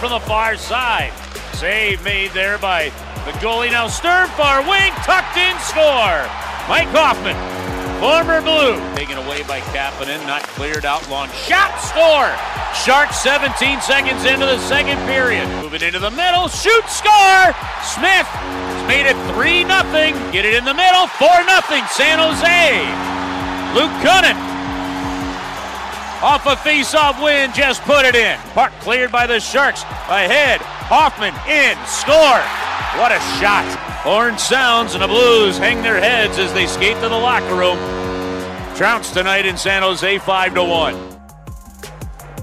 From the far side. Save made there by the goalie. Now stern far wing, tucked in, score. Mike Hoffman, former Blue, taken away by Kapanen, not cleared out. Long shot, score. Sharks 17 seconds into the second period. Moving into the middle, shoot, score. Smith has made it 3 0. Get it in the middle, 4 0. San Jose. Luke Kunin off a face-off win, just put it in. Puck cleared by the Sharks. Ahead, Hoffman in, score. What a shot. Horn sounds and the Blues hang their heads as they skate to the locker room. Trounce tonight in San Jose, 5 to 1.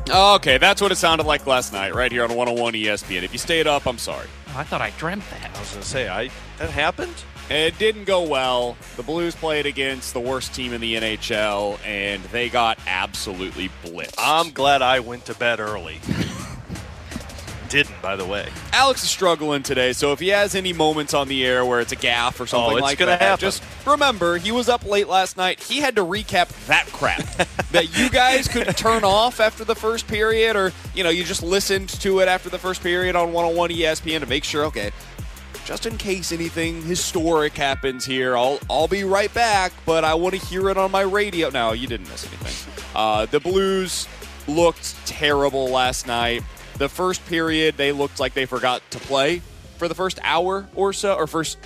Okay, that's what it sounded like last night, right here on 101 ESPN. If you stayed up, I'm sorry. I thought I dreamt that. I was going to say, I that happened. It didn't go well. The Blues played against the worst team in the NHL, and they got absolutely blitzed. I'm glad I went to bed early. Didn't, by the way. Alex is struggling today, so if he has any moments on the air where it's a gaff or something Oh, it's like gonna that, happen. just remember he was up late last night. He had to recap that crap that you guys could turn off after the first period, or you know, you just listened to it after the first period on 101 ESPN to make sure. Okay, just in case anything historic happens here, I'll I'll be right back, but I want to hear it on my radio. No, you didn't miss anything. Uh, the Blues looked terrible last night. The first period, they looked like they forgot to play for the first hour or so, or first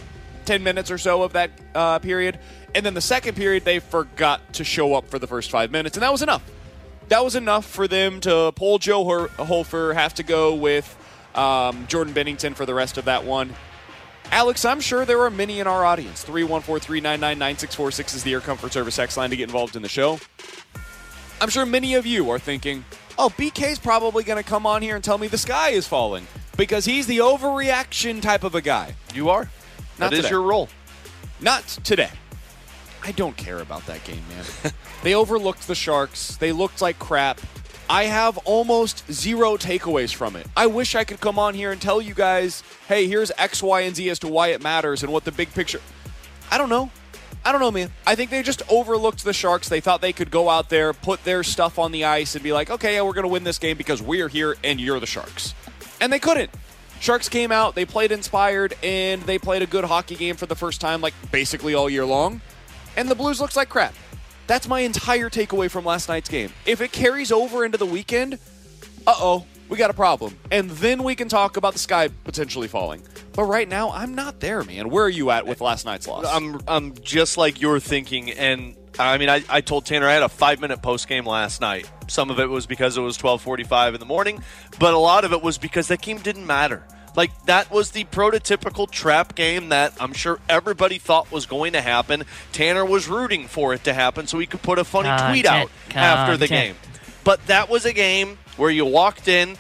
10 minutes or so of that uh, period. And then the second period, they forgot to show up for the first five minutes, and that was enough. That was enough for them to pull Joel Hofer, have to go with um, Jordan Binnington for the rest of that one. Alex, I'm sure there are many in our audience. 314-399-9646 is the Air Comfort Service X line to get involved in the show. I'm sure many of you are thinking, oh, BK's probably going to come on here and tell me the sky is falling because he's the overreaction type of a guy. You are. Not that is today. your role. Not today. I don't care about that game, man. they overlooked the Sharks. They looked like crap. I have almost zero takeaways from it. I wish I could come on here and tell you guys, hey, here's X, Y, and Z as to why it matters and what the big picture. I don't know. I don't know, man. I think they just overlooked the Sharks. They thought they could go out there, put their stuff on the ice, and be like, okay, yeah, we're going to win this game because we're here and you're the Sharks. And they couldn't. Sharks came out, they played inspired, and they played a good hockey game for the first time, like basically all year long. And the Blues looks like crap. That's my entire takeaway from last night's game. If it carries over into the weekend, uh oh, we got a problem. And then we can talk about the sky potentially falling. But right now, I'm not there, man. Where are you at with last night's loss? I'm I'm just like you're thinking, and I mean, I, I told Tanner I had a five minute post game last night. Some of it was because it was 12:45 in the morning, but a lot of it was because that game didn't matter. Like that was the prototypical trap game that I'm sure everybody thought was going to happen. Tanner was rooting for it to happen so he could put a funny tweet out Content, after the game. But that was a game where you walked in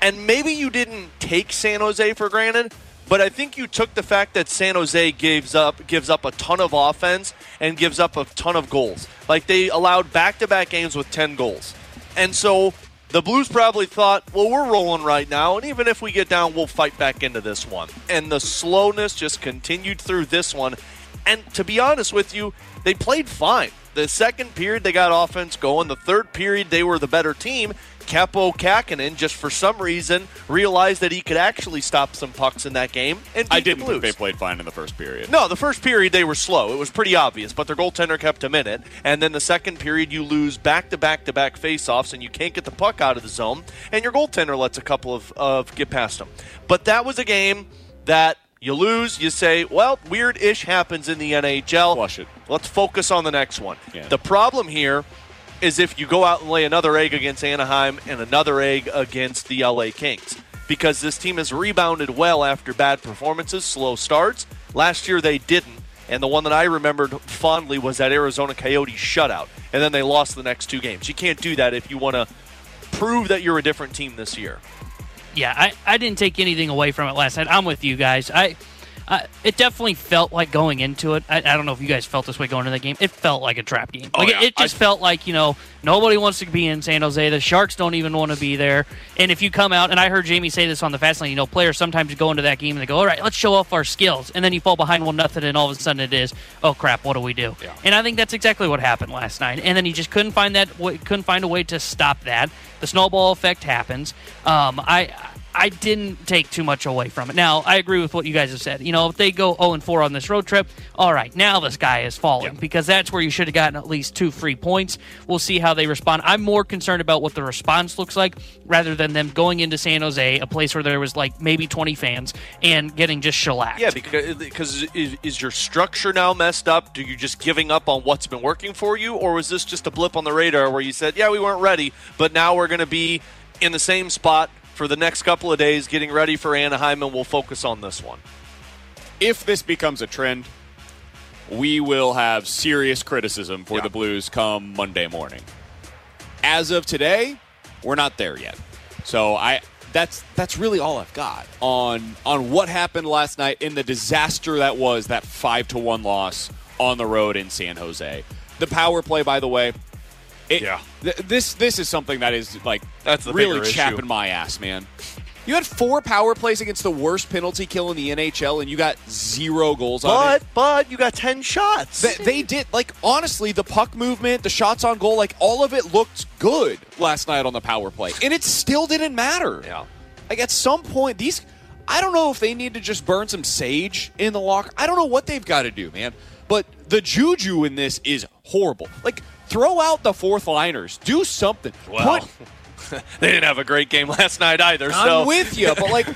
and maybe you didn't take San Jose for granted, but I think you took the fact that San Jose gives up gives up a ton of offense and gives up a ton of goals. Like they allowed back-to-back games with 10 goals. And so the Blues probably thought, well, we're rolling right now, and even if we get down, we'll fight back into this one. And the slowness just continued through this one. And to be honest with you, they played fine. The second period, they got offense going. The third period, they were the better team. Kaapo Kahkonen just for some reason realized that he could actually stop some pucks in that game and I didn't think Blues. they played fine in the first period. No, the first period they were slow. It was pretty obvious, but their goaltender kept them in it. And then the second period, you lose back to back to back faceoffs, and you can't get the puck out of the zone, and your goaltender lets a couple of, of get past them. But that was a game that you lose, you say, well, weird ish happens in the NHL. Flush it. Let's focus on the next one. Yeah. The problem here is if you go out and lay another egg against Anaheim and another egg against the LA Kings. Because this team has rebounded well after bad performances, slow starts. Last year they didn't. And the one that I remembered fondly was that Arizona Coyotes shutout. And then they lost the next two games. You can't do that if you want to prove that you're a different team this year. Yeah, I, I didn't take anything away from it last night. I'm with you guys. I, I it definitely felt like going into it. I, I don't know if you guys felt this way going into that game. It felt like a trap game. Like yeah. it, it just I- felt like you know nobody wants to be in San Jose. The Sharks don't even want to be there. And if you come out, and I heard Jamie say this on the fast lane, you know, players sometimes go into that game and they go, "All right, let's show off our skills," and then you fall behind one nothing, and all of a sudden it is, "Oh crap, what do we do?" And I think that's exactly what happened last night. And then he just couldn't find that, couldn't find a way to stop that. The snowball effect happens. Um, I. I didn't take too much away from it. Now, I agree with what you guys have said. You know, if they go 0 and 4 on this road trip, all right, now this guy is falling because that's where you should have gotten at least two free points. We'll see how they respond. I'm more concerned about what the response looks like rather than them going into San Jose, a place where there was like maybe 20 fans, and getting just shellacked. Yeah, because, uh, because is, is your structure now messed up? Do you just giving up on what's been working for you, or was this just a blip on the radar where you said, "Yeah, we weren't ready, but now we're going to be in the same spot for the next couple of days, getting ready for Anaheim, and we'll focus on this one." if this becomes a trend, we will have serious criticism for Yeah. the Blues come Monday morning. As of today, we're not there yet. So I that's that's really all I've got on on what happened last night in the disaster that was that 5 to 1 loss on the road in San Jose. The power play by the way, it, Yeah. th- this this is something that is like That's really issue. chapping my ass, man. You had four power plays against the worst penalty kill in the NHL, and you got zero goals on it. But but you got ten shots. They, they did like honestly the puck movement, the shots on goal, like all of it looked good last night on the power play, and it still didn't matter. Yeah. Like at some point, these I don't know if they need to just burn some sage in the locker. I don't know what they've got to do, man. But the juju in this is horrible. Like throw out the fourth liners, do something. well, Put- they didn't have a great game last night either. I'm so with you, but like,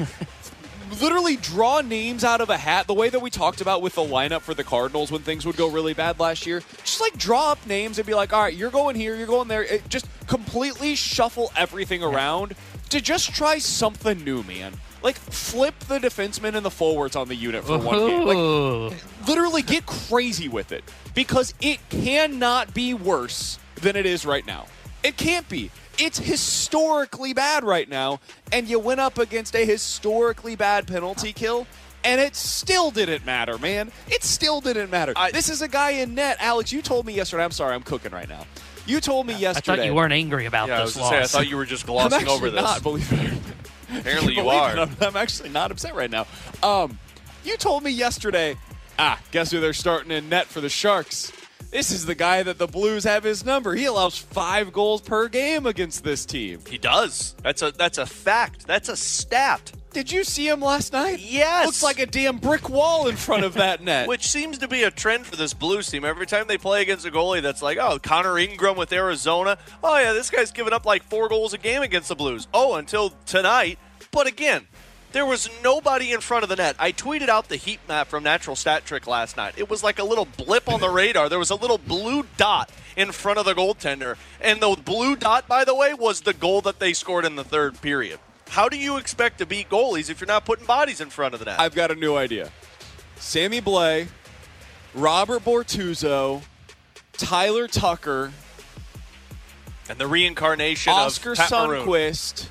literally draw names out of a hat. The way that we talked about with the lineup for the Cardinals when things would go really bad last year, just like draw up names and be like, all right, you're going here, you're going there. It, just completely shuffle everything around to just try something new, man. Like flip the defenseman and the forwards on the unit for one game. Like oh. literally get crazy with it because it cannot be worse than it is right now. It can't be. It's historically bad right now, and you went up against a historically bad penalty kill. And it still didn't matter, man. It still didn't matter. I- this is a guy in net. Alex, you told me yesterday. I'm sorry, I'm cooking right now. You told me I yesterday. I thought you weren't angry about yeah, I was this gonna say, I thought you were just I'm glossing actually over this. not, believe it or not. Apparently you Believe are. I'm, I'm actually not upset right now. Um, you told me yesterday, ah, guess who they're starting in net for the Sharks? This is the guy that the Blues have his number. He allows five goals per game against this team. He does. That's a that's a fact. That's a stat. Did you see him last night? Yes. Looks like a damn brick wall in front of that net. Which seems to be a trend for this Blues team. Every time they play against a goalie that's like, oh, Connor Ingram with Arizona. Oh, yeah, this guy's giving up like four goals a game against the Blues. Oh, until tonight. But again, there was nobody in front of the net. I tweeted out the heat map from Natural Stat Trick last night. It was like a little blip on the radar. There was a little blue dot in front of the goaltender. And the blue dot, by the way, was the goal that they scored in the third period. How do you expect to beat goalies if you're not putting bodies in front of the net? I've got a new idea. Sammy Blais, Robert Bortuzzo, Tyler Tucker, and the reincarnation Oscar of Maroon. Sundqvist,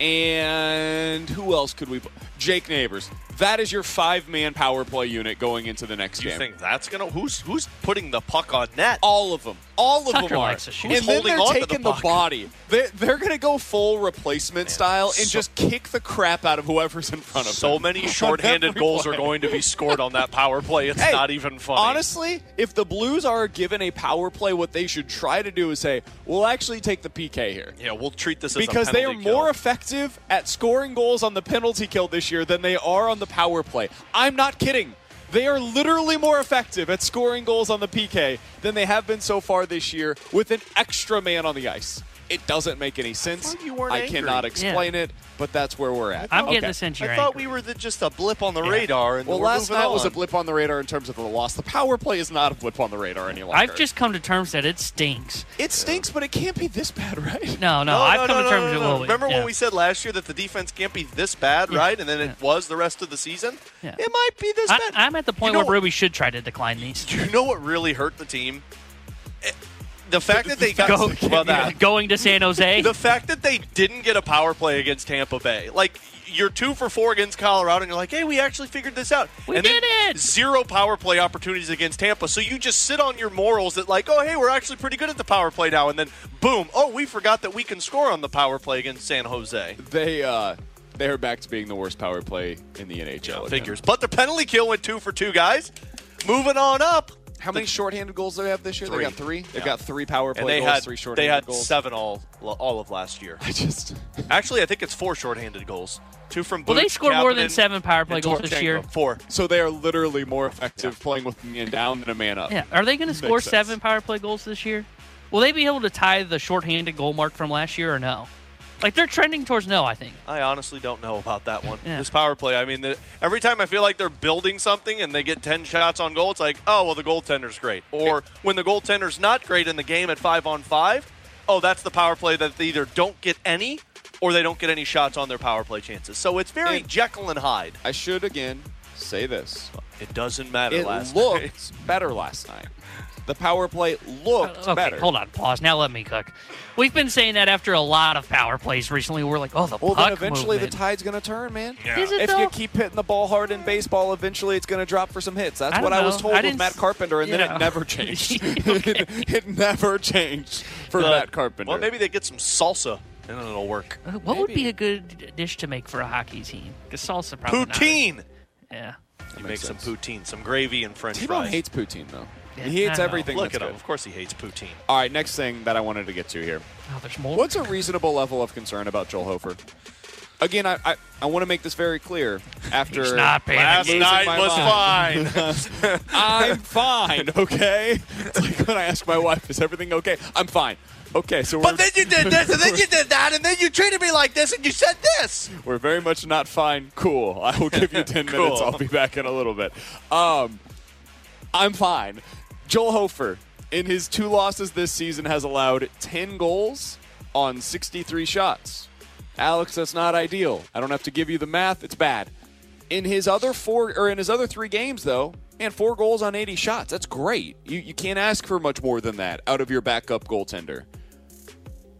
and who else could we? put? Jake Neighbours. That is your five man power play unit going into the next You game. think that's gonna? Who's who's putting the puck on net? All of them. All of Tucker them are. likes to shoot. And then they're to the taking the, body. They're, they're going to go full replacement style and so- just kick the crap out of whoever's in front of So them. So many shorthanded goals are going to be scored on that power play. It's Hey, not even funny. Honestly, if the Blues are given a power play, what they should try to do is say, we'll actually take the PK here. yeah, we'll treat this as Because they are kill. more effective at scoring goals on the penalty kill this year than they are on the power play. I'm not kidding. They are literally more effective at scoring goals on the PK than they have been so far this year with an extra man on the ice. It doesn't make any sense. thought you weren't I angry. cannot explain it, but that's where we're at. I'm Okay. getting the sense you're I thought angry. we were the, just a blip on the radar. And Well, we're last moving night was a blip on the radar in terms of the loss. The power play is not a blip on the radar any longer. I've just come to terms that it stinks. it stinks, but it can't be this bad, right? No, no, No, I've no, come no, to terms no, with no. what we- Remember yeah. when we said last year that the defense can't be this bad, right? And then it was the rest of the season. Yeah. It might be this I, bad. I'm at the point You know where Ruby should try to decline these. Do you know what really hurt the team? The fact that they got Go, well, that going to San Jose. the fact that they didn't get a power play against Tampa Bay, like you're two for four against Colorado, and you're like, hey, we actually figured this out. We and did it! Zero power play opportunities against Tampa, so you just sit on your morals that like, oh, hey, we're actually pretty good at the power play now, and then boom, oh, we forgot that we can score on the power play against San Jose. They uh, they are back to being the worst power play in the NHL. again. Figures, but the penalty kill went two for two, guys. Moving on up. How many shorthanded goals do they have this year? Three. They got three. They've Yeah. got three power play And they goals, had three they had goals. seven all all of last year. I just Actually, I think it's four shorthanded goals. Two from Well, they Boots, scored more than seven power play goals this year. Four. so they are literally more effective playing with a man down than a man up. Yeah, are they going to score sense. seven power play goals this year? Will they be able to tie the shorthanded goal mark from last year or no? Like they're trending towards no, I think. I honestly don't know about that one. Yeah. This power play. I mean, the, every time I feel like they're building something and they get ten shots on goal, it's like, oh well, the goaltender's great. Or when the goaltender's not great in the game at five on five, oh that's the power play that they either don't get any or they don't get any shots on their power play chances. So it's very And- Jekyll and Hyde. I should again say this. It doesn't matter. It last looked night. better last night. The power play looked Okay, better. hold on, pause. Now let me cook. We've been saying that after a lot of power plays recently. We're like, oh, the Well, puck then eventually movement. the tide's going to turn, man. Is it If though? you keep hitting the ball hard in baseball, eventually it's going to drop for some hits. That's I what don't I was told I with Matt Carpenter, and then yeah. it never changed. Okay. it never changed for But- Matt Carpenter. Well, maybe they get some salsa and then it'll work. Uh, what would be a good dish to make for a hockey team? Because salsa probably not. Poutine. Yeah. You make makes some poutine, some gravy and French T-Bone fries. hates poutine, though. He hates I everything Look at good. him. Of course, he hates poutine. All right, next thing that I wanted to get to here. Oh, there's more. What's a reasonable level of concern about Joel Hofer? Again, I, I, I want to make this very clear. After He's not panicking. Last night was mind. fine. I'm fine, okay? It's like when I ask my wife, is everything okay? I'm fine. Okay, so we're, But then you did this, and then you did that, and then you treated me like this, and you said this. we're very much not fine. Cool. I will give you 10 minutes. I'll be back in a little bit. Um, I'm fine. Joel Hofer, in his two losses this season, has allowed 10 goals on 63 shots. Alex, that's not ideal. I don't have to give you the math. It's bad. In his other four or in his other three games, though, and four goals on 80 shots. That's great. You you can't ask for much more than that out of your backup goaltender.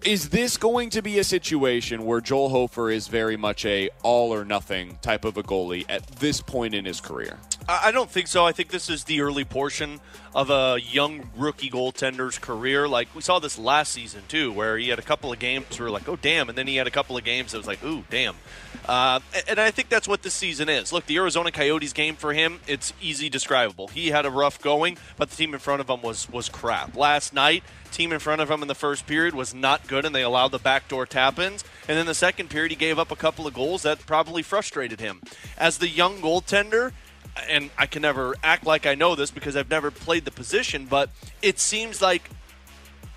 Is this going to be a situation where Joel Hofer is very much a all or nothing type of a goalie at this point in his career? I don't think so. I think this is the early portion of a young rookie goaltender's career. Like we saw this last season too, where he had a couple of games where like, oh damn, and then he had a couple of games that was like, ooh damn. Uh, and I think that's what this season is. Look, the Arizona Coyotes game for him, it's easy describable. He had a rough going, but the team in front of him was was crap. Last night, team in front of him in the first period was not good, and they allowed the backdoor tap-ins. And in the second period, he gave up a couple of goals that probably frustrated him. As the young goaltender, and I can never act like I know this because I've never played the position, but it seems like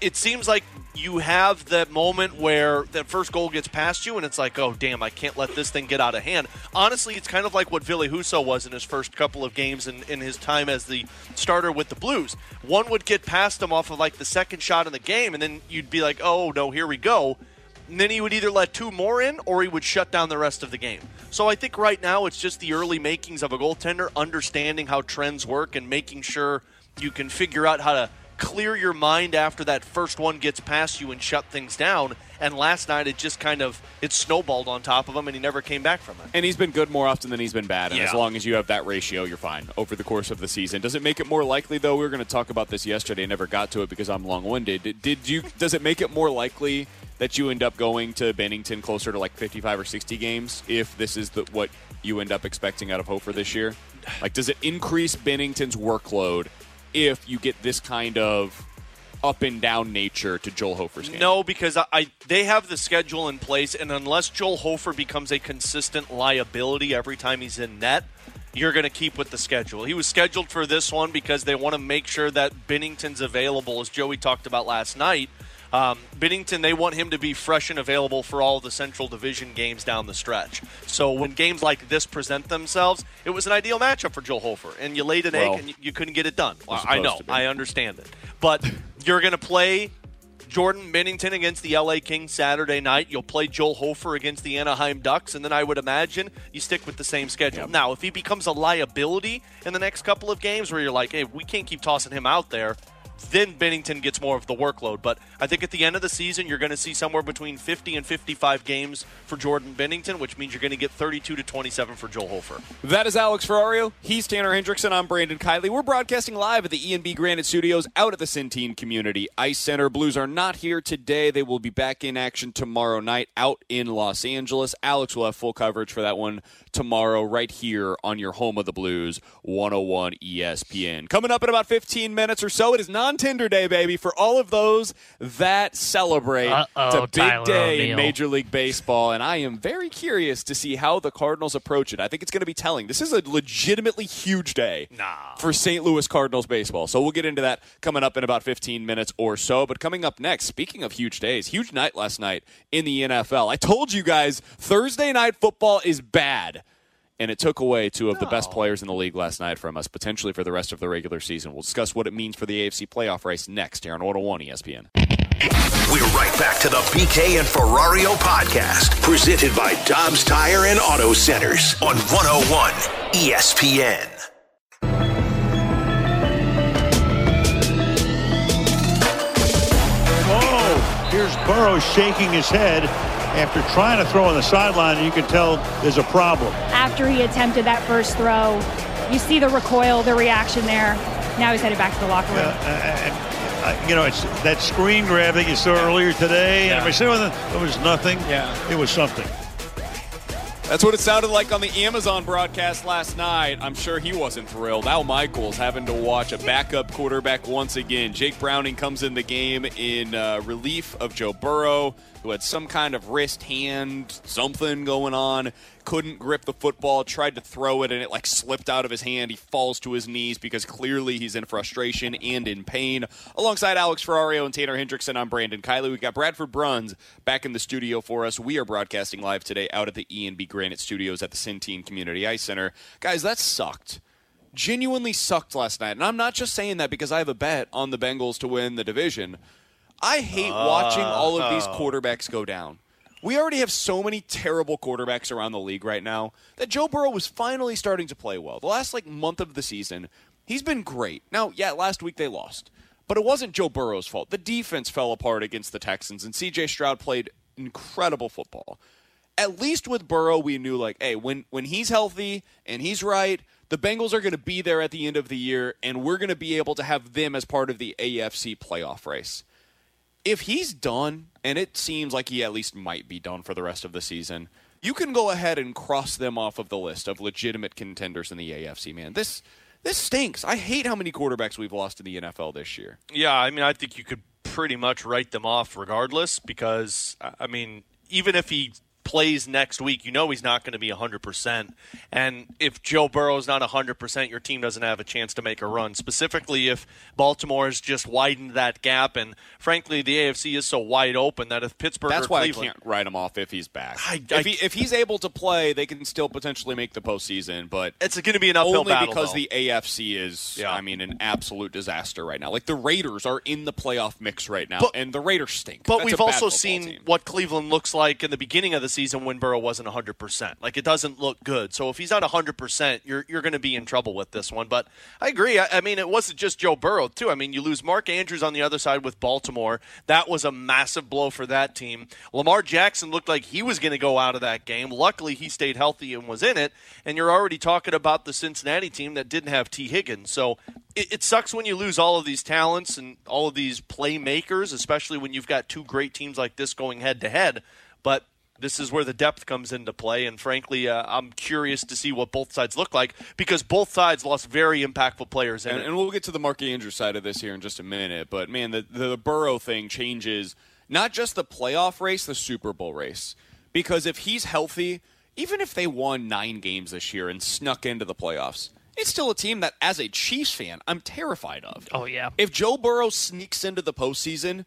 it seems like you have that moment where that first goal gets past you and it's like, oh damn, I can't let this thing get out of hand. Honestly, it's kind of like what Ville Husso was in his first couple of games in, in his time as the starter with the Blues. One would get past him off of like the second shot in the game, and then you'd be like, oh no, here we go. And then he would either let two more in or he would shut down the rest of the game. So I think right now it's just the early makings of a goaltender understanding how trends work and making sure you can figure out how to clear your mind after that first one gets past you and shut things down. And last night it just kind of it snowballed on top of him, and he never came back from it. And he's been good more often than he's been bad. And Yeah. as long as you have that ratio, you're fine over the course of the season. Does it make it more likely, though? We were going to talk about this yesterday. Never got to it because I'm long-winded. Did, did you? Does it make it more likely that you end up going to Binnington closer to like 55 or 60 games if this is the, what you end up expecting out of Hofer this year? Like, does it increase Binnington's workload if you get this kind of up and down nature to Joel Hofer's game? No, because I, I they have the schedule in place, and unless Joel Hofer becomes a consistent liability every time he's in net, you're going to keep with the schedule. He was scheduled for this one because they want to make sure that Binnington's available, as Joey talked about last night. Um, Binnington, they want him to be fresh and available for all the Central Division games down the stretch. So when games like this present themselves, it was an ideal matchup for Joel Hofer. And you laid an Well, egg and you, you couldn't get it done. I know. I understand it. But you're going to play Jordan Binnington against the LA Kings Saturday night. You'll play Joel Hofer against the Anaheim Ducks, and then I would imagine you stick with the same schedule. Now, if he becomes a liability in the next couple of games where you're like, hey, we can't keep tossing him out there, then Binnington gets more of the workload. But I think at the end of the season, you're going to see somewhere between 50 and 55 games for Jordan Binnington, which means you're going to get 32 to 27 for Joel Hofer. That is Alex Ferrario. He's Tanner Hendrickson. I'm Brandon Kiley. We're broadcasting live at the ENB Granite Studios out at the Centene Community Ice Center. Blues are not here today. They will be back in action tomorrow night out in Los Angeles. Alex will have full coverage for that one tomorrow right here on your home of the Blues, 101 ESPN. Coming up in about 15 minutes or so, it is non-tender day, baby, for all of those that celebrate. Uh-oh, it's a big Tyler day in Major League Baseball, and I am very curious to see how the Cardinals approach it. I think it's going to be telling. This is a legitimately huge day for St. Louis Cardinals baseball. So we'll get into that coming up in about 15 minutes or so. But coming up next, speaking of huge days, huge night last night in the NFL. I told you guys Thursday night football is bad. And it took away two of the best players in the league last night from us, potentially for the rest of the regular season. We'll discuss what it means for the AFC playoff race next here on 101 ESPN. We're right back to the BK and Ferrario podcast, presented by Dobbs Tire and Auto Centers on 101 ESPN. Oh, here's Burrow shaking his head after trying to throw on the sideline. You can tell there's a problem. after he attempted that first throw. You see the recoil, the reaction there. Now he's headed back to the locker room. Uh, and, uh, you know, it's that screen grab that you saw earlier today. And I said, well, it was nothing. Yeah. It was something. That's what it sounded like on the Amazon broadcast last night. I'm sure he wasn't thrilled. Al Michaels having to watch a backup quarterback once again. Jake Browning comes in the game in uh, relief of Joe Burrow, who had some kind of wrist, hand, something going on. Couldn't grip the football, tried to throw it, and it like slipped out of his hand. He falls to his knees because clearly he's in frustration and in pain. Alongside Alex Ferrario and Tanner Hendrickson, I'm Brandon Kiley. We've got Bradford Bruns back in the studio for us. We are broadcasting live today out at the E&B Granite Studios at the Centene Community Ice Center. Guys, that sucked. Genuinely sucked last night. And I'm not just saying that because I have a bet on the Bengals to win the division. I hate watching all of these oh. quarterbacks go down. We already have so many terrible quarterbacks around the league right now that Joe Burrow was finally starting to play well. The last like month of the season, he's been great. Now, yeah, last week they lost. But it wasn't Joe Burrow's fault. The defense fell apart against the Texans and CJ Stroud played incredible football. At least with Burrow, we knew like, hey, when when he's healthy and he's right, the Bengals are going to be there at the end of the year, and we're going to be able to have them as part of the AFC playoff race if he's done, and it seems like he at least might be done for the rest of the season, you can go ahead and cross them off of the list of legitimate contenders in the AFC. Man, this this stinks. I hate how many quarterbacks we've lost in the NFL this year. Yeah, I mean, I think you could pretty much write them off regardless because, I mean, even if he plays next week, you know he's not going to be 100%. And if Joe Burrow is not 100%, your team doesn't have a chance to make a run, specifically if Baltimore has just widened that gap. And frankly, the AFC is so wide open that if Pittsburgh That's why Cleveland. I can't write him off if he's back. I- if, he, if he's able to play, they can still potentially make the postseason. But It's going to be an uphill only battle. because though. the AFC is, Yeah. I mean, an absolute disaster right now. Like the Raiders are in the playoff mix right now, But- and the Raiders stink. But That's we've also seen team. what Cleveland looks like in the beginning of the season when Burrow wasn't 100%. Like, it doesn't look good. So if he's not 100%, you're, you're going to be in trouble with this one. But I agree. I, I, mean, it wasn't just Joe Burrow, too. I mean, you lose Mark Andrews on the other side with Baltimore. That was a massive blow for that team. Lamar Jackson looked like he was going to go out of that game. Luckily, he stayed healthy and was in it. And you're already talking about the Cincinnati team that didn't have Tee Higgins. So it, it sucks when you lose all of these talents and all of these playmakers, especially when you've got two great teams like this going head to head. But this is where the depth comes into play. And frankly, uh, I'm curious to see what both sides look like because both sides lost very impactful players. And, and, we'll get to the Mark Andrews side of this here in just a minute. But man, the, the Burrow thing changes not just the playoff race, the Super Bowl race. Because if he's healthy, even if they won nine games this year and snuck into the playoffs, it's still a team that, as a Chiefs fan, I'm terrified of. Oh, yeah. If Joe Burrow sneaks into the postseason,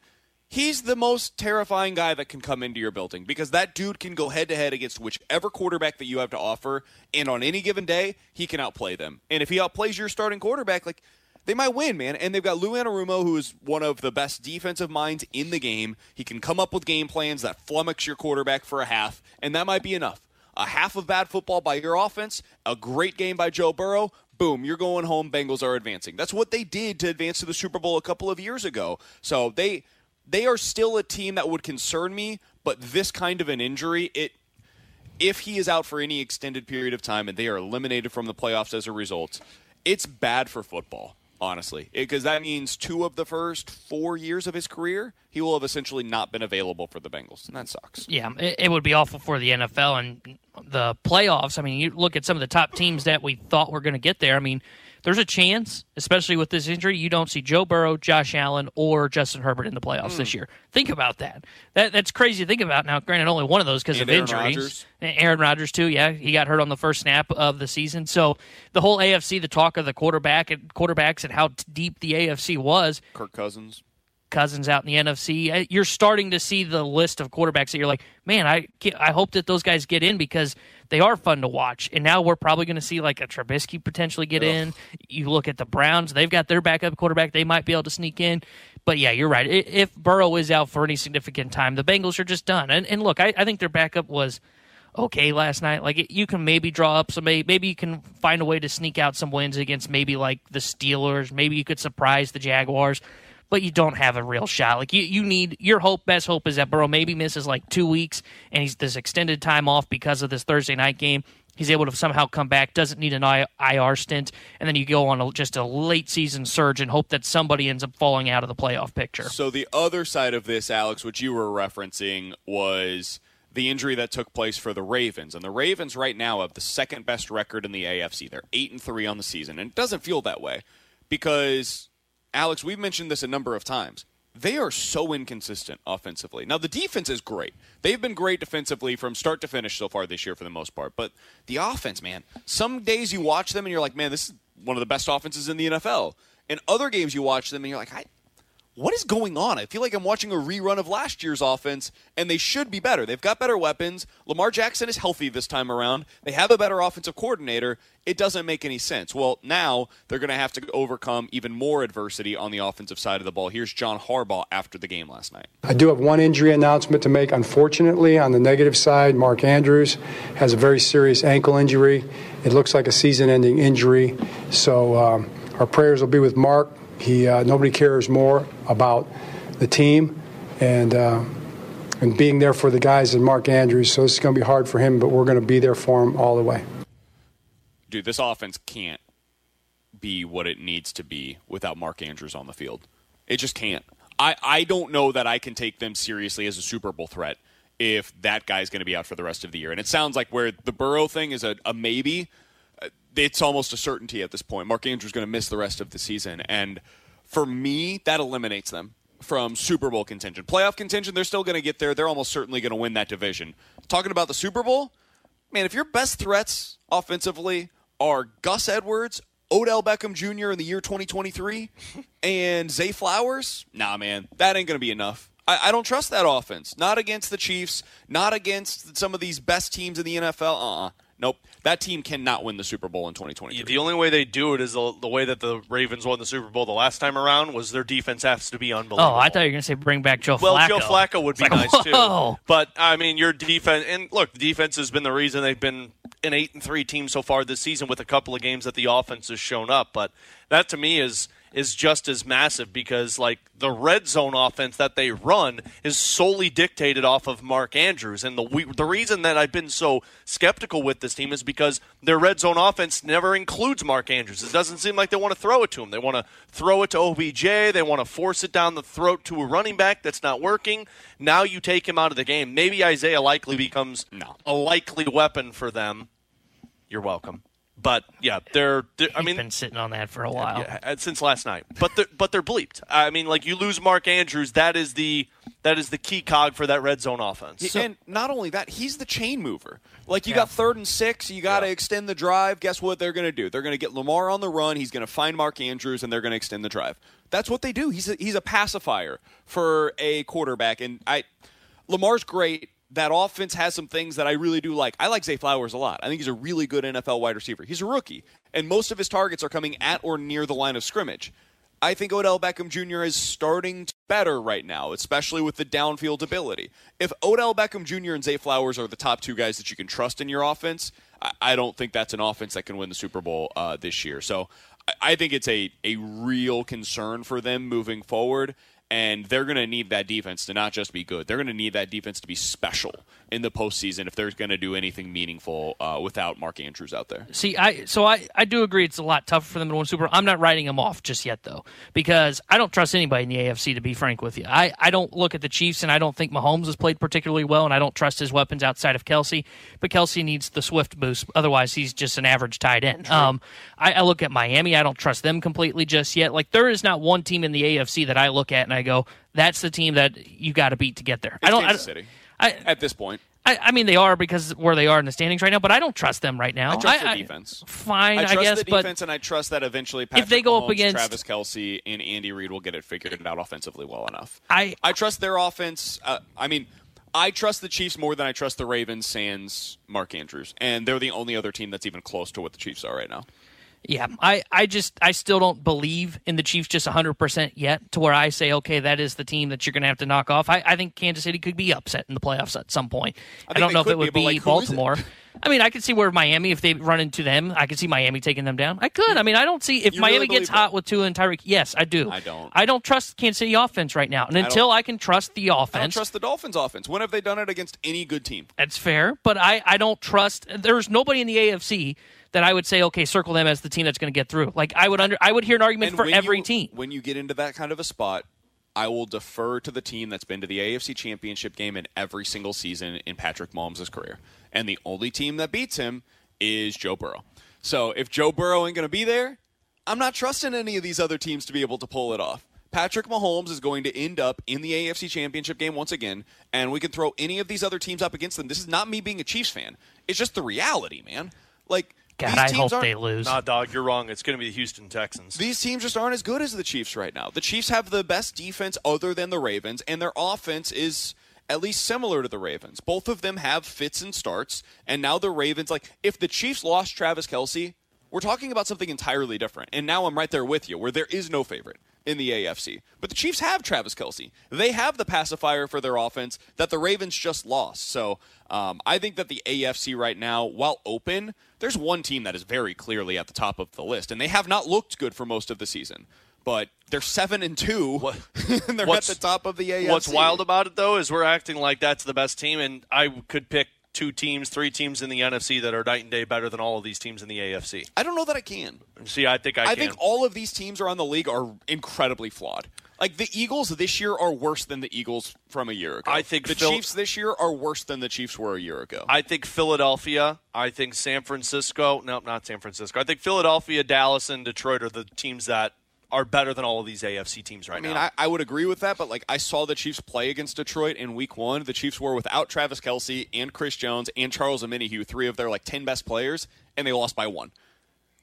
he's the most terrifying guy that can come into your building because that dude can go head to head against whichever quarterback that you have to offer. And on any given day, he can outplay them. And if he outplays your starting quarterback, like, they might win, man. And they've got Lou Anarumo, who is one of the best defensive minds in the game. He can come up with game plans that flummox your quarterback for a half, and that might be enough a half of bad football by your offense, a great game by Joe Burrow, boom, you're going home. Bengals are advancing. That's what they did to advance to the Super Bowl a couple of years ago. So they they are still a team that would concern me, but this kind of an injury, it if he is out for any extended period of time and they are eliminated from the playoffs as a result, it's bad for football honestly, because that means two of the first four years of his career, he will have essentially not been available for the Bengals, and that sucks. Yeah, it, it, would be awful for the NFL and the playoffs. I mean, you look at some of the top teams that we thought were going to get there. I mean, there's a chance, especially with this injury, you don't see Joe Burrow, Josh Allen, or Justin Herbert in the playoffs mm. this hmm. year. Think about that. That that's crazy to think about. Now, granted, only one of those because of Aaron injuries. Rodgers. Aaron Rodgers too. Yeah, he got hurt on the first snap of the season. So the whole AFC, the talk of the quarterback and quarterbacks and how deep the AFC was. Kirk Cousins. Cousins out in the NFC. Uh, you're starting to see the list of quarterbacks that you're like, man, I I hope that those guys get in because they are fun to watch. And now we're probably going to see like a Trubisky potentially get Ugh. in. You look at the Browns; they've got their backup quarterback; they might be able to sneak in. But yeah, you're right. If Burrow is out for any significant time, the Bengals are just done. And, and look, I, I think their backup was okay last night. Like you can maybe draw up some, maybe you can find a way to sneak out some wins against maybe like the Steelers. Maybe you could surprise the Jaguars but you don't have a real shot. Like you, you need your hope. Best hope is that Burrow maybe misses like two weeks, and he's this extended time off because of this Thursday night game. He's able to somehow come back. Doesn't need an IR stint, and then you go on a, just a late season surge and hope that somebody ends up falling out of the playoff picture. So the other side of this, Alex, which you were referencing, was the injury that took place for the Ravens. And the Ravens right now have the second best record in the AFC. They're 8 and 3 on the season. And it doesn't feel that way because Alex, we've mentioned this a number of times. They are so inconsistent offensively. Now, the defense is great. They've been great defensively from start to finish so far this year for the most part. But the offense, man, some days you watch them and you're like, man, this is one of the best offenses in the NFL. And other games you watch them and you're like, I, what is going on? I feel like I'm watching a rerun of last year's offense, and they should be better. They've got better weapons. Lamar Jackson is healthy this time around. They have a better offensive coordinator. It doesn't make any sense. Well, now they're going to have to overcome even more adversity on the offensive side of the ball. Here's John Harbaugh after the game last night. I do have one injury announcement to make. Unfortunately, on the negative side, Mark Andrews has a very serious ankle injury. It looks like a season ending injury. So um, our prayers will be with Mark. He uh, nobody cares more about the team and uh, and being there for the guys and Mark Andrews. So it's going to be hard for him, but we're going to be there for him all the way. Dude, this offense can't be what it needs to be without Mark Andrews on the field. It just can't. I, I don't know that I can take them seriously as a Super Bowl threat if that guy's going to be out for the rest of the year. And it sounds like where the Burrow thing is a, a maybe it's almost a certainty at this point. Mark Andrews going to miss the rest of the season, and for me, that eliminates them from Super Bowl contention. Playoff contention, they're still going to get there. They're almost certainly going to win that division. Talking about the Super Bowl, man, if your best threats offensively are Gus Edwards, Odell Beckham Jr. in the year 2023, and Zay Flowers, nah, man, that ain't going to be enough. I, I, don't trust that offense. Not against the Chiefs, not against some of these best teams in the NFL. Uh uh-uh. Nope. That team cannot win the Super Bowl in 2023. The only way they do it is the, the way that the Ravens won the Super Bowl the last time around was their defense has to be unbelievable. Oh, I thought you were going to say bring back Joe well, Flacco. Joe Flacco would be like, nice whoa. too. But I mean, your defense and look, the defense has been the reason they've been an eight and three team so far this season, with a couple of games that the offense has shown up. But that to me is is just as massive because like the red zone offense that they run is solely dictated off of Mark Andrews, and the we, the reason that I've been so skeptical with this team is because their red zone offense never includes Mark Andrews. It doesn't seem like they want to throw it to him. They want to throw it to OBJ. They want to force it down the throat to a running back that's not working. Now you take him out of the game. Maybe Isaiah Likely becomes No. a likely weapon for them. You're welcome. But yeah, they're. they're I He's mean, been sitting on that for a while. yeah, uh, since last night. But they're, but they're bleeped. I mean, like you lose Mark Andrews, that is the that is the key cog for that red zone offense. and not only that, he's the chain mover. Like you got third and six, you got to extend the drive. Guess what they're going to do? They're going to get Lamar on the run. He's going to find Mark Andrews, and they're going to extend the drive. That's what they do. He's a, he's a pacifier for a quarterback, and I Lamar's great. That offense has some things that I really do like. I like Zay Flowers a lot. I think he's a really good NFL wide receiver. He's a rookie, and most of his targets are coming at or near the line of scrimmage. I think Odell Beckham Jr. is starting to better right now, especially with the downfield ability. If Odell Beckham Jr. and Zay Flowers are the top two guys that you can trust in your offense, I, don't think that's an offense that can win the Super Bowl uh, this year. So I think it's a, a real concern for them moving forward. And they're going to need that defense to not just be good. They're going to need that defense to be special in the postseason if they're going to do anything meaningful uh, without Mark Andrews out there. See, I so I, I do agree it's a lot tougher for them to win Super. I'm not writing them off just yet though, because I don't trust anybody in the AFC. To be frank with you, I, I don't look at the Chiefs and I don't think Mahomes has played particularly well, and I don't trust his weapons outside of Kelce. But Kelce needs the swift boost, otherwise he's just an average tight end. Um, I, I look at Miami. I don't trust them completely just yet. Like there is not one team in the AFC that I look at and I go, that's the team that you got to beat to get there. It's I don't. Kansas I, City I, at this point. I, I mean, they are because where they are in the standings right now, but I don't trust them right now. I trust I, the defense. fine, I I, trust guess, the but defense, and I trust that eventually Patrick they go up Mahomes, against- Travis Kelce and Andy Reid will get it figured out offensively well enough. I I trust their offense. Uh, I mean, I trust the Chiefs more than I trust the Ravens. Sans Mark Andrews, and they're the only other team that's even close to what the Chiefs are right now. Yeah, I, I just I still don't believe in the Chiefs just 100% yet to where I say, okay, that is the team that you're going to have to knock off. I, I think Kansas City could be upset in the playoffs at some point. I, think don't know if it would be, like, who is it? Baltimore. I mean, I could see where Miami, if they run into them, I could see Miami taking them down. I could. I mean, I don't see if You Miami really gets that? hot with Tua and Tyreek. Yes, I do. I don't. I don't trust Kansas City offense right now, and until I, can trust the I don't offense, trust the Dolphins' offense. When have they done it against any good team? That's fair, but I, I don't trust. There's nobody in the AFC that I would say, okay, circle them as the team that's going to get through. Like I would under, I would hear an argument for every you- team. When you get into that kind of a spot, I will defer to the team that's been to the AFC Championship game in every single season in Patrick Mahomes' career. And the only team that beats him is Joe Burrow. So if Joe Burrow ain't going to be there, I'm not trusting any of these other teams to be able to pull it off. Patrick Mahomes is going to end up in the AFC Championship game once again, and we can throw any of these other teams up against them. This is not me being a Chiefs fan. It's just the reality, man. Like God, these I teams hope they lose. Nah, dog, you're wrong. It's going to be the Houston Texans. these teams just aren't as good as the Chiefs right now. The Chiefs have the best defense other than the Ravens, and their offense is at least similar to the Ravens. Both of them have fits and starts, and now the Ravens, like, if the Chiefs lost Travis Kelce, we're talking about something entirely different. And now I'm right there with you, where there is no favorite in the AFC. But the Chiefs have Travis Kelce. They have the pacifier for their offense that the Ravens just lost. So um, I think that the AFC right now, while open, there's one team that is very clearly at the top of the list, and they have not looked good for most of the season. But they're seven and two, and they're at the top of the AFC. What's wild about it though is we're acting like that's the best team, and I could pick two teams, three teams in the NFC that are night and day better than all of these teams in the AFC. I don't know that I can. See, I think I, I, can. think all of these teams around the league are incredibly flawed. Like the Eagles this year are worse than the Eagles from a year ago. I think the Phil- Chiefs this year are worse than the Chiefs were a year ago. I think Philadelphia. I think San Francisco. No, not San Francisco. I think Philadelphia, Dallas, and Detroit are the teams that are better than all of these AFC teams right I mean, now. I, I would agree with that, but like I saw the Chiefs play against Detroit in Week One. The Chiefs were without Travis Kelce and Chris Jones and Charles Omenihu, three of their like ten best players, and they lost by one.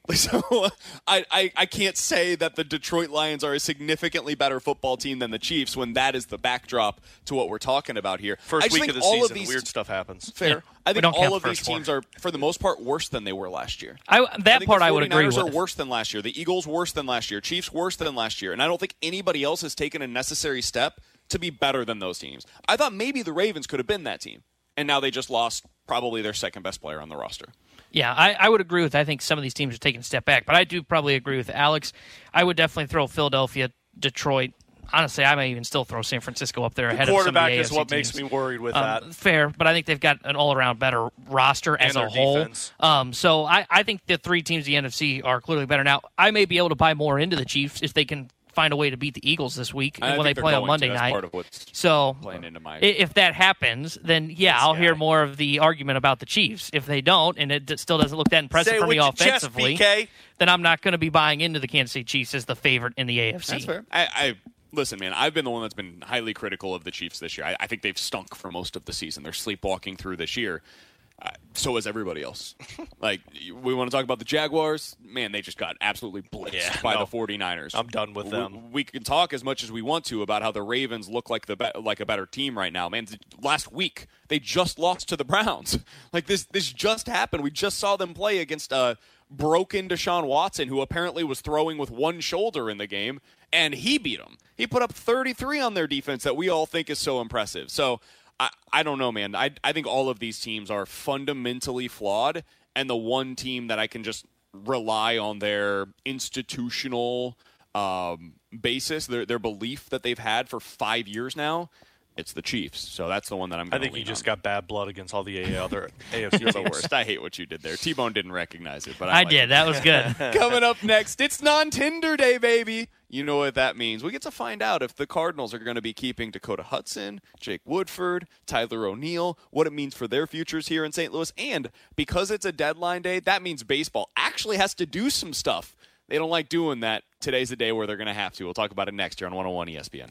So I, I, I can't say that the Detroit Lions are a significantly better football team than the Chiefs when that is the backdrop to what we're talking about here. First I week think of the all season, of these, weird stuff happens. Fair. Yeah, I think all of the these first four. teams are, for the most part, worse than they were last year. I, I that think part the I would agree 49ers with. are worse than last year. The Eagles worse than last year. Chiefs worse than last year. And I don't think anybody else has taken a necessary step to be better than those teams. I thought maybe the Ravens could have been that team. And now they just lost probably their second best player on the roster. Yeah, I, I would agree with. I think some of these teams are taking a step back, but I do probably agree with Alex. I would definitely throw Philadelphia, Detroit. Honestly, I may even still throw San Francisco up there ahead of some of the Quarterback is AFC what makes me worried with Um, that. Fair, but I think they've got an all-around better roster as And a their whole. Um, so I, I think the three teams in the NFC are clearly better. Now, I may be able to buy more into the Chiefs if they can find a way to beat the Eagles this week I when they play on Monday to. That's night. part of what's So playing into my- if that happens, then yeah, I'll hear more of the argument about the Chiefs. If they don't, and it d- still doesn't look that impressive Say for me with chest, offensively, PK. then I'm not going to be buying into the Kansas City Chiefs as the favorite in the AFC. That's fair. I, I listen, man. I've been the one that's been highly critical of the Chiefs this year. I, I think they've stunk for most of the season. They're sleepwalking through this year. So is everybody else. like we want to talk about the Jaguars. Man, they just got absolutely blitzed Yeah, by no. the 49ers. I'm done with We- them. We, can talk as much as we want to about how the Ravens look like the be- like a better team right now. Man, last week they just lost to the Browns. Like this this just happened. We just saw them play against a broken Deshaun Watson who apparently was throwing with one shoulder in the game and he beat them. He put up 33 on their defense that we all think is so impressive. So I, I don't know, man. I, I think all of these teams are fundamentally flawed, and the one team that I can just rely on their institutional um, basis, their, their belief that they've had for five years now, it's the Chiefs. So that's the one that I'm I going to think you just got bad blood against all the A- other AFC You're the worst. I hate what you did there. T Bone didn't recognize it, but I, I like did. it. That was good. Coming up next, it's non Tender Day, baby. You know what that means. We get to find out if the Cardinals are going to be keeping Dakota Hudson, Jake Woodford, Tyler O'Neill, what it means for their futures here in St. Louis. And because it's a deadline day, that means baseball actually has to do some stuff. They don't like doing that. Today's the day where they're going to have to. We'll talk about it next year on 101 ESPN.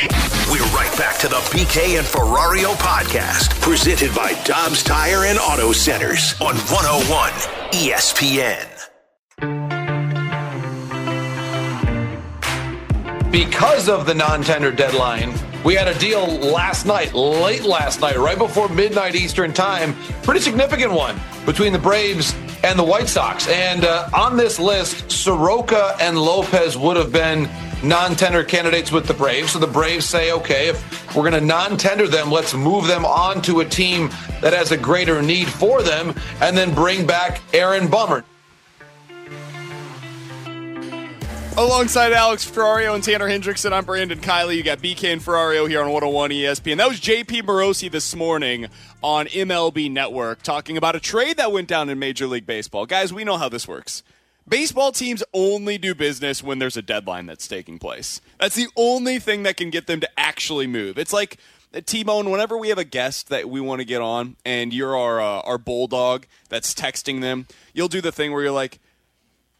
We're right back to the BK and Ferrario podcast, presented by Dobbs Tire and Auto Centers on 101 ESPN. because of the non-tender deadline, we had a deal last night, late last night, right before midnight Eastern time. Pretty significant one between the Braves and the White Sox. And uh, on this list, Soroka and Lopez would have been non-tender candidates with the Braves. So the Braves say, okay, if we're going to non-tender them, let's move them on to a team that has a greater need for them, and then bring back Aaron Bummer. Alongside Alex Ferrario and Tanner Hendrickson, I'm Brandon Kiley. You got BK and Ferrario here on 101 ESPN. That was JP Morosi this morning on MLB Network talking about a trade that went down in Major League Baseball. Guys, we know how this works. Baseball teams only do business when there's a deadline that's taking place. That's the only thing that can get them to actually move. It's like T Bone, whenever we have a guest that we want to get on and you're our, uh, our bulldog that's texting them, you'll do the thing where you're like,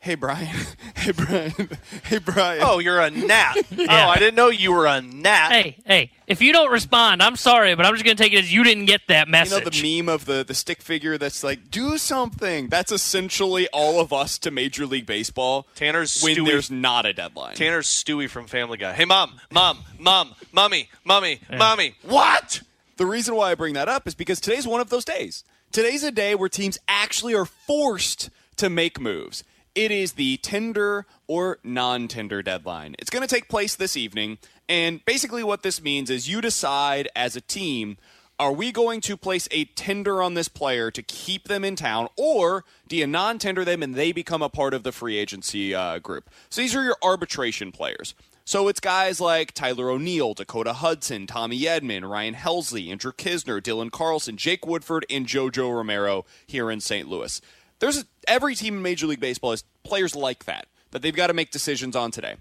Hey Brian. Hey Brian. Hey Brian. Oh, you're a gnat. Oh, I didn't know you were a gnat. Hey, hey, if you don't respond, I'm sorry, but I'm just going to take it as you didn't get that message. You know the meme of the, the stick figure that's like, do something. That's essentially all of us to Major League Baseball. Tanner's when Stewie- there's not a deadline. Tanner's Stewie from Family Guy. Hey, mom, mom, mom, mommy, mommy, mommy. What? The reason why I bring that up is because today's one of those days. Today's a day where teams actually are forced to make moves. It is the tender or non tender deadline. It's going to take place this evening. And basically, what this means is you decide as a team are we going to place a tender on this player to keep them in town, or do you non tender them and they become a part of the free agency uh, group? So these are your arbitration players. So it's guys like Tyler O'Neill, Dakota Hudson, Tommy Edman, Ryan Helsley, Andrew Kisner, Dylan Carlson, Jake Woodford, and JoJo Romero here in St. Louis. There's every team in Major League Baseball has players like that that they've got to make decisions on today.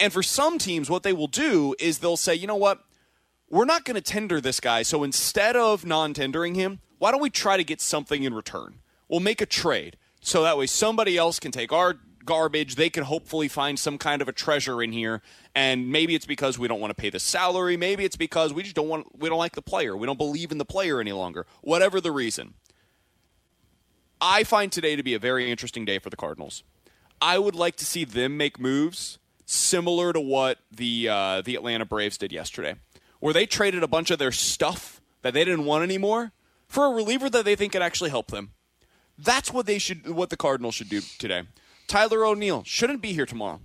And for some teams, what they will do is they'll say, you know what? We're not going to tender this guy. So instead of non tendering him, why don't we try to get something in return? We'll make a trade. So that way somebody else can take our garbage. They can hopefully find some kind of a treasure in here. And maybe it's because we don't want to pay the salary. Maybe it's because we just don't want, we don't like the player. We don't believe in the player any longer. Whatever the reason. I find today to be a very interesting day for the Cardinals. I would like to see them make moves similar to what the uh, the Atlanta Braves did yesterday, where they traded a bunch of their stuff that they didn't want anymore for a reliever that they think could actually help them. That's what they should, what the Cardinals should do today. Tyler O'Neill shouldn't be here tomorrow.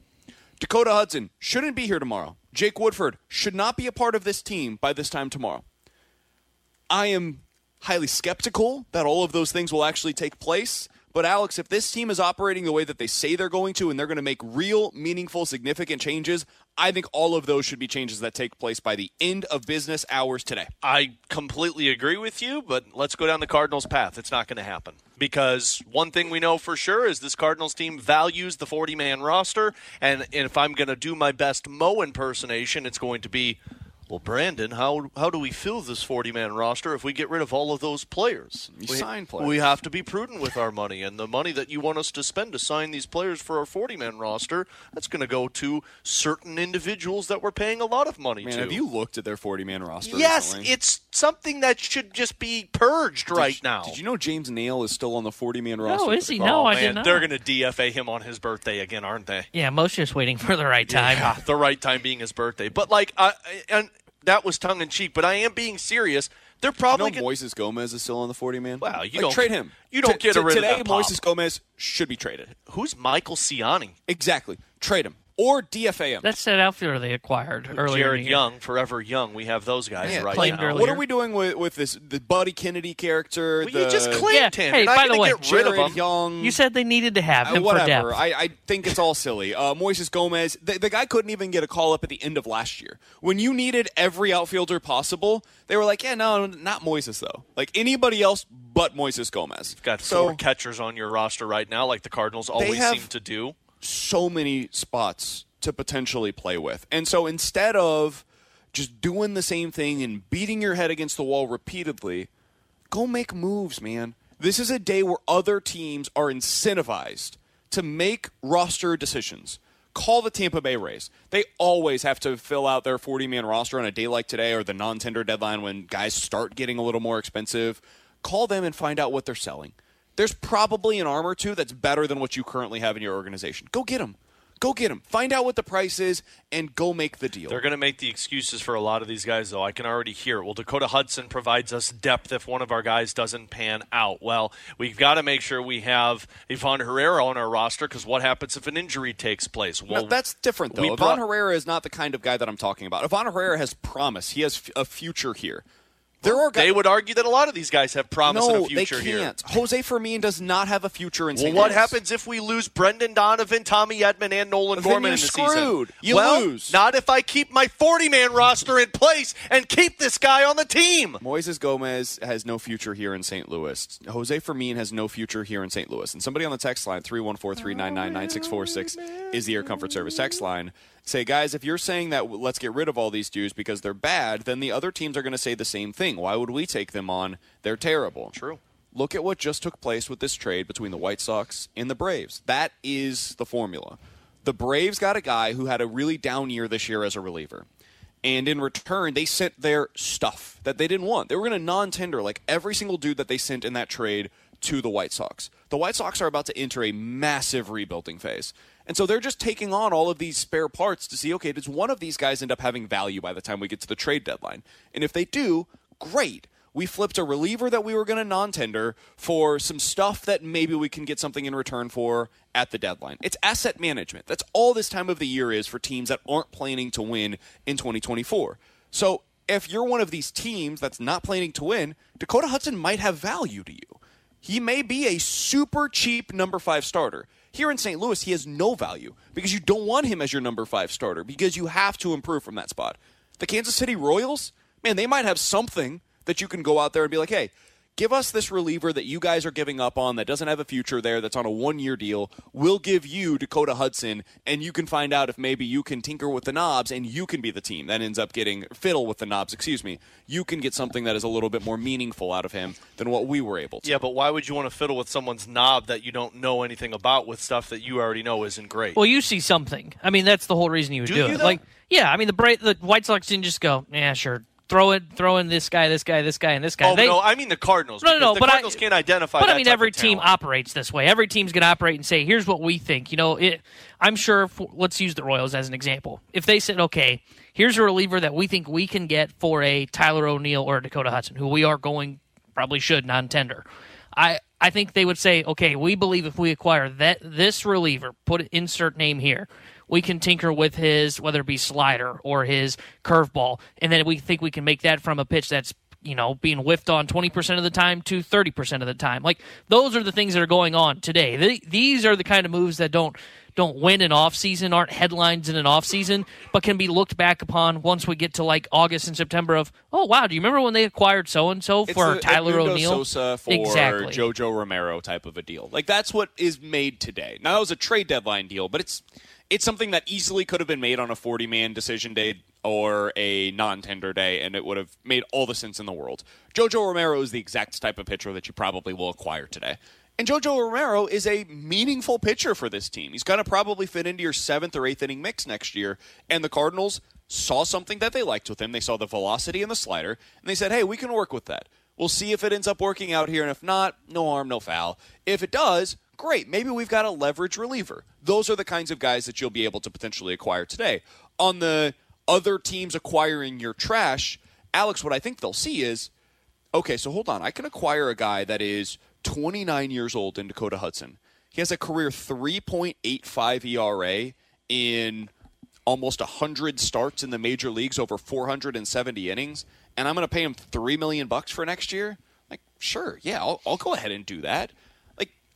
Dakota Hudson shouldn't be here tomorrow. Jake Woodford should not be a part of this team by this time tomorrow. I am highly skeptical that all of those things will actually take place. But Alex, if this team is operating the way that they say they're going to and they're going to make real, meaningful, significant changes, I think all of those should be changes that take place by the end of business hours today. I completely agree with you, but let's go down the Cardinals path. It's not going to happen. Because one thing we know for sure is this Cardinals team values the 40 man roster. And, if I'm going to do my best Mo impersonation, it's going to be well, Brandon, how how do we fill this 40 man roster if we get rid of all of those players? You we, sign players. We have to be prudent with our money, and the money that you want us to spend to sign these players for our 40 man roster, that's going to go to certain individuals that we're paying a lot of money Man, to. have you looked at their 40 man roster? yes, recently? it's something that should just be purged right Did- now. Did you know James Naile is still on the 40 man roster? No, is he? Cardinals? No, oh, I man, did not. they're going to DFA him on his birthday again, aren't they? Yeah, most just waiting for the right time. Yeah, the right time being his birthday. But like, I, and that was tongue in cheek. But I am being serious. They're You probably know Moises Gomez is still on the 40 man? Well, you Like, don't- trade him. you don't T- get t- rid of Today, that pop. Moises Gomez should be traded. Who's Michael Siani? Exactly. Trade him. Or DFA him. That's that outfielder they acquired earlier. in Jared the year. Young, forever young. We have those guys Yeah, right claimed now. earlier. What are we doing with, with this the Buddy Kennedy character? Well, the, you just claimed Yeah, him. hey, You're not by the way, get rid of Jared him. Young. You said they needed to have Uh, him for whatever. depth. I, I think it's all silly. Uh, Moises Gomez, the, the guy couldn't even get a call up at the end of last year. When you needed every outfielder possible, they were like, yeah, no, not Moises, though. Like anybody else but Moises Gomez. You've Got so, four catchers on your roster right now, like the Cardinals always have- seem to do. So many spots to potentially play with. And so instead of just doing the same thing and beating your head against the wall repeatedly, go make moves, man. This is a day where other teams are incentivized to make roster decisions. Call the Tampa Bay Rays. They always have to fill out their 40 man roster on a day like today or the non tender deadline when guys start getting a little more expensive. Call them and find out what they're selling. There's probably an arm or two that's better than what you currently have in your organization. Go get them. Go get them. Find out what the price is and go make the deal. They're going to make the excuses for a lot of these guys, though. I can already hear it. Well, Dakota Hudson provides us depth if one of our guys doesn't pan out. Well, we've got to make sure we have Ivan Herrera on our roster because what happens if an injury takes place? Well, No, that's different, though. Ivan brought- Herrera is not the kind of guy that I'm talking about. Ivan Herrera has promise. He has f- a future here. There are guys. they would argue that a lot of these guys have promise no, and a future they here. can't. Jose Fermin does not have a future in St. Louis. Well, what Louis. happens if we lose Brendan Donovan, Tommy Edman, and Nolan Then Gorman you're in the screwed. season? You well, lose. not if I keep my 40-man roster in place and keep this guy on the team. Moises Gomez has no future here in St. Louis. Jose Fermin has no future here in St. Louis. And somebody on the text line, 314-399-9646, is the Air Comfort Service text line. Say, guys, if you're saying that let's get rid of all these dudes because they're bad, then the other teams are going to say the same thing. Why would we take them on? They're terrible. True. Look at what just took place with this trade between the White Sox and the Braves. That is the formula. The Braves got a guy who had a really down year this year as a reliever. And in return, they sent their stuff that they didn't want. They were going to non tender like every single dude that they sent in that trade to the White Sox. The White Sox are about to enter a massive rebuilding phase. And so they're just taking on all of these spare parts to see okay, does one of these guys end up having value by the time we get to the trade deadline? And if they do, great. we flipped a reliever that we were going to non-tender for some stuff that maybe we can get something in return for at the deadline. It's asset management. That's all this time of the year is for teams that aren't planning to win in 2024. So if you're one of these teams that's not planning to win, Dakota Hudson might have value to you. He may be a super cheap number five starter. Here in St. Louis, he has no value because you don't want him as your number five starter because you have to improve from that spot. The Kansas City Royals, man, they might have something that you can go out there and be like, hey, give us this reliever that you guys are giving up on that doesn't have a future there that's on a one year deal. We'll give you Dakota Hudson, and you can find out if maybe you can tinker with the knobs and you can be the team that ends up getting fiddle with the knobs, excuse me. You can get something that is a little bit more meaningful out of him than what we were able to. Yeah, but why would you want to fiddle with someone's knob that you don't know anything about with stuff that you already know isn't great? Well, you see something. I mean, that's the whole reason you would Do do, you, it. though? Like, yeah, I mean, the Bra- the White Sox didn't just go, yeah, sure, throw it, throw in this guy, this guy, this guy, and this guy. oh, They- no, I mean the Cardinals. No, no, no, The but I- can't identify But I mean, every team operates this way. Every team's going to operate and say, "Here's what we think." You know, it, I'm sure. For, let's use the Royals as an example. If they said, "Okay, here's a reliever that we think we can get for a Tyler O'Neill or a Dakota Hudson, who we are going probably should non-tender," I I think they would say, "Okay, we believe if we acquire that this reliever, put insert name here." We can tinker with his whether it be slider or his curveball, and then we think we can make that from a pitch that's you know, being whiffed on 20% of the time to 30% of the time. Like those are the things that are going on today. Th these are the kind of moves that don't don't win an off season, aren't headlines in an off season, but can be looked back upon once we get to like August and September of, oh wow, do you remember when they acquired so and so for the Tyler O'Neill? Sosa for exactly. JoJo Romero type of a deal. Like that's what is made today. Now that was a trade deadline deal, but it's it's something that easily could have been made on a 40 man decision day or a non-tender day and it would have made all the sense in the world. JoJo Romero is the exact type of pitcher that you probably will acquire today. And JoJo Romero is a meaningful pitcher for this team. He's going to probably fit into your seventh or eighth inning mix next year. And the Cardinals saw something that they liked with him. They saw the velocity and the slider, and they said, hey, we can work with that. We'll see if it ends up working out here. And if not, no harm, no foul. If it does, great. Maybe we've got a leverage reliever. Those are the kinds of guys that you'll be able to potentially acquire today. On the other teams acquiring your trash, Alex, what I think they'll see is okay, so hold on. I can acquire a guy that is 29 years old in Dakota Hudson. He has a career 3.85 ERA in almost 100 starts in the major leagues over 470 innings, and I'm going to pay him 3 million bucks for next year? Like, sure, yeah, I'll, I'll go ahead and do that.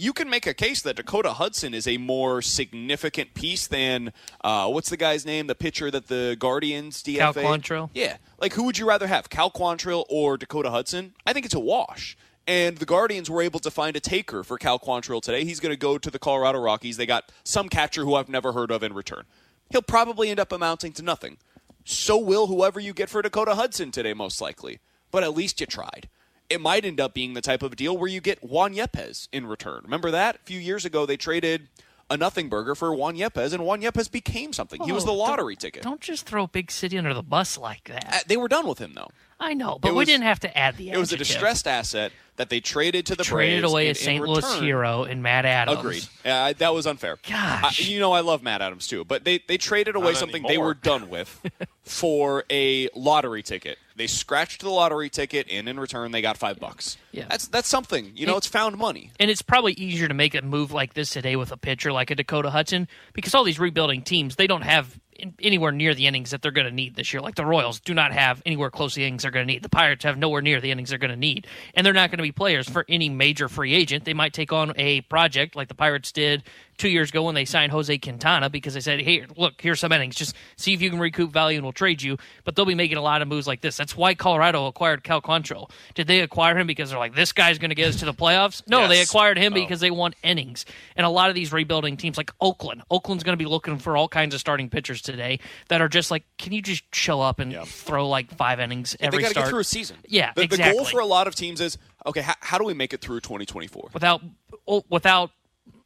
You can make a case that Dakota Hudson is a more significant piece than uh, what's the guy's name? The pitcher that the Guardians DFA. Cal Quantrill? Yeah. Like, who would you rather have, Cal Quantrill or Dakota Hudson? I think it's a wash. And the Guardians were able to find a taker for Cal Quantrill today. He's going to go to the Colorado Rockies. They got some catcher who I've never heard of in return. He'll probably end up amounting to nothing. So will whoever you get for Dakota Hudson today, most likely. But at least you tried. It might end up being the type of deal where you get Juan Yepez in return. Remember that? A few years ago, they traded a nothing burger for Juan Yepez, and Juan Yepez became something. he was Oh, the don't- lottery ticket. Don't just throw Big City under the bus like that. Uh, They were done with him, though. I know, but It we was- didn't have to add the It was a distressed asset that they traded to the Traded Braves away in- a St. Louis return. hero in Matt Adams. Agreed. Uh, that was unfair. Gosh. I- you know I love Matt Adams too, but they they traded away Not something they were done with for a lottery ticket. They scratched the lottery ticket, and in return they got five bucks. Yeah. that's that's something. You know, It- it's found money. And it's probably easier to make a move like this today with a pitcher like a Dakota Hudson because all these rebuilding teams, they don't have in- anywhere near the innings that they're going to need this year. Like the Royals do not have anywhere close to the innings they're going to need. The Pirates have nowhere near the innings they're going to need. And they're not going to be players for any major free agent. They might take on a project like the Pirates did two years ago when they signed Jose Quintana because they said, hey, look, here's some innings. Just see if you can recoup value and we'll trade you. But they'll be making a lot of moves like this. That's why Colorado acquired Cal Quantrill. Did they acquire him because they're like, this guy's going to get us to the playoffs? No, they acquired him Oh. because they want innings. And a lot of these rebuilding teams, like Oakland, Oakland's going to be looking for all kinds of starting pitchers today that are just like, can you just show up and throw like five innings every they got to start get through a season. Yeah, the, exactly. the goal for a lot of teams is okay. How, how do we make it through 2024? without oh, without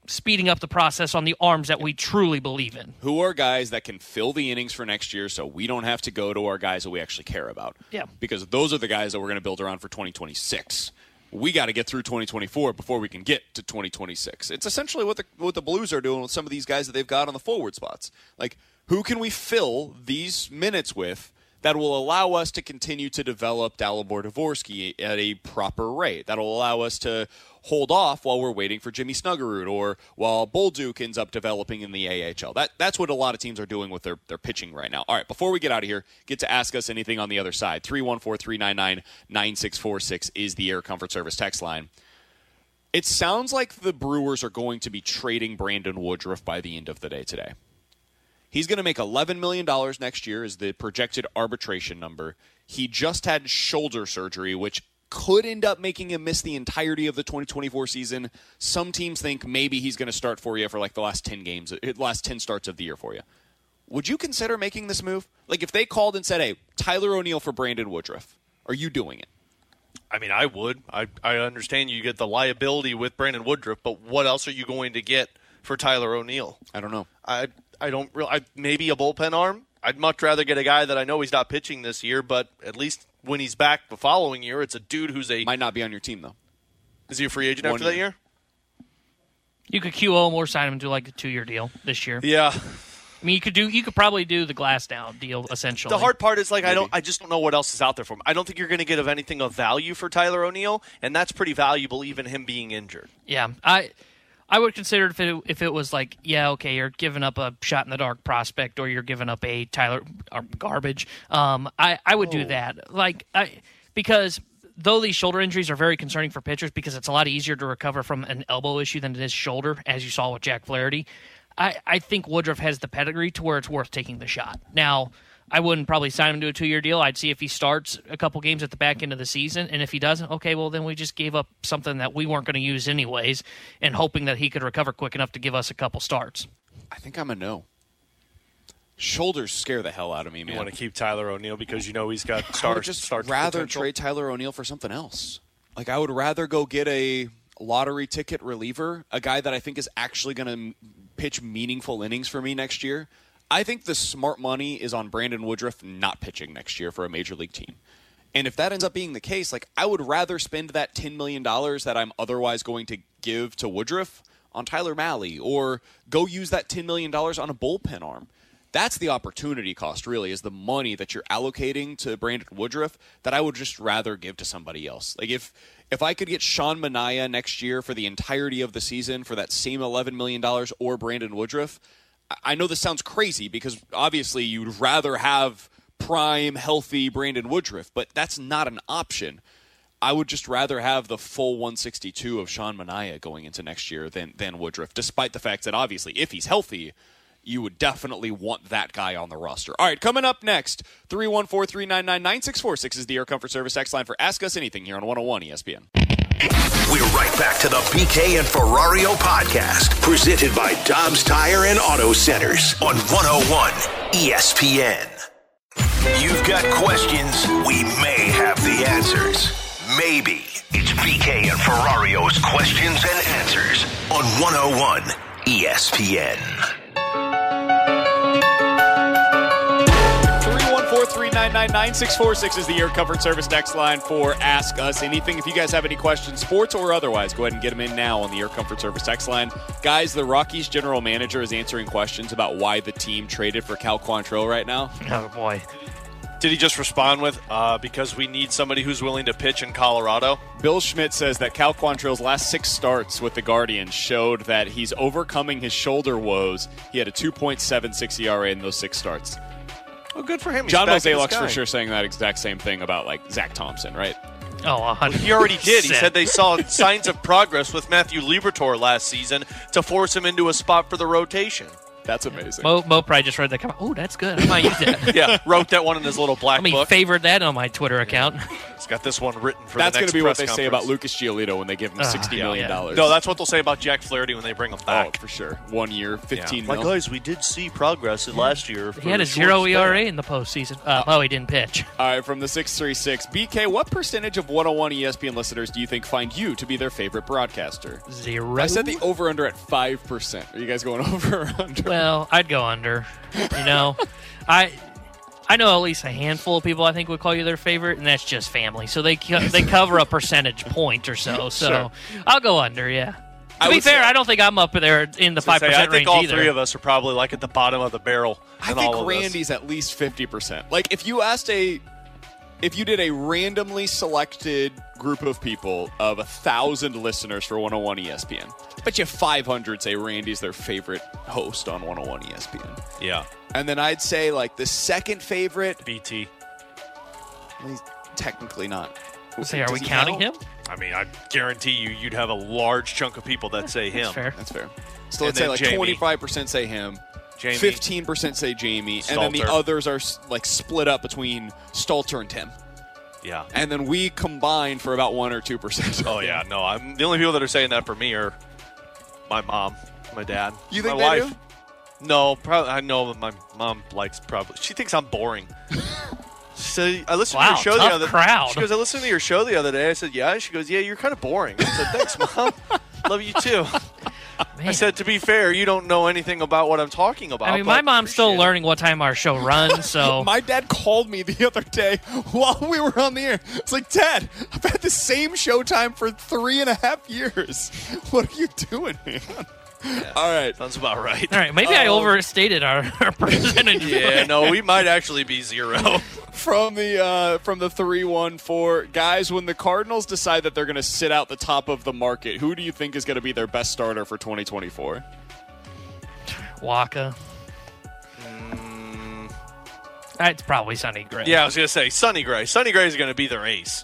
speeding up the process on the arms that we truly believe in. Who are guys that can fill the innings for next year so we don't have to go to our guys that we actually care about? Yeah. Because those are the guys that we're going to build around for 2026. We got to get through 2024 before we can get to 2026. It's essentially what the what the Blues are doing with some of these guys that they've got on the forward spots. Like, who can we fill these minutes with that will allow us to continue to develop Dalibor Dvorsky at a proper rate. That'll allow us to hold off while we're waiting for Jimmy Snuggerud or while Bolduc ends up developing in the AHL. That that's what a lot of teams are doing with their, their pitching right now. All right, before we get out of here, get to ask us anything on the other side. 314-399-9646 is the Air Comfort Service text line. It sounds like the Brewers are going to be trading Brandon Woodruff by the end of the day today. He's going to make $11 million next year, is the projected arbitration number. He just had shoulder surgery, which could end up making him miss the entirety of the 2024 season. Some teams think maybe he's going to start for you for like the last 10 games, uh, last 10 starts of the year for you. Would you consider making this move? Like if they called and said, hey, Tyler O'Neill for Brandon Woodruff, are you doing it? I mean, I would. I, I understand you get the liability with Brandon Woodruff, but what else are you going to get for Tyler O'Neill? I don't know. I I don't really. maybe a bullpen arm. I'd much rather get a guy that I know he's not pitching this year, but at least when he's back the following year, it's a dude who's a might not be on your team though. Is he a free agent One after year. that year? You could QO him or sign him to like a two year deal this year. Yeah. I mean, you could do. You could probably do the Glasnow deal essentially. The hard part is like Maybe. I don't. I just don't know what else is out there for him. I don't think you're going to get of anything of value for Tyler O'Neill, and that's pretty valuable, even him being injured. Yeah, I. I would consider if it if it was like, yeah, okay, you're giving up a shot in the dark prospect, or you're giving up a Tyler garbage. Um, I I would oh. do that, like I because though these shoulder injuries are very concerning for pitchers because it's a lot easier to recover from an elbow issue than it is shoulder, as you saw with Jack Flaherty. I, I think Woodruff has the pedigree to where it's worth taking the shot. Now, I wouldn't probably sign him to a two year deal. I'd see if he starts a couple games at the back end of the season. And if he doesn't, okay, well, then we just gave up something that we weren't going to use anyways and hoping that he could recover quick enough to give us a couple starts. I think I'm a no. Shoulders scare the hell out of me, man. You want to keep Tyler O'Neill because you know he's got stars. I would just start rather potential. trade Tyler O'Neill for something else. Like I would rather go get a lottery ticket reliever, a guy that I think is actually going to pitch meaningful innings for me next year. I think the smart money is on Brandon Woodruff not pitching next year for a major league team. And if that ends up being the case, like I would rather spend that $10 million that I'm otherwise going to give to Woodruff on Tyler Mahle or go use that $10 million on a bullpen arm. That's the opportunity cost, really, is the money that you're allocating to Brandon Woodruff that I would just rather give to somebody else. Like if if I could get Sean Manaea next year for the entirety of the season for that same $11 million or Brandon Woodruff, I know this sounds crazy because obviously you'd rather have prime, healthy Brandon Woodruff, but that's not an option. I would just rather have the full 162 of Sean Manaea going into next year than, than Woodruff, despite the fact that obviously if he's healthy, you would definitely want that guy on the roster. All right, coming up next, 314 399 9646 is the Air Comfort Service X line for Ask Us Anything here on 101 ESPN. We're right back to the BK and Ferrario podcast, presented by Dobbs Tire and Auto Centers on 101 ESPN. You've got questions, we may have the answers. Maybe. It's BK and Ferrario's questions and answers on 101 ESPN. 399 is the Air Comfort Service next line for Ask Us Anything. If you guys have any questions, sports or otherwise, go ahead and get them in now on the Air Comfort Service text line. Guys, the Rockies general manager is answering questions about why the team traded for Cal Quantrill right now. Oh, boy. Did he just respond with, uh, because we need somebody who's willing to pitch in Colorado? Bill Schmidt says that Cal Quantrill's last six starts with the Guardians showed that he's overcoming his shoulder woes. He had a 2.76 ERA in those six starts. Well, good for him. He's John Mozeliak's for sure saying that exact same thing about like Zack Thompson, right? Oh, he already did. He said they saw signs of progress with Matthew Liberatore last season to force him into a spot for the rotation. That's amazing. Mo, Mo probably just read that. Come oh, that's good. I might use that. yeah, wrote that one in his little black I mean, book. Favored that on my Twitter account. He's got this one written for. That's going to be what they conference. say about Lucas Giolito when they give him uh, yeah, million dollars. Yeah. No, that's what they'll say about Jack Flaherty when they bring him back. Oh, for sure. One year, fifteen. Yeah. My guys, we did see progress in last year. He had a zero ERA in the postseason. Uh, oh, he didn't pitch. All right, from the six three six, BK. What percentage of 101 ESPN listeners do you think find you to be their favorite broadcaster? Zero. I said the over under at five percent. Are you guys going over or under? Well, I'd go under. You know, I I know at least a handful of people I think would call you their favorite, and that's just family. So they they cover a percentage point or so. So sure. I'll go under. Yeah. To be fair, I don't think I'm up there in the five was gonna percent I think all either. three of us are probably like at the bottom of the barrel. I think all of. Randy's at least 50%. Like, if you asked a. If you did a randomly selected group of people of a thousand listeners for 101 ESPN, I bet you 500 say Randy's their favorite host on 101 ESPN. Yeah. And then I'd say, like, the second favorite. BT. Well, he's technically not. Say, are Does we counting count? him? I mean, I guarantee you, you'd have a large chunk of people that say him. fair. That's fair. So And let's say then like Jamie. twenty five percent say him, Jamie. fifteen percent say Jamie, and then the others are like split up between Stalter and Tim. Yeah. And then we combine for about one or two percent. Oh yeah, no. I'm the only people that are saying that for me are my mom, my dad. You think my they wife. No, probably. I know that my mom likes probably. She thinks I'm boring. So I listened Wow, to your show the other. crowd. She goes, I listened to your show the other day. I said, Yeah. She goes, Yeah, you're kind of boring. I said, Thanks, mom. Love you too. I said, To be fair, you don't know anything about what I'm talking about. I mean, my mom's still it." learning what time our show runs, so My dad called me the other day while we were on the air. It's like, Dad, I've had the same show time for three and a half years. What are you doing, man? All right. Sounds about right. all right. Maybe I Um, overstated our, our percentage. Yeah, no, we might actually be zero. from the uh, from the three one four guys. When the Cardinals decide that they're going to sit out the top of the market, who do you think is going to be their best starter for 2024? Wacha. It's probably Sonny Gray. Yeah, I was gonna say Sonny Gray. Sonny Gray is gonna be their ace.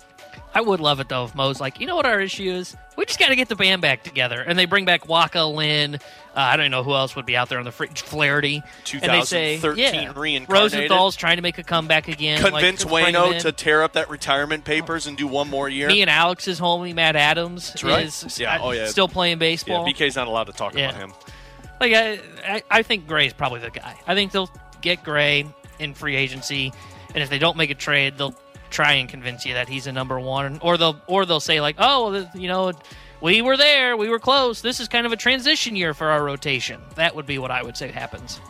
I would love it though if Mo's like, you know what our issue is? We just got to get the band back together, and they bring back Wacha Lynn. Uh, I don't know who else would be out there on the fr- Flaherty. And they say, 2013 yeah, reincarnated. Rosenthal's trying to make a comeback again. Convince like, Waino to tear up that retirement papers and do one more year. Me and Alex's homie Matt Adams That's right. is Yeah, oh, yeah. still playing baseball. yeah. BK's not allowed to talk Yeah. about him. Like I, I, I think Gray's probably the guy. I think they'll get Gray in free agency, and if they don't make a trade, they'll try and convince you that he's a number one, or they'll or they'll say like, oh, well, you know, we were there, we were close. This is kind of a transition year for our rotation. That would be what I would say happens.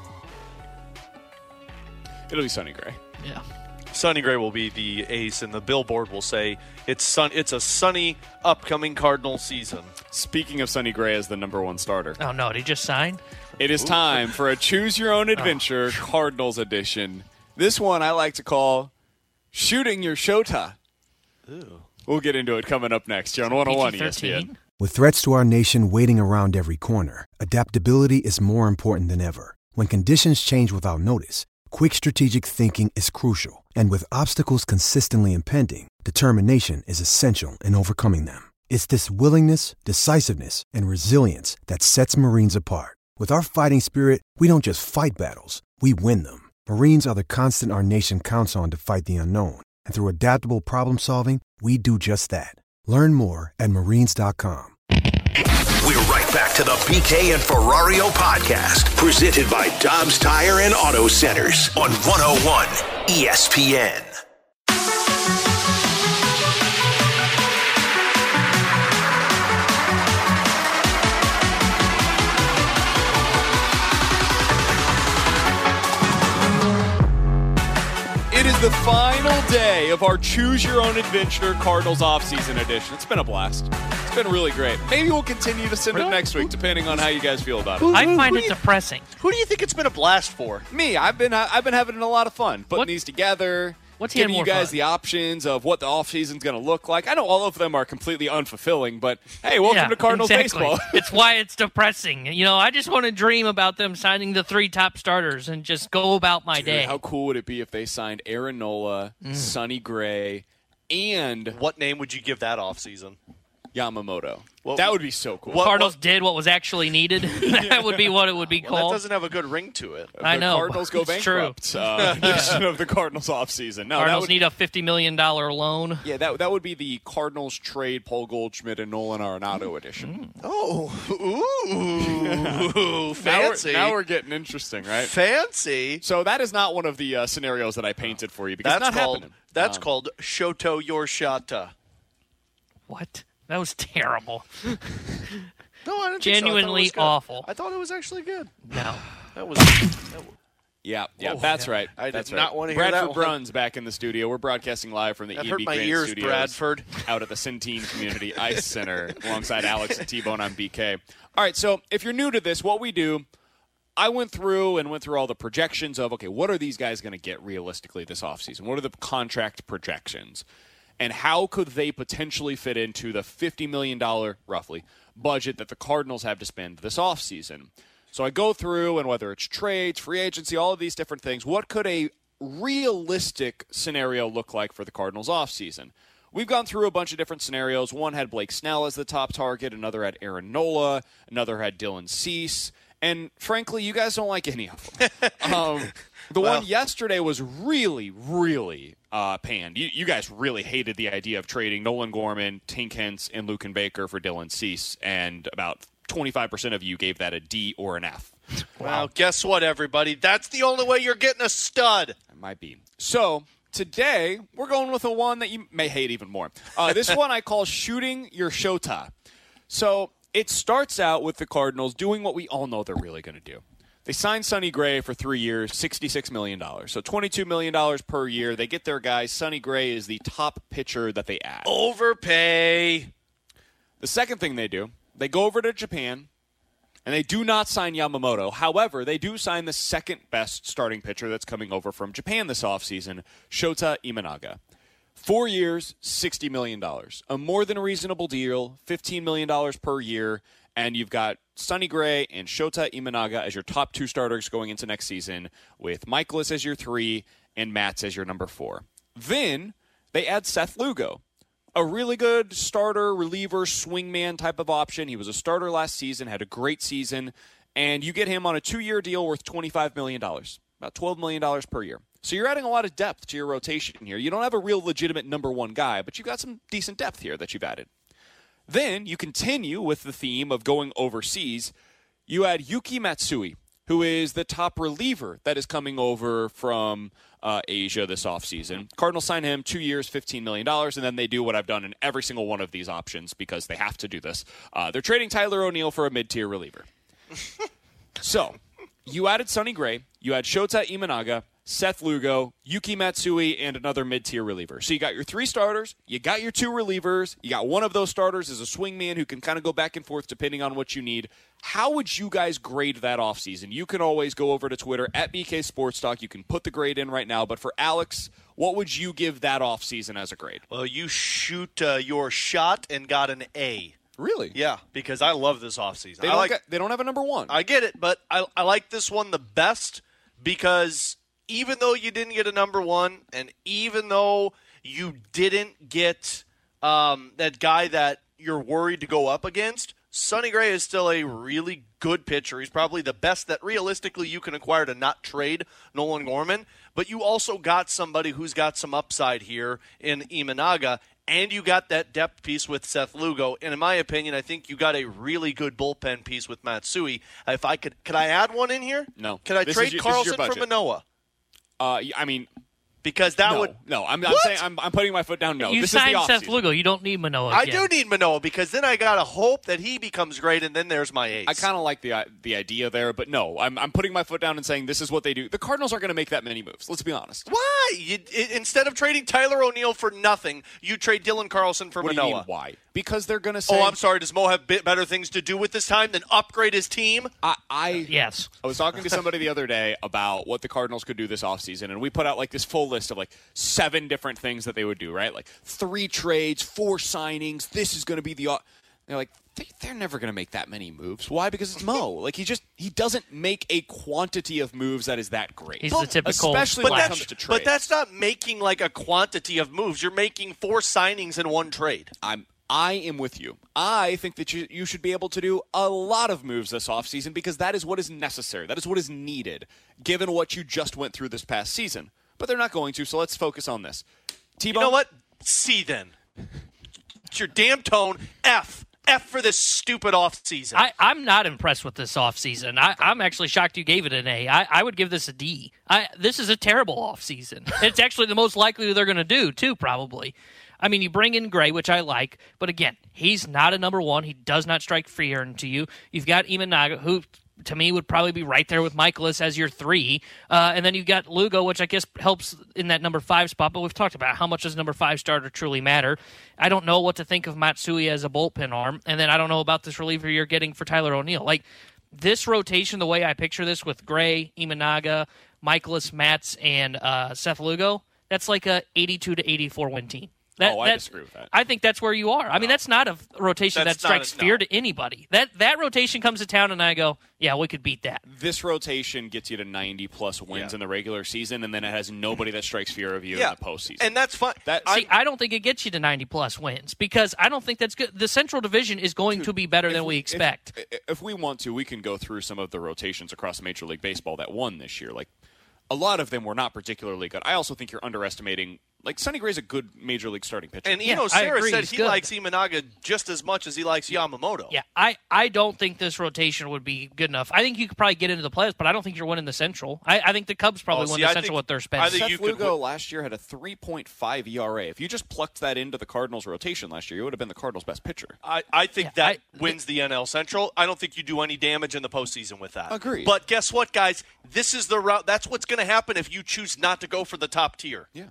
It'll be Sonny Gray. Yeah. Sonny Gray will be the ace, and the billboard will say it's sun. It's a sunny upcoming Cardinal season. Speaking of Sonny Gray as the number one starter, Oh no, did he just sign? it is time for a choose your own adventure Cardinals edition. This one I like to call shooting your shota. We'll get into it coming up next here on 101 ESPN. With threats to our nation waiting around every corner, adaptability is more important than ever. When conditions change without notice, quick strategic thinking is crucial. And with obstacles consistently impending, determination is essential in overcoming them. It's this willingness, decisiveness, and resilience that sets Marines apart. With our fighting spirit, we don't just fight battles, we win them. Marines are the constant our nation counts on to fight the unknown. And through adaptable problem solving, we do just that. Learn more at marines.com. We're right back to the BK and Ferrario podcast, presented by Dobbs Tire and Auto Centers on 101 ESPN. The final day of our Choose Your Own Adventure Cardinals offseason edition. It's been a blast. It's been really great. Maybe we'll continue to send it next week, depending on how you guys feel about it. I find it depressing. Who do you think it's been a blast for? Me, I've been I've been having a lot of fun putting these together. What's giving you guys fun? the options of what the offseason's going to look like. I know all of them are completely unfulfilling, but hey, welcome Yeah, to Cardinals exactly. baseball. it's why it's depressing. You know, I just want to dream about them signing the three top starters and just go about my Dude, day. how cool would it be if they signed Aaron Nola, Mm. Sonny Gray, and What name would you give that offseason? Yamamoto? What- that would be so cool. what- Cardinals did what was actually needed. that would be what it would be Well, that called. doesn't have a good ring to it. I the know. Cardinals go It's true. bankrupt. Uh, edition of the Cardinals offseason. No, that Cardinals would, need a fifty million dollar loan. yeah, that that would be the Cardinals trade Paul Goldschmidt and Nolan Arenado edition. Oh, ooh, Now we're, fancy. now we're getting interesting, right? fancy. So that is not one of the uh, scenarios that I painted for you because That's not called happening. that's Um, called Shoto Yorshata. What? That was terrible. No, I didn't think so. I it Genuinely was awful. I thought it was actually good. No. That was. That Yeah, yeah, Oh, that's yeah. right. I did that's not right. wanna hear Bradford that one. Bruns back in the studio. We're broadcasting live from the That EB hurt my Granite ears, Studios Bradford. out at the Centene Community Ice Center alongside Alex and T-Bone on BK. All right, so if you're new to this, what we do, I went through and went through all the projections of, okay, what are these guys going to get realistically this offseason? What are the contract projections? And how could they potentially fit into the $50 million, roughly, budget that the Cardinals have to spend this offseason? So I go through, and whether it's trades, free agency, all of these different things, what could a realistic scenario look like for the Cardinals offseason? We've gone through a bunch of different scenarios. One had Blake Snell as the top target, another had Aaron Nola, another had Dylan Cease, and frankly, you guys don't like any of them. um, the one yesterday was really, really uh, panned. You, you guys really hated the idea of trading Nolan Gorman, Tink Hence, and Luken Baker for Dylan Cease, and about 25% of you gave that a D or an F. Well, guess what, everybody? That's the only way you're getting a stud. It might be. So today we're going with a one that you may hate even more. Uh, this one I call shooting your Shota. So it starts out with the Cardinals doing what we all know they're really going to do. They signed Sonny Gray for three years, $66 million. So $22 million per year. They get their guy. Sonny Gray is the top pitcher that they add. Overpay. The second thing they do, they go over to Japan and they do not sign Yamamoto. However, they do sign the second best starting pitcher that's coming over from Japan this offseason, Shota Imanaga. Four years, $60 million. A more than reasonable deal, $15 million per year. And you've got Sonny Gray and Shota Imanaga as your top two starters going into next season, with Mikolas as your three and Matz as your number four. Then they add Seth Lugo, a really good starter, reliever, swingman type of option. He was a starter last season, had a great season, and you get him on a two year deal worth $25 million, about $12 million per year. So you're adding a lot of depth to your rotation here. You don't have a real legitimate number one guy, but you've got some decent depth here that you've added. Then you continue with the theme of going overseas. You add Yuki Matsui, who is the top reliever that is coming over from uh, Asia this offseason. Cardinals sign him two years, $15 million, and then they do what I've done in every single one of these options because they have to do this. Uh, they're trading Tyler O'Neill for a mid tier reliever. so you added Sonny Gray, you had Shota Imanaga, Seth Lugo, Yuki Matsui, and another mid tier reliever. So you got your three starters, you got your two relievers, you got one of those starters as a swingman who can kind of go back and forth depending on what you need. How would you guys grade that offseason? You can always go over to Twitter at BK Sports Talk. You can put the grade in right now. But for Alex, what would you give that offseason as a grade? Well, you shoot uh, your shot and got an A. Really? Yeah, because I love this offseason. They don't, like, they don't have a number one. I get it, but I, I like this one the best because even though you didn't get a number one, and even though you didn't get um, that guy that you're worried to go up against, Sonny Gray is still a really good pitcher. He's probably the best that realistically you can acquire to not trade Nolan Gorman. But you also got somebody who's got some upside here in Imanaga, and you got that depth piece with Seth Lugo. And in my opinion, I think you got a really good bullpen piece with Matsui. If I could, could I add one in here? No. Could I This trade your- this is your Carlson for. Manoah? Uh, I mean, because that no, would no. I'm, I'm What? saying I'm, I'm putting my foot down. No, you this signed is the Seth. Lugo. You don't need Manoah. I do need Manoah because then I gotta hope that he becomes great, and then there's my ace. I kind of like the uh, the idea there, but no, I'm, I'm putting my foot down and saying this is what they do. The Cardinals aren't going to make that many moves. Let's be honest. Why? You, instead of trading Tyler O'Neill for nothing, you trade Dylan Carlson for What do you Manoah. mean, why? Because they're going to oh, say. Oh, I'm sorry. Does Mo have bit better things to do with this time than upgrade his team? I, I Yes. I was talking to somebody the other day about what the Cardinals could do this offseason, and we put out like this full list of like seven different things that they would do, right? Like three trades, four signings. This is going to be the. They're like they, they're never going to make that many moves. Why? Because it's Mo. like he just he doesn't make a quantity of moves that is that great. He's the typical especially But when it comes to trades. but that's not making like a quantity of moves. You're making four signings in one trade. I'm I am with you. I think that you, you should be able to do a lot of moves this offseason because that is what is necessary. That is what is needed given what you just went through this past season. But they're not going to, so let's focus on this. T-Bone, You know what? See then. It's your damn tone. F. F for this stupid off season. I, I'm not impressed with this offseason. I, I'm actually shocked you gave it an A. I, I would give this a D. I, this is a terrible offseason. It's actually the most likely they're going to do, too, probably. I mean, you bring in Gray, which I like, but again, he's not a number one. He does not strike free earn to you. You've got Imanaga, who to me would probably be right there with Mikolas as your three, uh, and then you've got Lugo, which I guess helps in that number five spot. But we've talked about how much does number five starter truly matter. I don't know what to think of Matsui as a bullpen arm, and then I don't know about this reliever you're getting for Tyler O'Neill. Like this rotation, the way I picture this with Gray, Imanaga, Mikolas, Matz, and uh, Seth Lugo, that's like a 82 to 84 win team. That, Oh, I that- disagree with that. I think that's where you are. I mean, that's not a rotation That's that not a- strikes fear to anybody. That that rotation comes to town, and I go, yeah, we could beat that. This rotation gets you to 90 plus wins in the regular season, and then it has nobody that strikes fear of you Yeah. in the postseason. And that's fine. That, See, I don't think it gets you to 90 plus wins because I don't think that's good. The Central Division is going to be better than we expect. If, if we want to, we can go through some of the rotations across Major League Baseball that won this year. Like a lot of them were not particularly good. I also think you're underestimating. Like Sonny Gray's a good Major League starting pitcher. And Eno Sarris said he likes Imanaga just as much as he likes Yamamoto. Yeah, I, I don't think this rotation would be good enough. I think you could probably get into the playoffs, but I don't think you're winning the Central. I, I think the Cubs oh, probably Oh, win see, the I Central think- with their spend. I think Seth Lugo last year had a 3.5 ERA. If you just plucked that into the Cardinals' rotation last year, you would have been the Cardinals' best pitcher. I, I think that wins the NL Central. I don't think you do any damage in the postseason with that. Agreed. But guess what, guys? This is the route. That's what's going to happen if you choose not to go for the top tier. Yeah.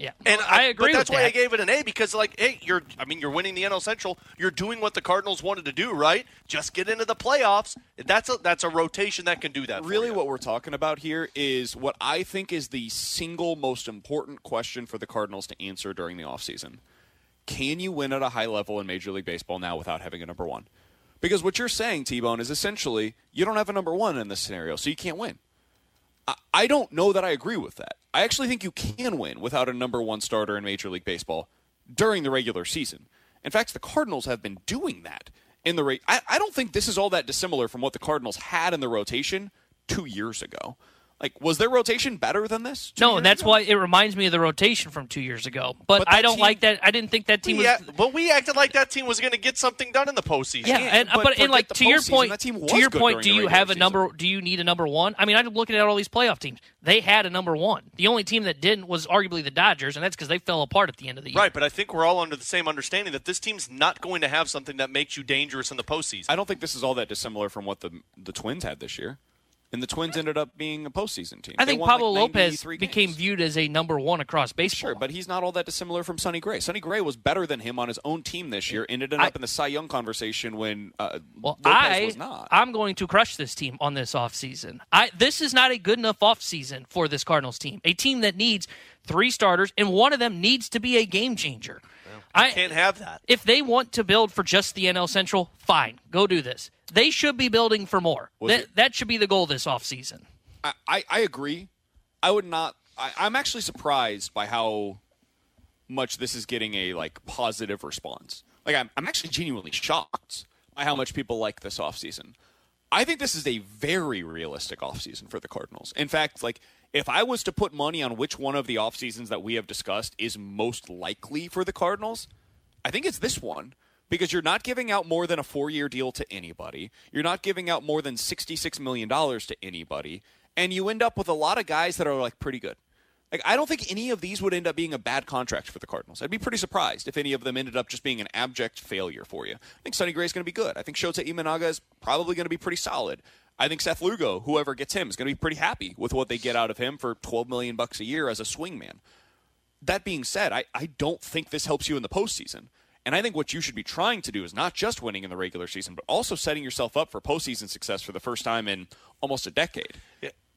Yeah, and I agree But that's with why I gave it an A because, like, hey, you're. I mean, you're winning the NL Central. You're doing what the Cardinals wanted to do, right? Just get into the playoffs. That's a that's a rotation that can do that. for Really, you. what we're talking about here is what I think is the single most important question for the Cardinals to answer during the offseason. Can you win at a high level in Major League Baseball now without having a number one? Because what you're saying, T Bone, is essentially you don't have a number one in this scenario, so you can't win. I- don't know that I agree with that. I actually think you can win without a number one starter in Major League Baseball during the regular season. In fact, the Cardinals have been doing that in the rate. I, I don't think this is all that dissimilar from what the Cardinals had in the rotation two years ago. Like, was their rotation better than this? No, and that's ago? why it reminds me of the rotation from two years ago. But, But I don't team- like that. I didn't think that team was. Yeah, but we acted like that team was going to get something done in the postseason. Yeah, and but, and like to your point, to your point, do you have a number? Do you need a number one? I mean, I'm looking at all these playoff teams. They had a number one. The only team that didn't was arguably the Dodgers, and that's because they fell apart at the end of the year. Right, but I think we're all under the same understanding that this team's not going to have something that makes you dangerous in the postseason. I don't think this is all that dissimilar from what the the Twins had this year. And the Twins ended up being a postseason team. I They think Pablo like, Lopez 93 became games. viewed as a number one across baseball. Sure, but he's not all that dissimilar from Sonny Gray. Sonny Gray was better than him on his own team this year, ended up in the Cy Young conversation when uh, Well, Lopez I, was not. I'm going to crush this team on this offseason. I this is not a good enough offseason for this Cardinals team. A team that needs three starters, and one of them needs to be a game changer. I can't have that. If they want to build for just the NL Central, fine, go do this. They should be building for more. Was That, it- that should be the goal this offseason. I, I, I agree. I would not. I, I'm actually surprised by how much this is getting a like positive response. Like I'm, I'm actually genuinely shocked by how much people like this offseason. I think this is a very realistic offseason for the Cardinals. In fact, like if I was to put money on which one of the off seasons that we have discussed is most likely for the Cardinals, I think it's this one because you're not giving out more than a four year deal to anybody. You're not giving out more than $66 million to anybody. And you end up with a lot of guys that are like pretty good. Like I don't think any of these would end up being a bad contract for the Cardinals. I'd be pretty surprised if any of them ended up just being an abject failure for you. I think Sonny Gray's going to be good. I think Shota Imanaga is probably going to be pretty solid. I think Seth Lugo, whoever gets him, is going to be pretty happy with what they get out of him for 12 million bucks a year as a swingman. That being said, I, I don't think this helps you in the postseason. And I think what you should be trying to do is not just winning in the regular season, but also setting yourself up for postseason success for the first time in almost a decade.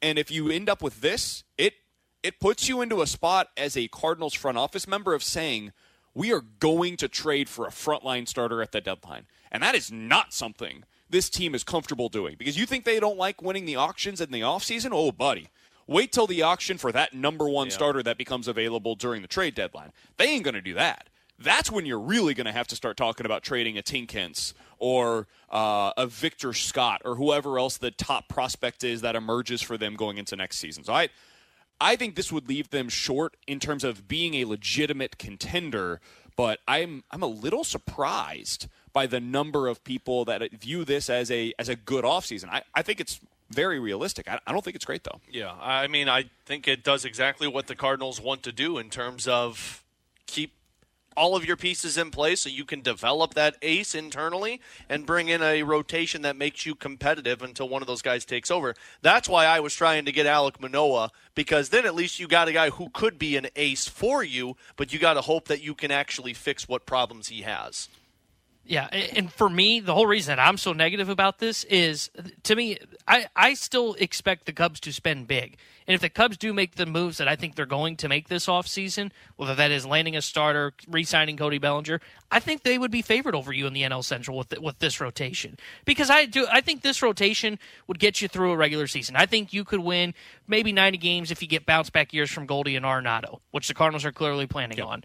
And if you end up with this, it it puts you into a spot as a Cardinals front office member of saying, we are going to trade for a frontline starter at the deadline. And that is not something this team is comfortable doing. Because you think they don't like winning the auctions in the offseason? Oh, buddy. Wait till the auction for that number one starter that becomes available during the trade deadline. They ain't going to do that. That's when you're really going to have to start talking about trading a Tink Hence or uh, a Victor Scott or whoever else the top prospect is that emerges for them going into next season. So I, I think this would leave them short in terms of being a legitimate contender. But I'm I'm a little surprised by the number of people that view this as a as a good offseason. I, I think it's very realistic. I, I don't think it's great though. Yeah, I mean, I think it does exactly what the Cardinals want to do in terms of keep all of your pieces in place so you can develop that ace internally and bring in a rotation that makes you competitive until one of those guys takes over. That's why I was trying to get Alec Manoah because then at least you got a guy who could be an ace for you, but you got to hope that you can actually fix what problems he has. Yeah, and for me, the whole reason I'm so negative about this is, to me, I, I still expect the Cubs to spend big. And if the Cubs do make the moves that I think they're going to make this offseason, whether that is landing a starter, re-signing Cody Bellinger, I think they would be favored over you in the NL Central with with this rotation. Because I do, I think this rotation would get you through a regular season. I think you could win maybe 90 games if you get bounce back years from Goldie and Arenado, which the Cardinals are clearly planning yep. on.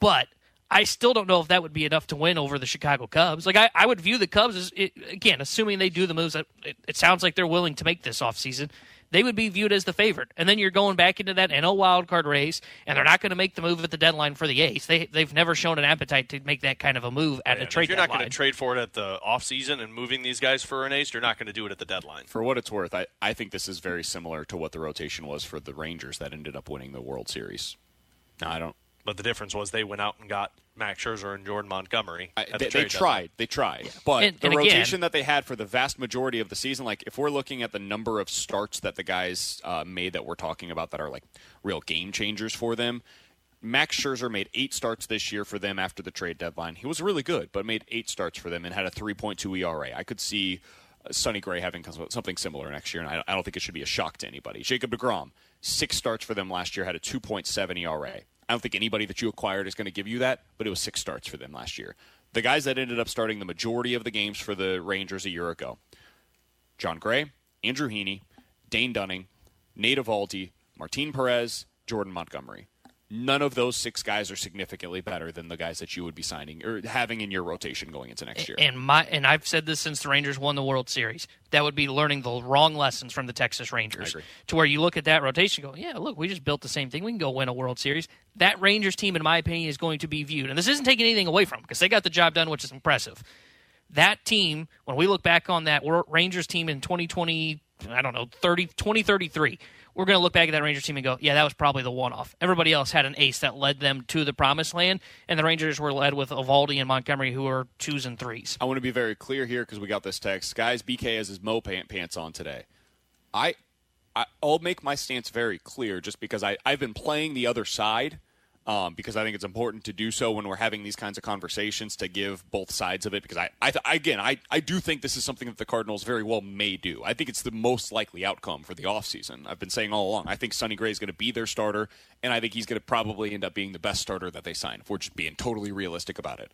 But I still don't know if that would be enough to win over the Chicago Cubs. Like I, I would view the Cubs as it, again, assuming they do the moves that it, it, sounds like they're willing to make this offseason, they would be viewed as the favorite. And then you're going back into that NL wild card race, and they're not going to make the move at the deadline for the ace. They they've never shown an appetite to make that kind of a move at yeah, a trade. If you're not going to trade for it at the offseason and moving these guys for an ace, you're not going to do it at the deadline. For what it's worth, I, I think this is very similar to what the rotation was for the Rangers that ended up winning the World Series. Now I don't but the difference was they went out and got Max Scherzer and Jordan Montgomery. I, they, the they tried. They tried. Yeah. But and, the and rotation again, that they had for the vast majority of the season, like if we're looking at the number of starts that the guys uh, made that we're talking about that are like real game changers for them, Max Scherzer made eight starts this year for them after the trade deadline. He was really good, but made eight starts for them and had a 3.2 ERA. I could see uh, Sonny Gray having something similar next year, and I, I don't think it should be a shock to anybody. Jacob DeGrom, six starts for them last year, had a 2.7 ERA. I don't think anybody that you acquired is going to give you that, but it was six starts for them last year. The guys that ended up starting the majority of the games for the Rangers a year ago Jon Gray, Andrew Heaney, Dane Dunning, Nate Eovaldi, Martin Perez, Jordan Montgomery none of those six guys are significantly better than the guys that you would be signing or having in your rotation going into next year. And my and I've said this since the Rangers won the World Series. That would be learning the wrong lessons from the Texas Rangers. To where you look at that rotation, go, yeah, look, we just built the same thing. We can go win a World Series. That Rangers team, in my opinion, is going to be viewed, and this isn't taking anything away from them because they got the job done, which is impressive. That team, when we look back on that Rangers team in 2020, I don't know, 30, 2033 we're going to look back at that Rangers team and go, yeah, that was probably the one off. Everybody else had an ace that led them to the promised land, and the Rangers were led with Eovaldi and Montgomery, who are twos and threes. I want to be very clear here because we got this text. Guys, BK has his Mo pants on today. I, I, will make my stance very clear just because I, I've been playing the other side um, because I think it's important to do so when we're having these kinds of conversations to give both sides of it. Because I, I again, I, I do think this is something that the Cardinals very well may do. I think it's the most likely outcome for the offseason. I've been saying all along. I think Sonny Gray is going to be their starter, and I think he's going to probably end up being the best starter that they sign. If we're just being totally realistic about it,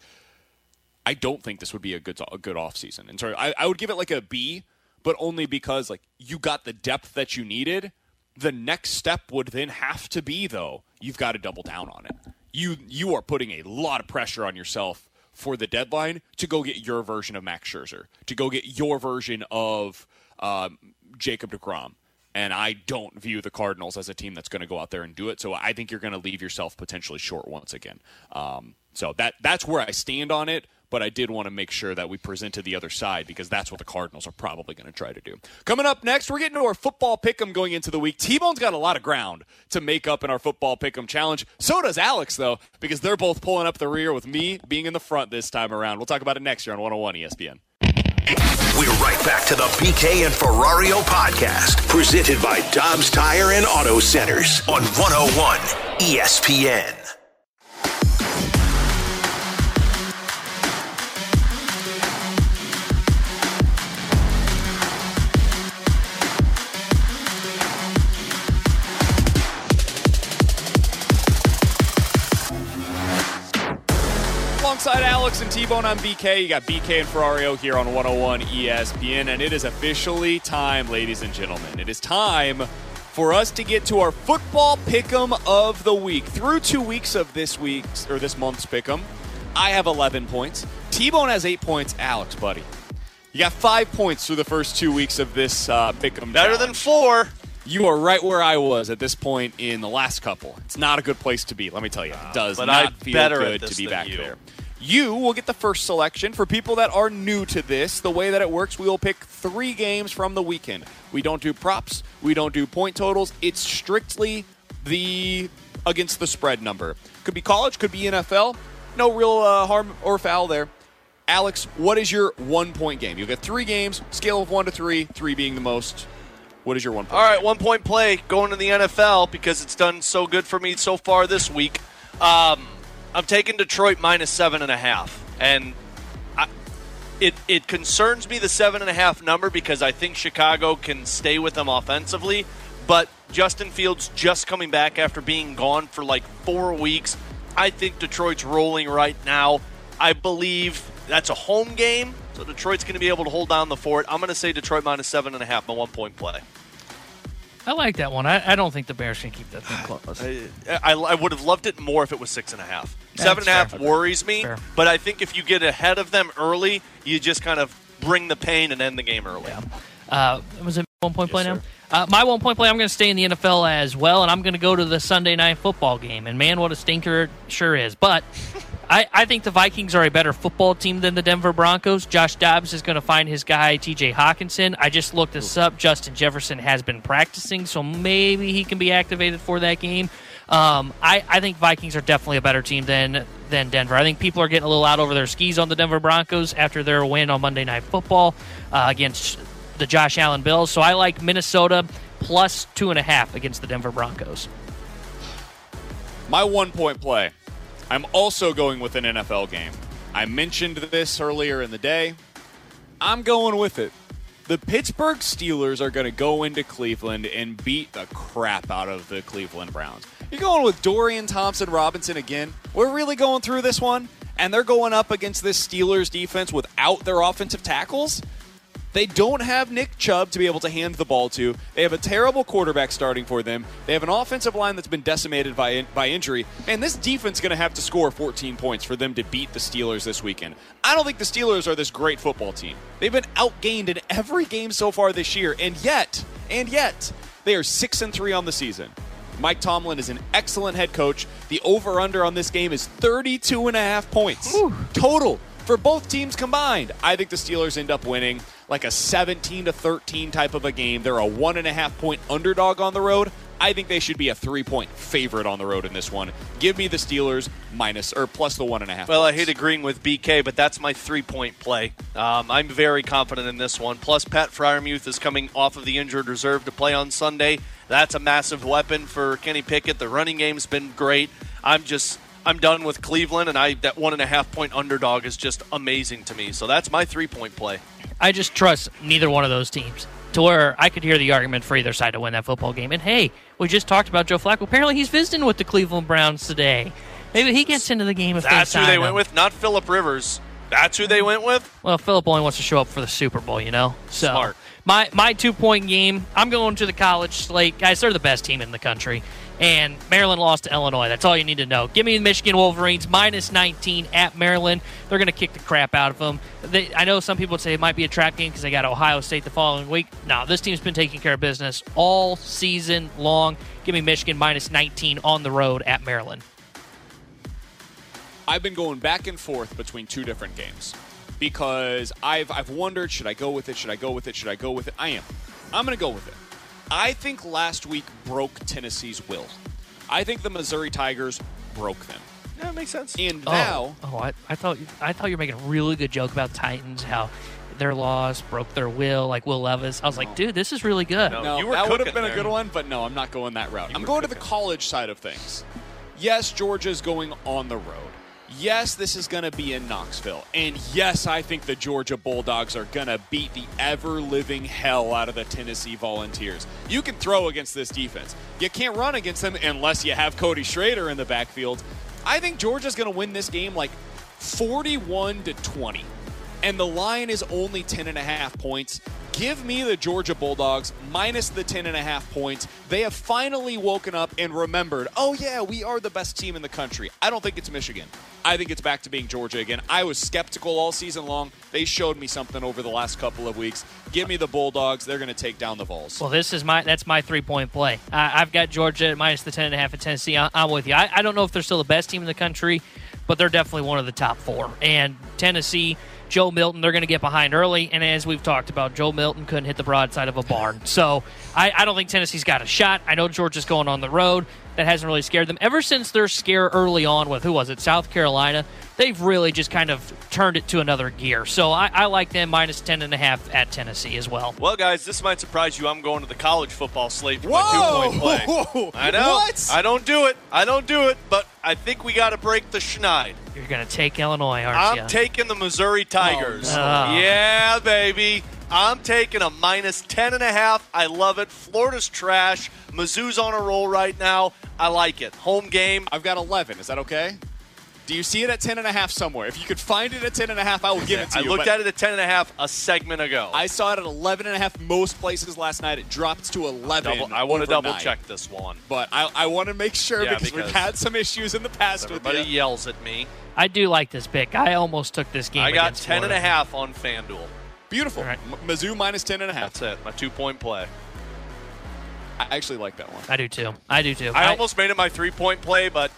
I don't think this would be a good a good offseason. And so I, I would give it like a B, but only because like you got the depth that you needed the next step would then have to be, though, you've got to double down on it. You you are putting a lot of pressure on yourself for the deadline to go get your version of Max Scherzer, to go get your version of um, Jacob DeGrom. And I don't view the Cardinals as a team that's going to go out there and do it. So I think you're going to leave yourself potentially short once again. Um, so that that's where I stand on it but I did want to make sure that we presented the other side because that's what the Cardinals are probably going to try to do. Coming up next, we're getting to our football pick'em going into the week. T-Bone's got a lot of ground to make up in our football pick'em challenge. So does Alex, though, because they're both pulling up the rear with me being in the front this time around. We'll talk about it next year on 101 ESPN. We're right back to the BK and Ferrario podcast, presented by Dobbs Tire and Auto Centers on 101 ESPN. Alongside Alex and T-Bone on BK, you got BK and Ferrario here on 101 ESPN, and it is officially time, ladies and gentlemen. It is time for us to get to our football pick'em of the week. Through two weeks of this week's or this month's pick'em, I have 11 points. T-Bone has eight points. Alex, buddy, you got five points through the first two weeks of this uh, pick'em. Better challenge. than four. You are right where I was at this point in the last couple. It's not a good place to be, let me tell you. It does uh, not feel good to be back you. there. You will get the first selection. For people that are new to this, the way that it works, we will pick three games from the weekend. We don't do props, we don't do point totals. It's strictly the against the spread number. Could be college, could be NFL. no real uh, harm or foul there. Alex, what is your one point game? You've got three games, scale of one to three, three being the most. What is your one point? All right, one point play going to the NFL because it's done so good for me so far this week. Um, I'm taking Detroit minus seven and a half, and I, it it concerns me the seven and a half number because I think Chicago can stay with them offensively, but Justin Fields just coming back after being gone for like four weeks. I think Detroit's rolling right now. I believe that's a home game, so Detroit's going to be able to hold down the fort. I'm going to say Detroit minus seven and a half, my one point play. I like that one. I, I don't think the Bears can keep that thing close. I, I, I would have loved it more if it was six and a half. Seven and a half worries me, Fair. but I think if you get ahead of them early, you just kind of bring the pain and end the game early. Uh, was it one point play now? Uh, my one point play, I'm going to stay in the NFL as well, and I'm going to go to the Sunday night football game. And man, what a stinker it sure is. But I, I think the Vikings are a better football team than the Denver Broncos. Josh Dobbs is going to find his guy, TJ Hockenson. I just looked this up. Justin Jefferson has been practicing, so maybe he can be activated for that game. Um, I, I think Vikings are definitely a better team than than Denver. I think people are getting a little out over their skis on the Denver Broncos after their win on Monday Night Football uh, against the Josh Allen Bills. So I like Minnesota plus two and a half against the Denver Broncos. My one point play. I'm also going with an NFL game. I mentioned this earlier in the day. I'm going with it. The Pittsburgh Steelers are going to go into Cleveland and beat the crap out of the Cleveland Browns. You're going with Dorian Thompson Robinson again. We're really going through this one, and they're going up against this Steelers defense without their offensive tackles. They don't have Nick Chubb to be able to hand the ball to. They have a terrible quarterback starting for them. They have an offensive line that's been decimated by by injury. And this defense is going to have to score 14 points for them to beat the Steelers this weekend. I don't think the Steelers are this great football team. They've been outgained in every game so far this year, and yet, and yet, they are six and three on the season. Mike Tomlin is an excellent head coach. The over under on this game is 32 and a half points total for both teams combined. I think the Steelers end up winning like a 17 to 13 type of a game. They're a one and a half point underdog on the road. I think they should be a three point favorite on the road in this one. Give me the Steelers minus or plus the one and a half. Well, I hate agreeing with BK, but that's my three point play. Um, I'm very confident in this one. Plus, Pat Freiermuth is coming off of the injured reserve to play on Sunday. That's a massive weapon for Kenny Pickett. The running game's been great. I'm just. I'm done with Cleveland, and I that one and a half point underdog is just amazing to me. So that's my three point play. I just trust neither one of those teams to where I could hear the argument for either side to win that football game. And hey, we just talked about Joe Flacco. Apparently, he's visiting with the Cleveland Browns today. Maybe he gets into the game if That's they who they him. went with, not Philip Rivers. That's who they went with. Well, Philip only wants to show up for the Super Bowl, you know. So Smart. my my two point game. I'm going to the college slate, guys. They're the best team in the country, and Maryland lost to Illinois. That's all you need to know. Give me the Michigan Wolverines minus 19 at Maryland. They're going to kick the crap out of them. They, I know some people would say it might be a trap game because they got Ohio State the following week. No, this team's been taking care of business all season long. Give me Michigan minus 19 on the road at Maryland. I've been going back and forth between two different games because I've I've wondered should I go with it? Should I go with it? Should I go with it? I am. I'm going to go with it. I think last week broke Tennessee's will. I think the Missouri Tigers broke them. Yeah, it makes sense. And Oh, now oh, I, I thought I thought you were making a really good joke about Titans, how their loss broke their will, like Will Levis. I was like, dude, this is really good. No, you were that would have cooking been a good one, but no, I'm not going that route. I'm were going to the college side of things. Yes, Georgia's going on the road. Yes, this is going to be in Knoxville. And yes, I think the Georgia Bulldogs are going to beat the ever living hell out of the Tennessee Volunteers. You can throw against this defense. You can't run against them unless you have Cody Schrader in the backfield. I think Georgia's going to win this game like 41 to 20 and the line is only 10 and a half points. Give me the Georgia Bulldogs minus the 10 and a half points. They have finally woken up and remembered, oh yeah, we are the best team in the country. I don't think it's Michigan. I think it's back to being Georgia again. I was skeptical all season long. They showed me something over the last couple of weeks. Give me the Bulldogs. They're going to take down the Vols. Well, this is my that's my three point play. I've got Georgia at minus the ten and a half at Tennessee. I, I'm with you. I, I don't know if they're still the best team in the country, but they're definitely one of the top four. And Tennessee, Joe Milton, they're going to get behind early. And as we've talked about, Joe Milton couldn't hit the broadside of a barn. So I, I don't think Tennessee's got a shot. I know Georgia's going on the road. That hasn't really scared them. Ever since their scare early on with, who was it, South Carolina, they've really just kind of turned it to another gear. So I, I like them minus 10.5 at Tennessee as well. Well, guys, this might surprise you. I'm going to the college football slate for Whoa! my two point play. Whoa! I know. What? I don't do it. I don't do it, but I think we got to break the schneid. You're going to take Illinois, aren't I'm you? taking the Missouri Tigers. Oh, no. Yeah, baby. I'm taking a minus 10.5. I love it. Florida's trash. Mizzou's on a roll right now. I like it. Home game. I've got 11. Is that okay? Do you see it at 10 and a half somewhere? If you could find it at 10 and a half, I will give it to I you. I looked at it at 10.5 a half a segment ago. I saw it at 11 and a half most places last night. It dropped to 11. Double- I want to double check this one. But I, I want to make sure Yeah, because, we've had some issues in the past with Everybody you. yells at me. I do like this pick. I almost took this game I got against 10 and a half on FanDuel. Beautiful. All right. M- Mizzou minus 10 and a half. That's it. My two point play. I actually like that one. I do too. I do too. I, almost made it my three point play, but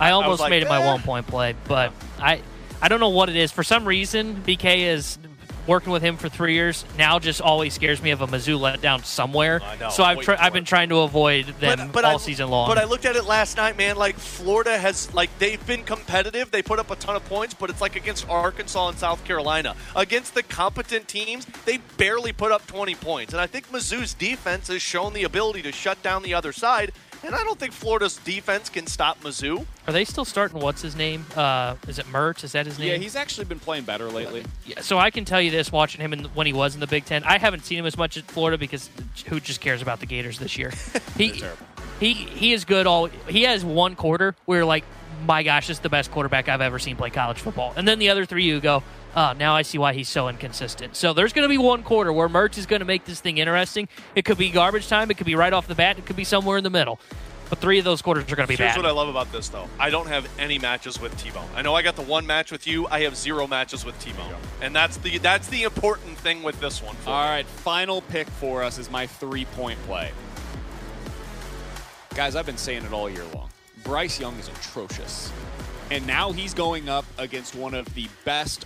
I was almost like, made it my eh. one point play, but I I don't know what it is. For some reason, BK is working with him for three years. Now just always scares me of a Mizzou letdown somewhere. So I've Wait tr- for I've been trying to avoid them but all I, season long. But I looked at it last night, man. Like Florida has, like they've been competitive. They put up a ton of points, but it's like against Arkansas and South Carolina. Against the competent teams, they barely put up 20 points. And I think Mizzou's defense has shown the ability to shut down the other side. And I don't think Florida's defense can stop Mizzou. Are they still starting? What's his name? Uh, is it Mert? Is that his name? Yeah, he's actually been playing better lately. Yeah, so I can tell you this: watching him in, when he was in the Big Ten, I haven't seen him as much at Florida because who just cares about the Gators this year? He he he is good. All he has one quarter where like, my gosh, this is the best quarterback I've ever seen play college football. And then the other three, you go, oh, now I see why he's so inconsistent. So there's going to be one quarter where Mertz is going to make this thing interesting. It could be garbage time. It could be right off the bat. It could be somewhere in the middle. But three of those quarters are going to be Here's bad. what I love about this, though. I don't have any matches with T-Bone. I know I got the one match with you. I have zero matches with T-Bone, and that's the that's the important thing with this one. For All me. right, final pick for us is my three point play. Guys, I've been saying it all year long. Bryce Young is atrocious. And now he's going up against one of the best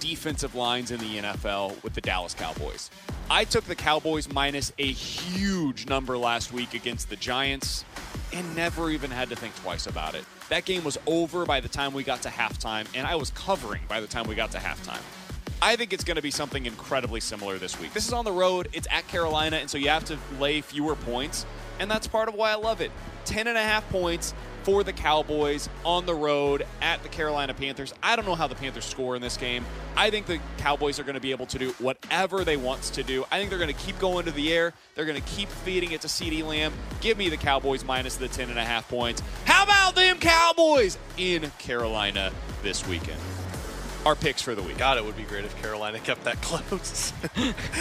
defensive lines in the NFL with the Dallas Cowboys. I took the Cowboys minus a huge number last week against the Giants and never even had to think twice about it. That game was over by the time we got to halftime, and I was covering by the time we got to halftime. I think it's going to be something incredibly similar this week. This is on the road, it's at Carolina, and so you have to lay fewer points, and that's part of why I love it. 10 and a half points for the Cowboys on the road at the Carolina Panthers. I don't know how the Panthers score in this game. I think the Cowboys are going to be able to do whatever they want to do. I think they're going to keep going to the air. They're going to keep feeding it to CeeDee Lamb. Give me the Cowboys minus the 10 and a half points. How about them Cowboys in Carolina this weekend? Our picks for the week. God, it would be great if Carolina kept that close.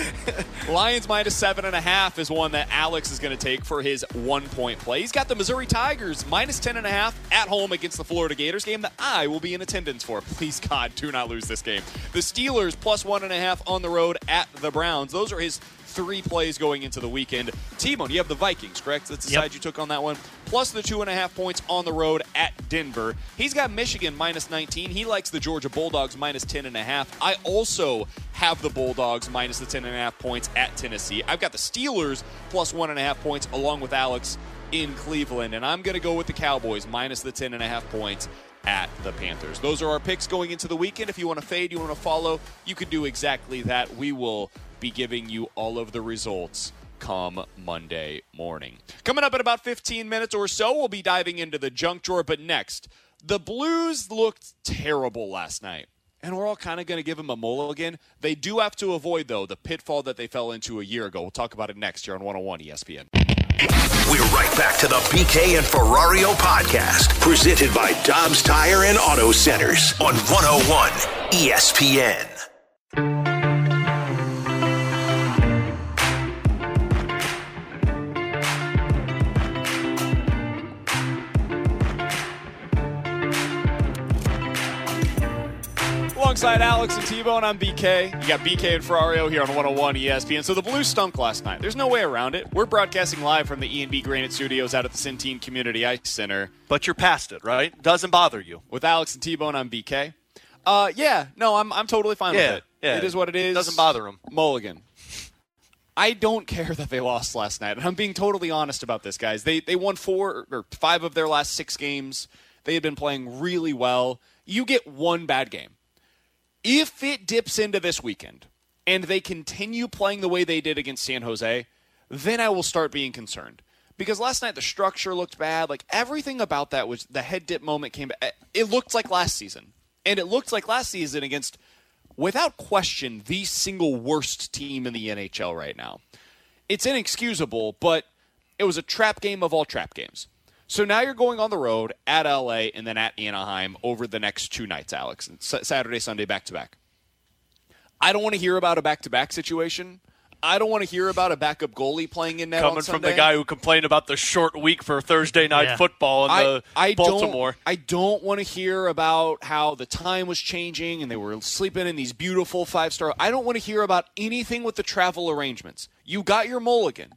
Lions minus seven and a half is one that Alex is going to take for his one point play. He's got the Missouri Tigers minus ten and a half at home against the Florida Gators game that I will be in attendance for. Please God, do not lose this game. The Steelers plus one and a half on the road at the Browns. Those are his three plays going into the weekend. T-Bone, you have the Vikings, correct? That's the Yep. side you took on that one. Plus the two and a half points on the road at Denver. He's got Michigan minus 19. He likes the Georgia Bulldogs minus 10 and a half. I also have the Bulldogs minus the 10 and a half points at Tennessee. I've got the Steelers plus one and a half points along with Alex in Cleveland. And I'm going to go with the Cowboys minus the 10 and a half points at the Panthers. Those are our picks going into the weekend. If you want to fade, you want to follow, you can do exactly that. We will be giving you all of the results come Monday morning. Coming up in about 15 minutes or so, we'll be diving into the junk drawer. But next, the Blues looked terrible last night. And we're all kind of going to give them a mulligan. They do have to avoid, though, the pitfall that they fell into a year ago. We'll talk about it next year on 101 ESPN. We're right back to the BK and Ferrario podcast, presented by Dobbs Tire and Auto Centers on 101 ESPN. Alongside Alex and T-Bone, I'm BK. You got BK and Ferrario here on 101 ESPN. So the Blues stunk last night. There's no way around it. We're broadcasting live from the E&B Granite Studios out at the Centene Community Ice Center. but you're past it, right? Doesn't bother you. With Alex and T-Bone, I'm BK. Uh, yeah, no, I'm I'm totally fine Yeah, with it. yeah. It is what it is. Doesn't bother him. Mulligan. I don't care that they lost last night. And I'm being totally honest about this, guys. They they won four or five of their last six games. They had been playing really well. You get one bad game. If it dips into this weekend and they continue playing the way they did against San Jose, then I will start being concerned. Because last night the structure looked bad. Like everything about that was the head dip moment came back. It looked like last season. And it looked like last season against, without question, the single worst team in the NHL right now. It's inexcusable, but it was a trap game of all trap games. So now you're going on the road at LA and then at Anaheim over the next two nights, Alex. Saturday, Sunday, back to back. I don't want to hear about a back to back situation. I don't want to hear about a backup goalie playing in net on Coming from the guy who complained about the short week for Thursday night Yeah. football in I, the I Baltimore. Don't, I don't want to hear about how the time was changing and they were sleeping in these beautiful five star. I don't want to hear about anything with the travel arrangements. You got your mulligan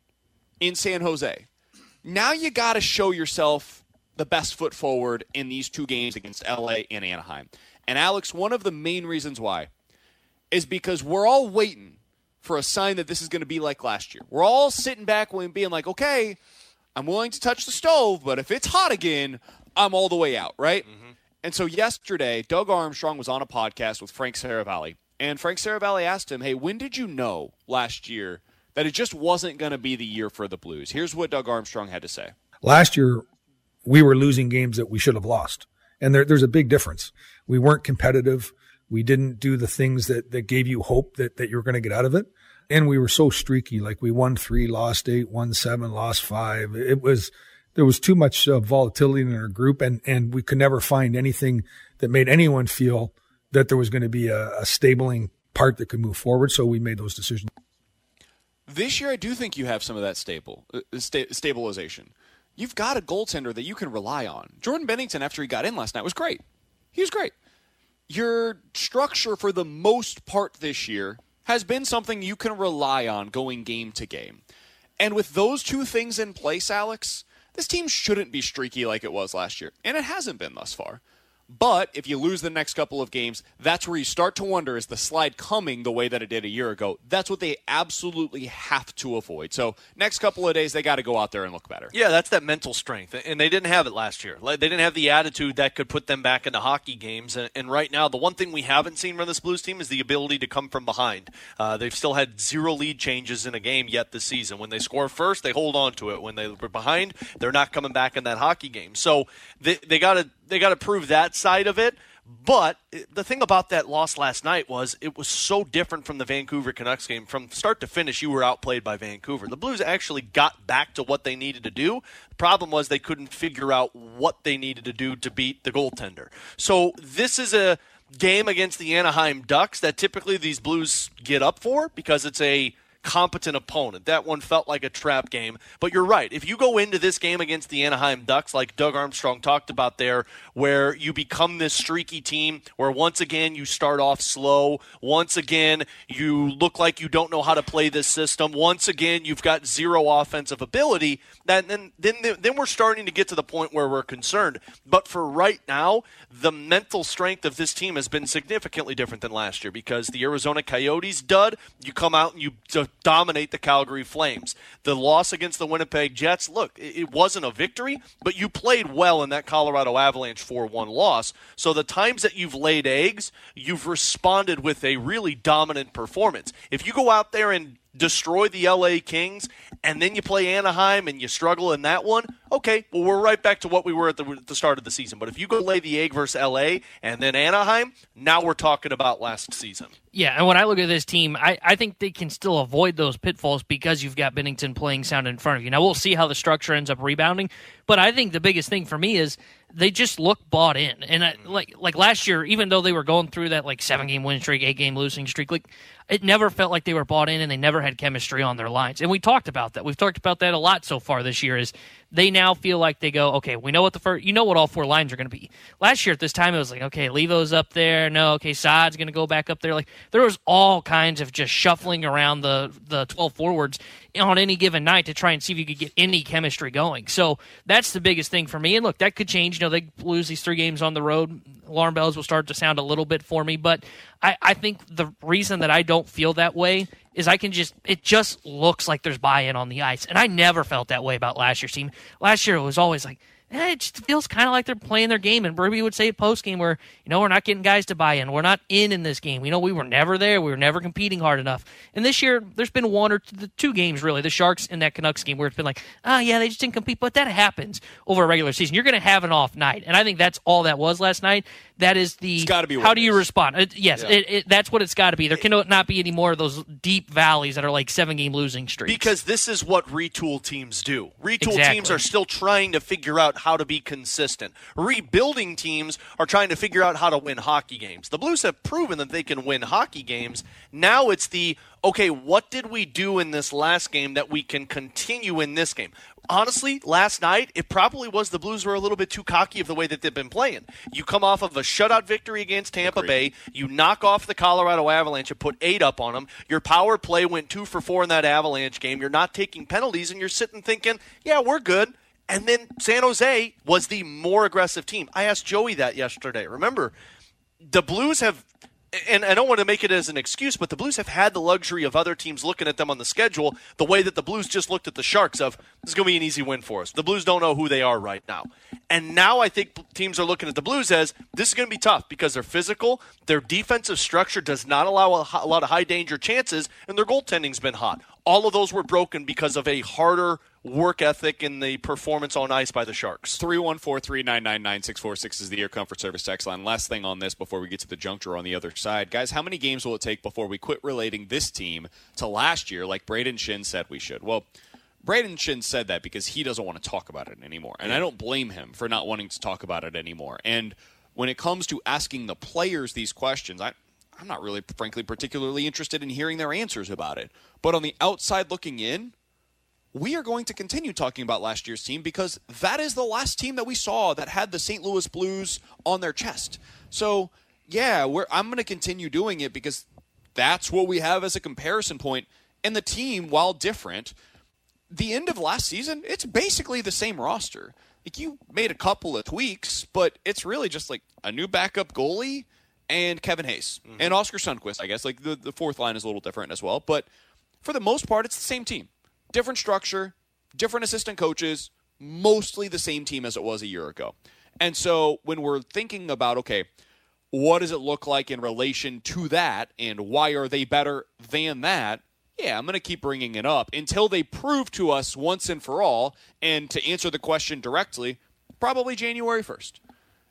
in San Jose. Now you got to show yourself the best foot forward in these two games against LA and Anaheim. And Alex, one of the main reasons why is because we're all waiting for a sign that this is going to be like last year. We're all sitting back and being like, okay, I'm willing to touch the stove, but if it's hot again, I'm all the way out, right? Mm-hmm. And so yesterday, Doug Armstrong was on a podcast with Frank Seravalli, and Frank Seravalli asked him, hey, when did you know last year that it just wasn't going to be the year for the Blues? Here's what Doug Armstrong had to say. Last year, we were losing games that we should have lost. And there, there's a big difference. We weren't competitive. We didn't do the things that, that gave you hope that, that you were going to get out of it. And we were so streaky. Like we won three, lost eight, won seven, lost five. It was, there was too much uh, volatility in our group and, and we could never find anything that made anyone feel that there was going to be a, a stabling part that could move forward. So we made those decisions. This year, I do think you have some of that stable uh, sta- stabilization. You've got a goaltender that you can rely on. Jordan Binnington, after he got in last night, was great. He was great. Your structure, for the most part this year, has been something you can rely on going game to game. And with those two things in place, Alex, this team shouldn't be streaky like it was last year. And it hasn't been thus far. But if you lose the next couple of games, that's where you start to wonder is the slide coming the way that it did a year ago? That's what they absolutely have to avoid. So, next couple of days, they got to go out there and look better. Yeah, that's that mental strength, and they didn't have it last year. They didn't have the attitude that could put them back into hockey games. And, right now, the one thing we haven't seen from this Blues team is the ability to come from behind. Uh, they've still had zero lead changes in a game yet this season. When they score first, they hold on to it. When they were behind, they're not coming back in that hockey game. So they they got to they got to prove that side of it. But the thing about that loss last night was it was so different from the Vancouver Canucks game. From start to finish, you were outplayed by Vancouver. The Blues actually got back to what they needed to do. The problem was they couldn't figure out what they needed to do to beat the goaltender. So this is a game against the Anaheim Ducks that typically these Blues get up for because it's a competent opponent. That one felt like a trap game. But you're right. If you go into this game against the Anaheim Ducks, like Doug Armstrong talked about there, where you become this streaky team, where once again you start off slow, once again you look like you don't know how to play this system, once again you've got zero offensive ability, then then then, then we're starting to get to the point where we're concerned. But for right now, the mental strength of this team has been significantly different than last year because the Arizona Coyotes dud, you come out and you dominate the Calgary Flames. The loss against the Winnipeg Jets, look, it wasn't a victory, but you played well in that Colorado Avalanche 4 1 loss. So the times that you've laid eggs, you've responded with a really dominant performance. If you go out there and destroy the LA Kings and then you play Anaheim and you struggle in that one, okay, well, we're right back to what we were at the, at the start of the season. But if you go lay the egg versus LA and then Anaheim, now we're talking about last season. Yeah, and when I look at this team, I, I think they can still avoid those pitfalls because you've got Binnington playing sound in front of you. Now we'll see how the structure ends up rebounding, but I think the biggest thing for me is they just look bought in. And I, mm-hmm. like like last year, even though they were going through that like seven game win streak, eight game losing streak, like it never felt like they were bought in and they never had chemistry on their lines. And we talked about that. We've talked about that a lot so far this year. Is they now feel like they go, okay, we know what the first, you know what all four lines are going to be. Last year at this time, it was like, okay, Levo's up there. No, okay, Saad's going to go back up there. Like there was all kinds of just shuffling around the the twelve forwards on any given night to try and see if you could get any chemistry going. So that's the biggest thing for me. And look, that could change. You know, they lose these three games on the road. Alarm bells will start to sound a little bit for me, but I, I think the reason that I don't feel that way is I can just it just looks like there's buy-in on the ice, and I never felt that way about last year's team. Last year it was always like eh, it just feels kind of like they're playing their game. And Ruby would say post game where, you know, we're not getting guys to buy in. We're not in in this game. You know, we were never there. We were never competing hard enough. And this year, there's been one or two, two games, really, the Sharks and that Canucks game, where it's been like, oh, yeah, they just didn't compete. But that happens over a regular season. You're going to have an off night. And I think that's all that was last night. That is the. How do you respond? It, yes, Yeah. it, it, that's what it's got to be. There cannot not be any more of those deep valleys that are like seven game losing streaks. Because this is what retool teams do. Retool Exactly. teams are still trying to figure out how to be consistent. Rebuilding teams are trying to figure out how to win hockey games. The Blues have proven that they can win hockey games. Now it's the okay, what did we do in this last game that we can continue in this game? Honestly, last night it probably was the Blues were a little bit too cocky of the way that they've been playing. You come off of a shutout victory against Tampa Bay, you knock off the Colorado Avalanche and put eight up on them. Your power play went two for four in that Avalanche game. You're not taking penalties, and you're sitting thinking, yeah, we're good. And then San Jose was the more aggressive team. I asked Joey that yesterday. Remember, the Blues have, and I don't want to make it as an excuse, but the Blues have had the luxury of other teams looking at them on the schedule the way that the Blues just looked at the Sharks of, this is going to be an easy win for us. The Blues don't know who they are right now. And now I think teams are looking at the Blues as, this is going to be tough because they're physical, their defensive structure does not allow a, a lot of high danger chances, and their goaltending's been hot. All of those were broken because of a harder work ethic in the performance on ice by the Sharks. 314-399-9646 is the Air Comfort Service text line. Last thing on this before we get to the junk drawer on the other side. Guys, how many games will it take before we quit relating this team to last year like Brayden Schenn said we should? Well, Brayden Schenn said that because he doesn't want to talk about it anymore. And I don't blame him for not wanting to talk about it anymore. And when it comes to asking the players these questions, I I'm not really frankly particularly interested in hearing their answers about it. But on the outside looking in, we are going to continue talking about last year's team because that is the last team that we saw that had the St. Louis Blues on their chest. So, yeah, we're, I'm going to continue doing it because that's what we have as a comparison point. And the team, while different, the end of last season, it's basically the same roster. Like you made a couple of tweaks, but it's really just like a new backup goalie and Kevin Hayes mm-hmm. and Oskar Sundqvist. I guess like the the fourth line is a little different as well, but for the most part, it's the same team. Different structure, different assistant coaches, mostly the same team as it was a year ago. And so when we're thinking about okay, what does it look like in relation to that, and why are they better than that? Yeah, I'm going to keep bringing it up until they prove to us once and for all. And to answer the question directly, probably January 1st.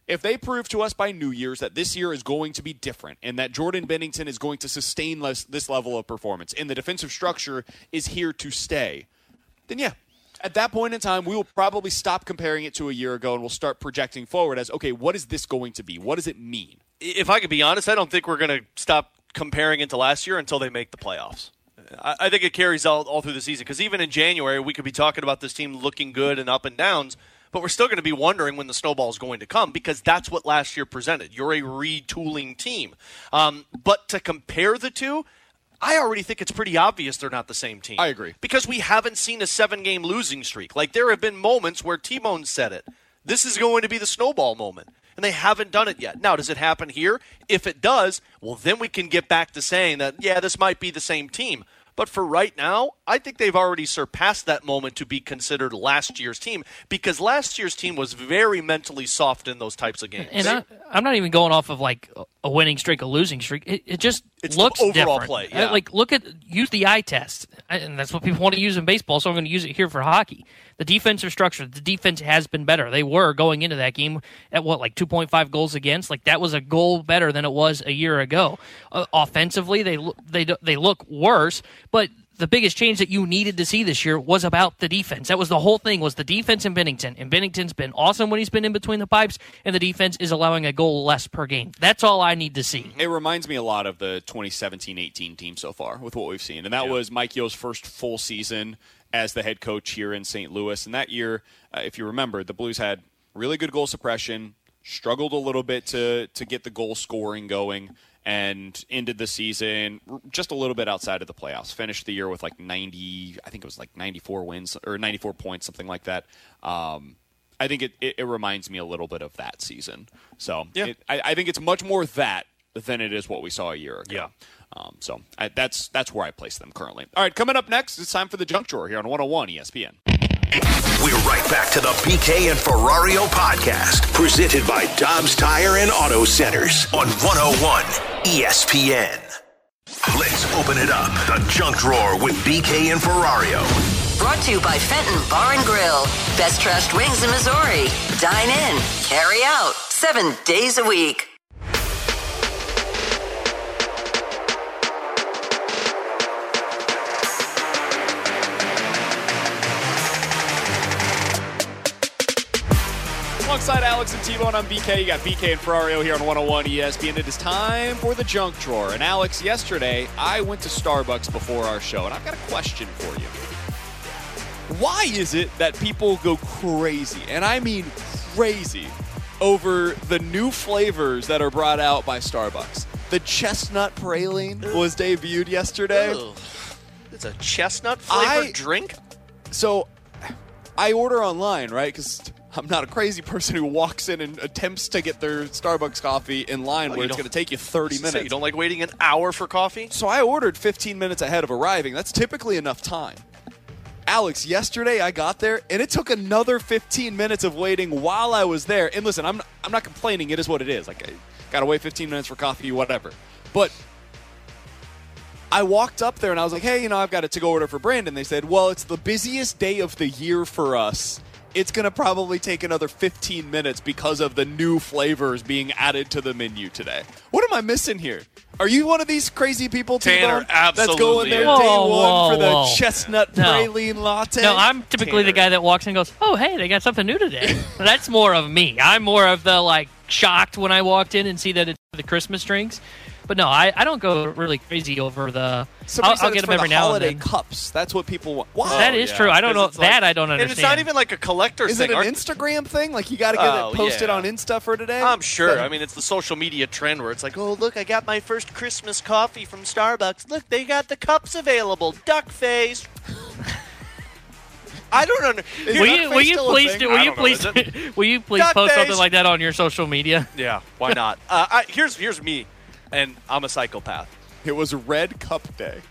If they prove to us by New Year's that this year is going to be different and that Jordan Binnington is going to sustain this, this level of performance and the defensive structure is here to stay, then yeah, at that point in time, we will probably stop comparing it to a year ago and we'll start projecting forward as okay, what is this going to be? What does it mean? if I could be honest, I don't think we're going to stop comparing it to last year until they make the playoffs. I, I think it carries all, all through the season because even in January, we could be talking about this team looking good and up and downs, but we're still going to be wondering when the snowball is going to come because that's what last year presented. You're a retooling team. Um, but to compare the two, I already think it's pretty obvious they're not the same team. I agree. Because we haven't seen a seven game losing streak. Like, there have been moments where T Bone said it. This is going to be the snowball moment. And they haven't done it yet. Now, does it happen here? If it does, well, then we can get back to saying that, yeah, this might be the same team. But for right now, I think they've already surpassed that moment to be considered last year's team because last year's team was very mentally soft in those types of games. And I, I'm not even going off of like a winning streak, a losing streak. It, it just It's looks overall different. play, Uh, yeah. Like look at use the eye test, and that's what people want to use in baseball. So I'm going to use it here for hockey. The defensive structure, the defense has been better. They were going into that game at what like 2.5 goals against. Like that was a goal better than it was a year ago. Uh, offensively, they they they look worse, but the biggest change that you needed to see this year was about the defense. That was the whole thing was the defense in Binnington. And Binnington's been awesome when he's been in between the pipes, and the defense is allowing a goal less per game. That's all I need to see. It reminds me a lot of the 2017-18 team so far with what we've seen, and that was Mike Yeo's first full season as the head coach here in St. Louis. And that year, uh, if you remember, the Blues had really good goal suppression, struggled a little bit to to get the goal scoring going and ended the season just a little bit outside of the playoffs. Finished the year with like 90, I think it was like 94 wins or 94 points, something like that. Um, I think it, it, it, reminds me a little bit of that season. So yeah. It, I, I, think it's much more that than it is what we saw a year ago. Yeah. Um, so I, that's that's where I place them currently. All right, coming up next, it's time for the junk drawer here on 101 ESPN. We're right back to the BK and Ferrario podcast, presented by Dobbs Tire and Auto Centers on 101 ESPN. Let's open it up. The junk drawer with BK and Ferrario. Brought to you by Fenton Bar and Grill. Best trashed wings in Missouri. Dine in, carry out, seven days a week. Alongside Alex and T-Bone, I'm BK. You got BK and Ferrario here on 101 ESPN. It is time for the junk drawer. And Alex, yesterday I went to Starbucks before our show, and I've got a question for you. Why is it that people go crazy, and I mean crazy, over the new flavors that are brought out by Starbucks? The chestnut praline was debuted yesterday. It's a chestnut flavored I- drink. So I order online, right? Because I'm not a crazy person who walks in and attempts to get their Starbucks coffee in line where it's going to take you 30 So minutes. you don't like waiting an hour for coffee? So I ordered 15 minutes ahead of arriving. That's typically enough time. Alex, yesterday I got there and it took another 15 minutes of waiting while I was there. And listen, I'm I'm not complaining. It is what it is. Like I got to wait 15 minutes for coffee, whatever. But I walked up there and I was like, "Hey, you know, I've got a to-go order for Brandon." They said, "Well, it's the busiest day of the year for us. It's going to probably take another 15 minutes because of the new flavors being added to the menu today." What am I missing here? Are you one of these crazy people, Tanner, T-Bone, That's going there there is. day one whoa, for the whoa. chestnut No. praline latte. No, I'm typically the guy that walks in and goes, "Oh, hey, they got something new today." That's more of me. I'm more of the like shocked when I walked in and see that it's the Christmas drinks. But no, I, I don't go really crazy over the. Somebody I'll, I'll get them every the now holiday and then. cups. That's what people want. Wow. That is true. I don't know that. I don't And understand. it's not even like a collector's Is thing. it an Aren't- Instagram thing? Like you got to get Oh, it posted yeah. on Insta for today? I'm sure. But- I mean, it's the social media trend where it's like, oh, look, I got my first Christmas coffee from Starbucks. Look, they got the cups available. Duck face. I don't know. will you, will you please do? Will you please? will you please Duck post something like that on your social media? Yeah, why not? uh, I, here's here's me, and I'm a psychopath. It was Red Cup Day.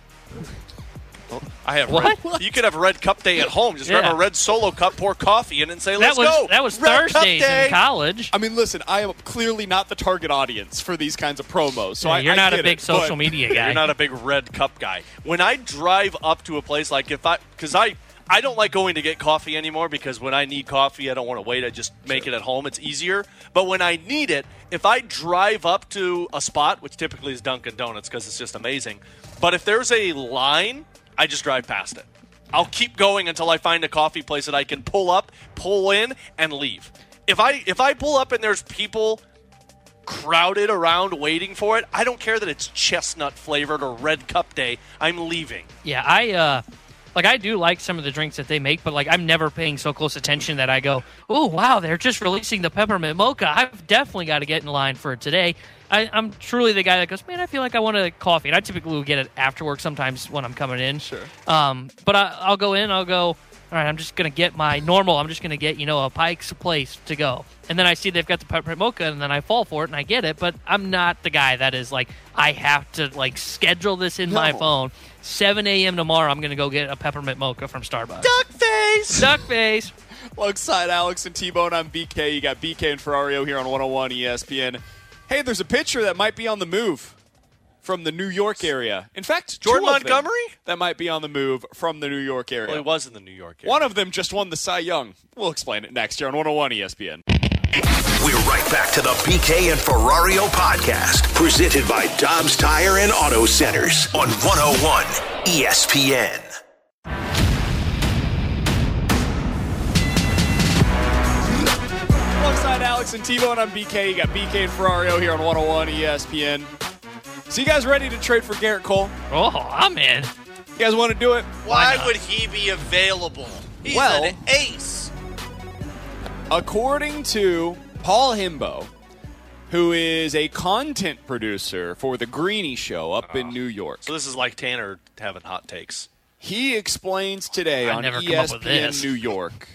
I have What? Red, you could have Red Cup Day at home. Just Yeah. grab a red solo cup, pour coffee in, and say, That "Let's was go." that was Red Cup Thursdays Day. in college. I mean, listen, I am clearly not the target audience for these kinds of promos. So Yeah, I, you're I not a big it, social media guy. You're not a big red cup guy. When I drive up to a place like if I, because I, I don't like going to get coffee anymore because when I need coffee, I don't want to wait. I just make it at home. It's easier. But when I need it, if I drive up to a spot, which typically is Dunkin' Donuts because it's just amazing, but if there's a line, I just drive past it. I'll keep going until I find a coffee place that I can pull up, pull in, and leave. If I if I pull up and there's people crowded around waiting for it. I don't care that it's chestnut flavored or red cup day. I'm leaving. Yeah, I uh like I do like some of the drinks that they make, but like I'm never paying so close attention that I go, "Oh wow, they're just releasing the peppermint mocha. I've definitely got to get in line for it today." I, I'm truly the guy that goes, "Man, I feel like I want a coffee," and I typically will get it after work sometimes when I'm coming in. Sure. Um, but I, I'll go in. I'll go. All right, I'm just gonna get my normal. I'm just gonna get you know a Pike's Place to go, and then I see they've got the peppermint mocha, and then I fall for it and I get it. But I'm not the guy that is like I have to like schedule this in my phone. 7 a.m. tomorrow, I'm gonna go get a peppermint mocha from Starbucks. Duck face. Duck face. Alongside Alex and T-Bone, I'm BK. You got BK and Ferrario here on 101 ESPN. Hey, there's a pitcher that might be on the move from the New York area. In fact, Jordan Montgomery? that might be on the move from the New York area. Well, he was in the New York area. One of them just won the Cy Young. We'll explain it next year on 101 ESPN. We're right back to the BK and Ferrario podcast, presented by Dobbs Tire and Auto Centers on 101 ESPN. Alongside Alex and T-Bone, I'm BK. You got BK and Ferrario here on 101 ESPN. So you guys ready to trade for Gerrit Cole? Oh, I'm in. You guys want to do it? Why would he be available? He's Well- an ace. According to Paul Himbo, who is a content producer for the Greeny Show up in ah. New York, So this is like Tanner having hot takes. he explains today I on never come up with ESPN. New York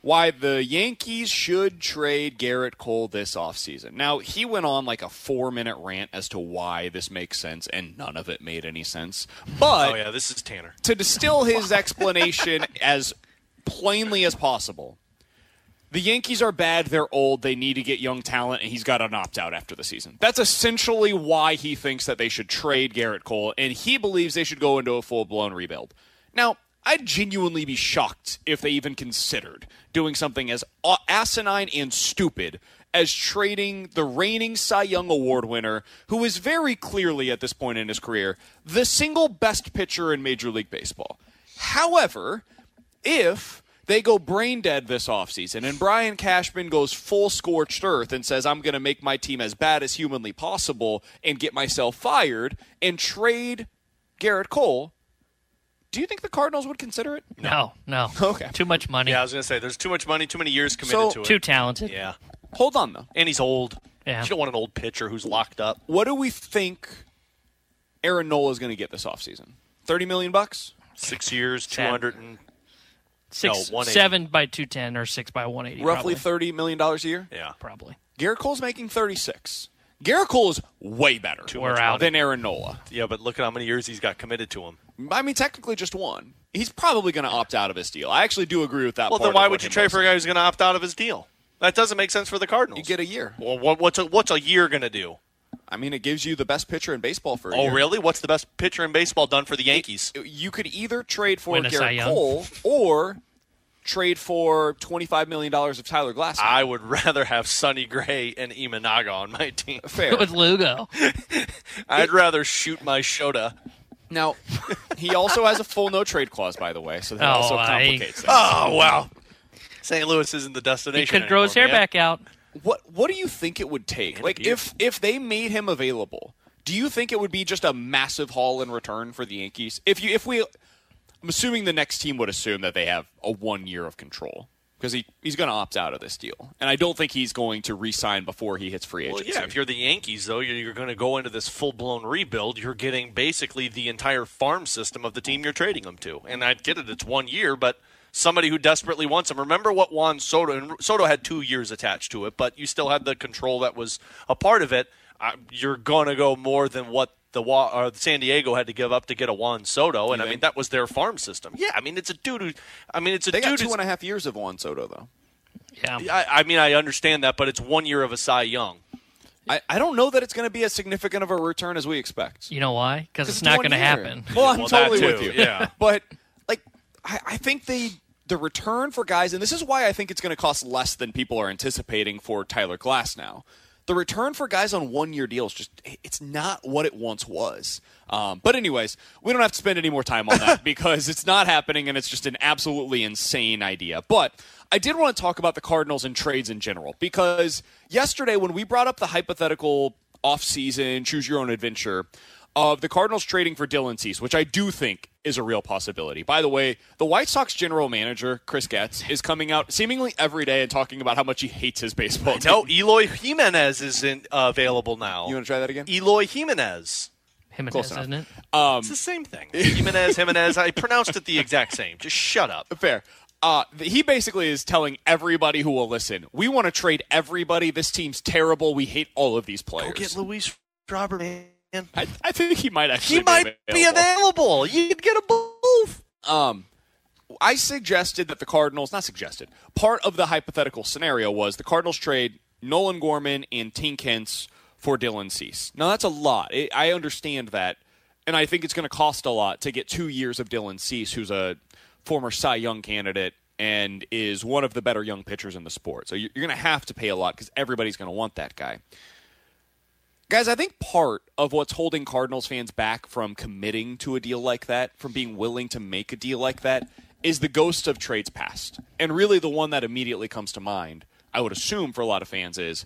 why the Yankees should trade Gerrit Cole this offseason. Now, he went on like a four minute rant as to why this makes sense, and none of it made any sense. But oh yeah, this is Tanner. to distill his explanation as plainly as possible. The Yankees are bad, they're old, they need to get young talent, and he's got an opt out after the season. That's essentially why he thinks that they should trade Gerrit Cole, and he believes they should go into a full blown rebuild. Now, I'd genuinely be shocked if they even considered doing something as asinine and stupid as trading the reigning Cy Young Award winner, who is very clearly at this point in his career the single best pitcher in Major League Baseball. However, if they go brain dead this offseason and Brian Cashman goes full scorched earth and says, I'm going to make my team as bad as humanly possible and get myself fired and trade Gerrit Cole, do you think the Cardinals would consider it? No, no. Okay. Too much money. Yeah, I was gonna say there's too much money, too many years committed So- to it. Too talented. Yeah, Hold on, though. and he's old. Yeah. You don't want an old pitcher who's locked up. What do we think Aaron Nola is going to get this offseason? 30 million bucks? Six years, two Sad. hundred and Six, No, 180. seven by two ten or six by one eighty. Roughly probably. $30 million a year? yeah. probably. Gerrit Cole's making 36. Gerrit Cole is way better out. than Aaron Nola. Yeah, but look at how many years he's got committed to him. I mean, technically just one. He's probably going to opt out of his deal. I actually do agree with that. Well, part then why would you trade for a guy who's going to opt out of his deal? That doesn't make sense for the Cardinals. You get a year. well, what, what's a, what's a year going to do? I mean, it gives you the best pitcher in baseball for a Oh, year. really? What's the best pitcher in baseball done for the Yankees? You could either trade for Win Gerrit Cole or trade for $25 million of Tyler Glass. I would rather have Sonny Gray and Imanaga on my team. Fair. With Lugo. I'd rather shoot my Shota. Now, he also has a full no trade clause, by the way, so that Oh, also I- complicates things. Oh, wow. St. Louis isn't the destination. He destination. could grow his hair man. back out. What What do you think it would take? Like, if if they made him available, do you think it would be just a massive haul in return for the Yankees? If you if we, I'm assuming the next team would assume that they have a one year of control because he he's going to opt out of this deal, and I don't think he's going to re-sign before he hits free Well, agency. yeah, if you're the Yankees, though, you're, you're going to go into this full blown rebuild. You're getting basically the entire farm system of the team you're trading them to. And I get it, it's one year, but somebody who desperately wants him. Remember what Juan Soto, and Soto had two years attached to it, but you still had the control that was a part of it. Uh, you're going to go more than what the Wa- uh, or San Diego had to give up to get a Juan Soto, and I mean that was their farm system. Yeah, I mean it's a dude who, I mean it's a they dude. two who's- and a half years of Juan Soto though. Yeah. I, I mean I understand that, but it's one year of a Cy Young. I, I don't know that it's going to be as significant of a return as we expect. You know why? Because it's It's not going to happen. Well, I'm Well, that totally with you. yeah. but like, I, I think they the return for guys, and this is why I think it's going to cost less than people are anticipating for Tyler Glasnow. The return for guys on one year deals just it's not what it once was. Um, but anyways, we don't have to spend any more time on that because it's not happening and it's just an absolutely insane idea. But I did want to talk about the Cardinals and trades in general because yesterday when we brought up the hypothetical offseason choose your own adventure of the Cardinals trading for Dylan Cease, which I do think is a real possibility. By the way, the White Sox general manager, Chris Getz, is coming out seemingly every day and talking about how much he hates his baseball team. No, Eloy Jimenez is in, uh, available now. You want to try that again? Eloy Jimenez. Jimenez, Close enough. isn't it? Um, It's the same thing. Jimenez, Jimenez. I pronounced it the exact same. Just shut up. Fair. Uh, he basically is telling everybody who will listen, we want to trade everybody. This team's terrible. We hate all of these players. Go get Luis Robert, man. I, I think he might actually He might be be available. You could get a both. Um, I suggested that the Cardinals, not suggested, part of the hypothetical scenario was the Cardinals trade Nolan Gorman and Tink Hence for Dylan Cease. Now, that's a lot. It, I understand that. And I think it's going to cost a lot to get two years of Dylan Cease, who's a former Cy Young candidate and is one of the better young pitchers in the sport. So you're going to have to pay a lot because everybody's going to want that guy. Guys, I think part of what's holding Cardinals fans back from committing to a deal like that, from being willing to make a deal like that, is the ghost of trades past. And really, the one that immediately comes to mind, I would assume for a lot of fans, is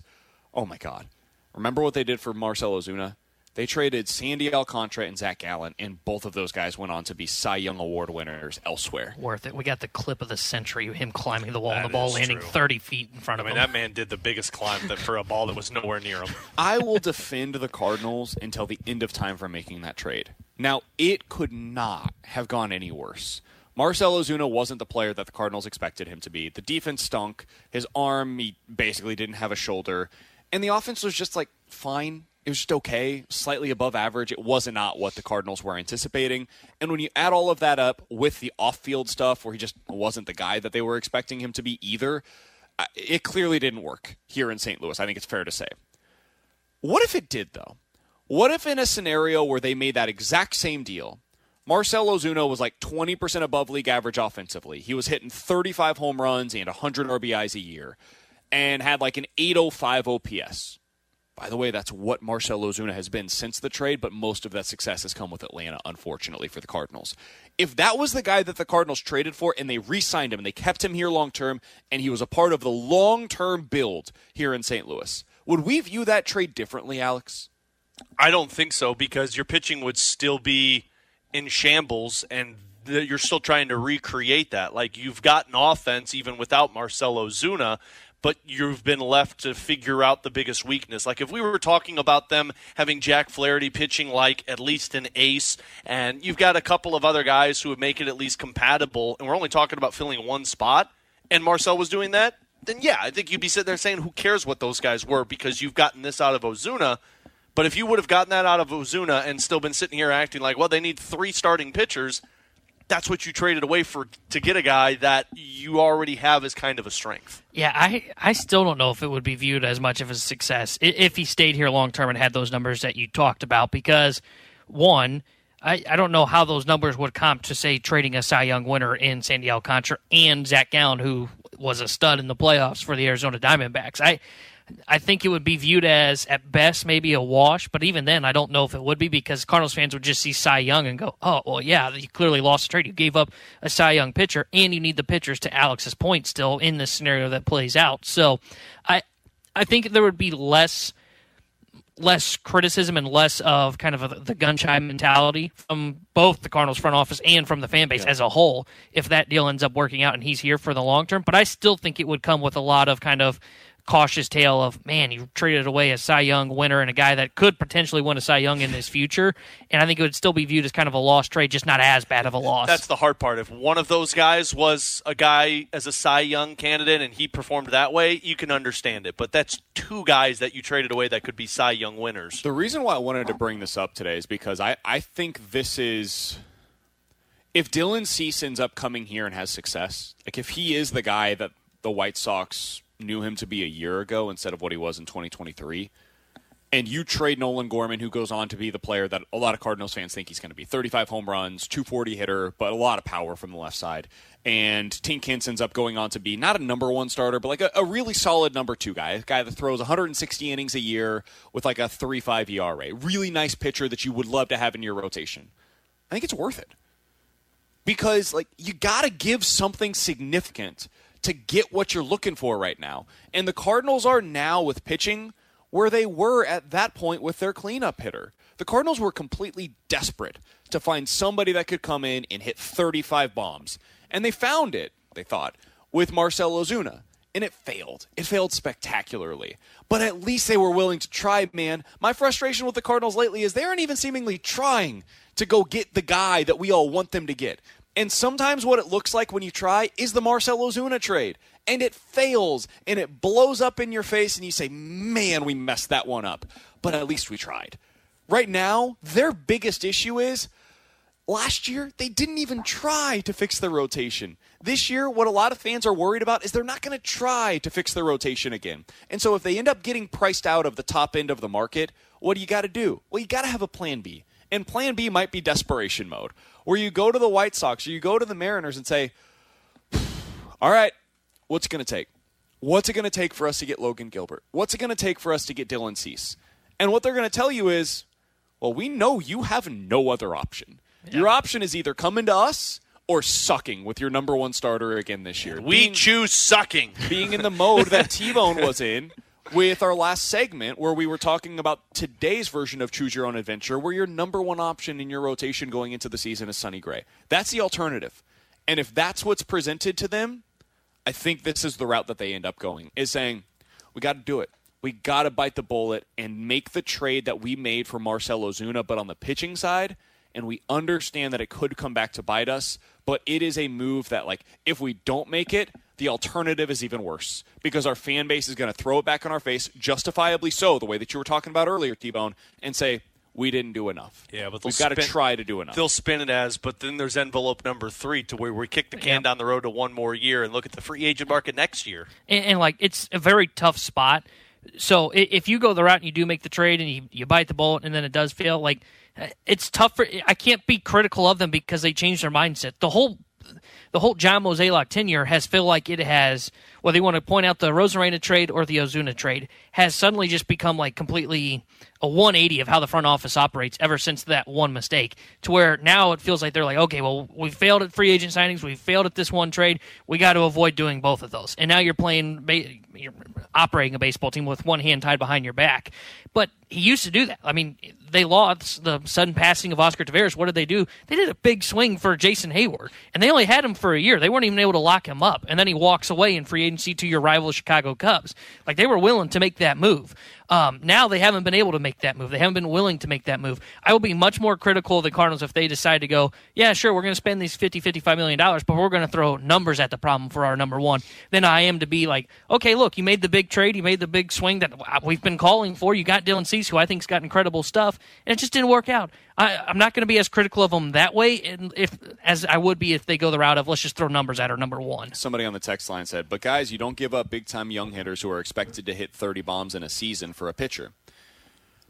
oh my God, remember what they did for Marcell Ozuna? They traded Sandy Alcantara and Zac Gallen, and both of those guys went on to be Cy Young Award winners elsewhere. Worth it. We got the clip of the century him climbing the wall and the ball landing true. 30 feet in front I of mean, him. that man did the biggest climb that for a ball that was nowhere near him. I will defend the Cardinals until the end of time for making that trade. Now, it could not have gone any worse. Marcell Ozuna wasn't the player that the Cardinals expected him to be. The defense stunk. His arm, he basically didn't have a shoulder. And the offense was just like fine. It was just okay, slightly above average. It was not what the Cardinals were anticipating. And when you add all of that up with the off field stuff, where he just wasn't the guy that they were expecting him to be either, it clearly didn't work here in St. Louis. I think it's fair to say. What if it did, though? What if in a scenario where they made that exact same deal, Marcell Ozuna was like 20% above league average offensively. He was hitting 35 home runs and 100 RBIs a year and had like an 805 OPS. By the way, that's what Marcell Ozuna has been since the trade, but most of that success has come with Atlanta, unfortunately, for the Cardinals. If that was the guy that the Cardinals traded for and they re signed him and they kept him here long term and he was a part of the long term build here in St. Louis, would we view that trade differently, Alex? I don't think so because your pitching would still be in shambles and you're still trying to recreate that. Like you've got an offense even without Marcell Ozuna, but you've been left to figure out the biggest weakness. Like if we were talking about them having Jack Flaherty pitching like at least an ace, and you've got a couple of other guys who would make it at least compatible, and we're only talking about filling one spot, and Marcell was doing that, then yeah, I think you'd be sitting there saying, who cares what those guys were because you've gotten this out of Ozuna. But if you would have gotten that out of Ozuna and still been sitting here acting like, well, they need three starting pitchers, that's what you traded away for to get a guy that you already have as kind of a strength. Yeah, I I still don't know if it would be viewed as much of a success if he stayed here long term and had those numbers that you talked about. Because one, I, I don't know how those numbers would comp to say trading a Cy Young winner in Sandy Alcantara and Zac Gallen, who was a stud in the playoffs for the Arizona Diamondbacks. I I think it would be viewed as at best maybe a wash, but even then, I don't know if it would be because Cardinals fans would just see Cy Young and go, "Oh, well, yeah, you clearly lost the trade. You gave up a Cy Young pitcher, and you need the pitchers." To Alex's point, still in this scenario that plays out, so I I think there would be less less criticism and less of kind of a, the gun shy mentality from both the Cardinals front office and from the fan base as a whole if that deal ends up working out and he's here for the long term. But I still think it would come with a lot of kind of cautious tale of man, you traded away a Cy Young winner and a guy that could potentially win a Cy Young in his future, and I think it would still be viewed as kind of a lost trade, just not as bad of a loss. That's the hard part. If one of those guys was a guy as a Cy Young candidate and he performed that way, you can understand it. But that's two guys that you traded away that could be Cy Young winners. The reason why I wanted to bring this up today is because I, I think this is. If Dylan Cease ends up coming here and has success, like if he is the guy that the White Sox knew him to be a year ago instead of what he was in 2023, and you trade Nolan Gorman, who goes on to be the player that a lot of Cardinals fans think he's going to be 35 home runs, 240 hitter, but a lot of power from the left side. And Tink ends up going on to be not a number one starter, but like a, a really solid number two guy, a guy that throws 160 innings a year with like a 3.5 ERA. Really nice pitcher that you would love to have in your rotation. I think it's worth it because like you got to give something significant to get what you're looking for right now. And the Cardinals are now with pitching where they were at that point with their cleanup hitter. The Cardinals were completely desperate to find somebody that could come in and hit 35 bombs. And they found it, they thought, with Marcell Ozuna. And it failed. It failed spectacularly. But at least they were willing to try, man. My frustration with the Cardinals lately is they aren't even seemingly trying to go get the guy that we all want them to get. And sometimes what it looks like when you try is the Marcell Ozuna trade. And it fails and it blows up in your face, and you say, man, we messed that one up. But at least we tried. Right now, their biggest issue is last year they didn't even try to fix their rotation. This year, what a lot of fans are worried about is they're not going to try to fix their rotation again. And so if they end up getting priced out of the top end of the market, what do you got to do? Well, you got to have a plan B. And plan B might be desperation mode, where you go to the White Sox or you go to the Mariners and say, all right, what's it going to take? What's it going to take for us to get Logan Gilbert? What's it going to take for us to get Dylan Cease? And what they're going to tell you is, well, we know you have no other option. Your option is either coming to us or sucking with your number one starter again this year. We choose sucking. Being in the mode that T Bone was in, with our last segment where we were talking about today's version of Choose Your Own Adventure, where your number one option in your rotation going into the season is Sonny Gray. That's the alternative. And if that's what's presented to them, I think this is the route that they end up going, is saying, we got to do it. We got to bite the bullet and make the trade that we made for Marcell Ozuna, but on the pitching side, and we understand that it could come back to bite us, but it is a move that, like, if we don't make it, the alternative is even worse because our fan base is going to throw it back in our face, justifiably so, the way that you were talking about earlier, T Bone, and say, we didn't do enough. Yeah, but we've got to try to do enough. They'll spin it as, but then there's envelope number three to where we kick the can down the road to one more year and look at the free agent market next year. and, and like it's a very tough spot. So if you go the route and you do make the trade and you, you bite the bullet and then it does fail, like uh, it's tough for. I can't be critical of them because they changed their mindset. The whole the whole John Mozeliak tenure has feel like it has whether you want to point out the Arozarena trade or the Ozuna trade has suddenly just become like completely a 180 of how the front office operates ever since that one mistake to where now it feels like they're like okay well we failed at free agent signings we failed at this one trade we got to avoid doing both of those. And now you're playing you're operating a baseball team with one hand tied behind your back. But he used to do that. I mean they lost the sudden passing of Oscar Taveras what did they do? They did a big swing for Jason Heyward and they only had him for a year. They weren't even able to lock him up and then he walks away in free agency to your rival Chicago Cubs. Like they were willing to make that move um, now they haven't been able to make that move. They haven't been willing to make that move. I will be much more critical of the Cardinals if they decide to go, yeah, sure, we're going to spend these 50, 55 million dollars, but we're going to throw numbers at the problem for our number one. Than I am to be like, okay, look, you made the big trade, you made the big swing that we've been calling for. You got Dylan Cease, who I think's got incredible stuff, and it just didn't work out. I, I'm not going to be as critical of them that way, and if as I would be if they go the route of let's just throw numbers at our number one. Somebody on the text line said, but guys, you don't give up big time young hitters who are expected to hit 30 bombs in a season for a pitcher.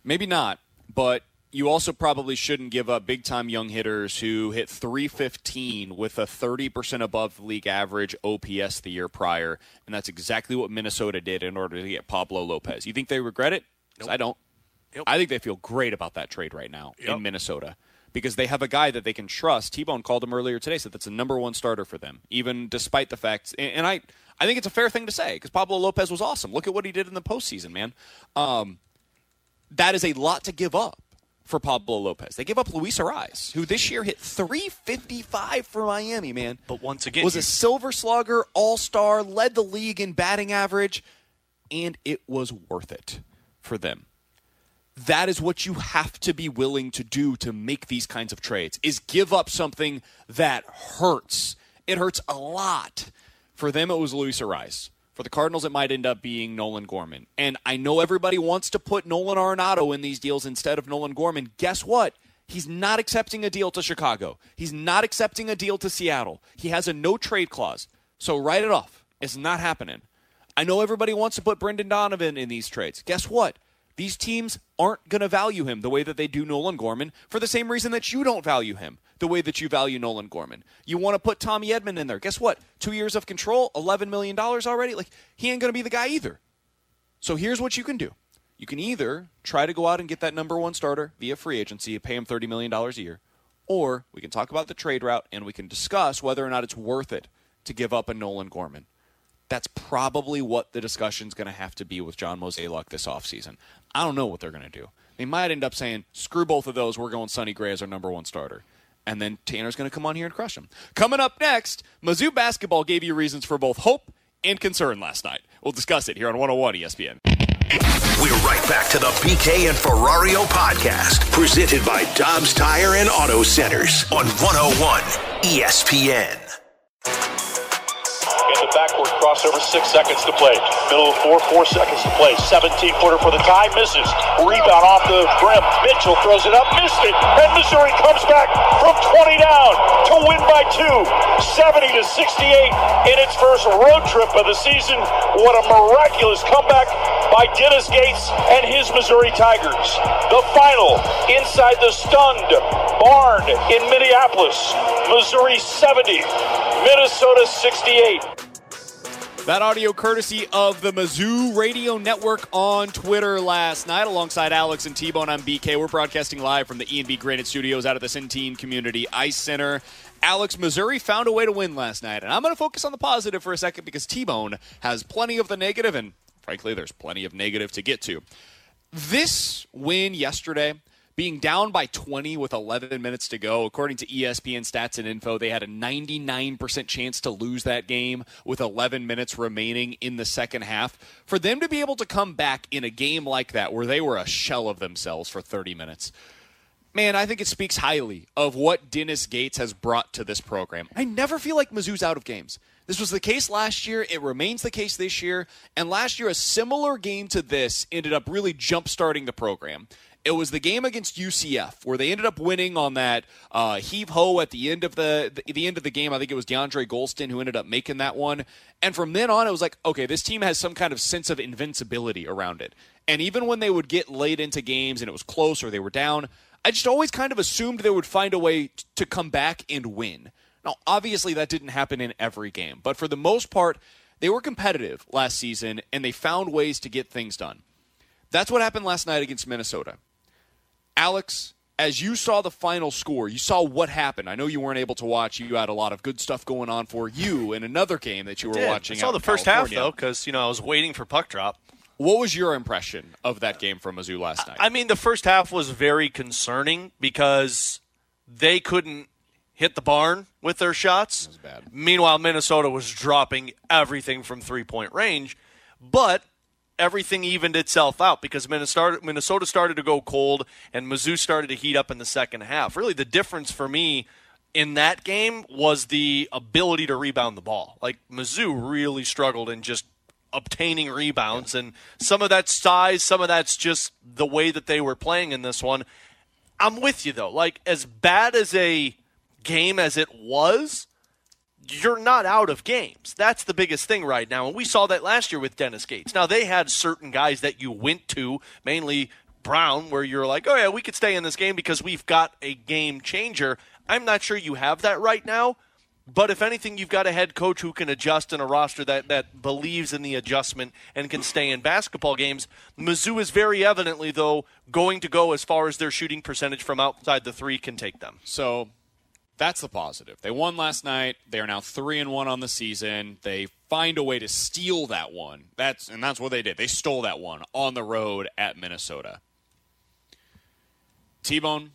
Maybe not, but you also probably shouldn't give up big time young hitters who hit 315 with a 30% above league average OPS the year prior. And that's exactly what Minnesota did in order to get Pablo Lopez. You think they regret it? 'Cause I don't. I think they feel great about that trade right now Yep. in Minnesota because they have a guy that they can trust. T Bone called him earlier today, said that's a number one starter for them, even despite the fact. And, I, I think it's a fair thing to say because Pablo Lopez was awesome. Look at what he did in the postseason, man. Um, that is a lot to give up for Pablo Lopez. They give up Luis Arraez, who this year hit 355 for Miami, man. But once again, was a silver slugger, all star, led the league in batting average, and it was worth it for them. That is what you have to be willing to do to make these kinds of trades is give up something that hurts. It hurts a lot. For them it was Luis Arraez. For the Cardinals it might end up being Nolan Gorman. And I know everybody wants to put Nolan Arenado in these deals instead of Nolan Gorman. Guess what? He's not accepting a deal to Chicago. He's not accepting a deal to Seattle. He has a no trade clause. So write it off. It's not happening. I know everybody wants to put Brendan Donovan in these trades. Guess what? These teams aren't going to value him the way that they do Nolan Gorman for the same reason that you don't value him the way that you value Nolan Gorman. You want to put Tommy Edman in there. Guess what? Two years of control, $11 million already. Like, he ain't going to be the guy either. So here's what you can do. You can either try to go out and get that number one starter via free agency, pay him $30 million a year, or we can talk about the trade route and we can discuss whether or not it's worth it to give up a Nolan Gorman. That's probably what the discussion's going to have to be with John Mozeliak this offseason. I don't know what they're going to do. They might end up saying, screw both of those, we're going Sonny Gray as our number one starter. And then Tanner's going to come on here and crush him. Coming up next, Mizzou basketball gave you reasons for both hope and concern last night. We'll discuss it here on 101 ESPN. We're right back to the BK and Ferrario podcast, presented by Dobbs Tire and Auto Centers on 101 ESPN. In the backcourt crossover, six seconds to play. Middle of four, four seconds to play. 17 footer for the tie, misses. Rebound off the brim. Mitchell throws it up, missed it. And Missouri comes back from 20 down to win by two, 70 to 68 in its first road trip of the season. What a miraculous comeback by Dennis Gates and his Missouri Tigers. The final inside the stunned barn in Minneapolis. Missouri 70, Minnesota 68. That audio courtesy of the Mizzou Radio Network on Twitter last night, alongside Alex and T-Bone on BK. We're broadcasting live from the E&B Granite Studios out of the Centene Community Ice Center. Alex, Missouri found a way to win last night, and I'm going to focus on the positive for a second because T-Bone has plenty of the negative, and frankly, there's plenty of negative to get to. This win yesterday, being down by 20 with 11 minutes to go, according to ESPN stats and info, they had a 99% chance to lose that game with 11 minutes remaining in the second half. For them to be able to come back in a game like that, where they were a shell of themselves for 30 minutes, man, I think it speaks highly of what Dennis Gates has brought to this program. I never feel like Mizzou's out of games. This was the case last year. It remains the case this year. And last year, a similar game to this ended up really jump starting the program. It was the game against UCF where they ended up winning on that uh, heave ho at the end of the, the the end of the game. I think it was DeAndre Gholston who ended up making that one. And from then on, it was like, okay, this team has some kind of sense of invincibility around it. And even when they would get late into games and it was close or they were down, I just always kind of assumed they would find a way t- to come back and win. Now, obviously, that didn't happen in every game, but for the most part, they were competitive last season and they found ways to get things done. That's what happened last night against Minnesota. Alex, as you saw the final score, you saw what happened. I know you weren't able to watch. You had a lot of good stuff going on for you in another game that you were watching. I saw the first California. half though, because you know I was waiting for puck drop. What was your impression of that game from Mizzou last night? I mean, the first half was very concerning because they couldn't hit the barn with their shots. Meanwhile, Minnesota was dropping everything from three point range, but everything evened itself out because Minnesota, started to go cold and Mizzou started to heat up in the second half. Really, the difference for me in that game was the ability to rebound the ball. Like Mizzou really struggled in just obtaining rebounds, and some of that's size, some of that's just the way that they were playing in this one. I'm with you though. Like as bad as a game as it was, you're not out of games. That's the biggest thing right now. And we saw that last year with Dennis Gates. Now, they had certain guys that you went to, mainly Brown, where you're like, oh, yeah, we could stay in this game because we've got a game changer. I'm not sure you have that right now. But if anything, you've got a head coach who can adjust in a roster that, that believes in the adjustment and can stay in basketball games. Mizzou is very evidently, though, going to go as far as their shooting percentage from outside the three can take them. So that's the positive. They won last night. They are now three and one on the season. They find a way to steal that one. That's and that's what they did. They stole that one on the road at Minnesota. T Bone,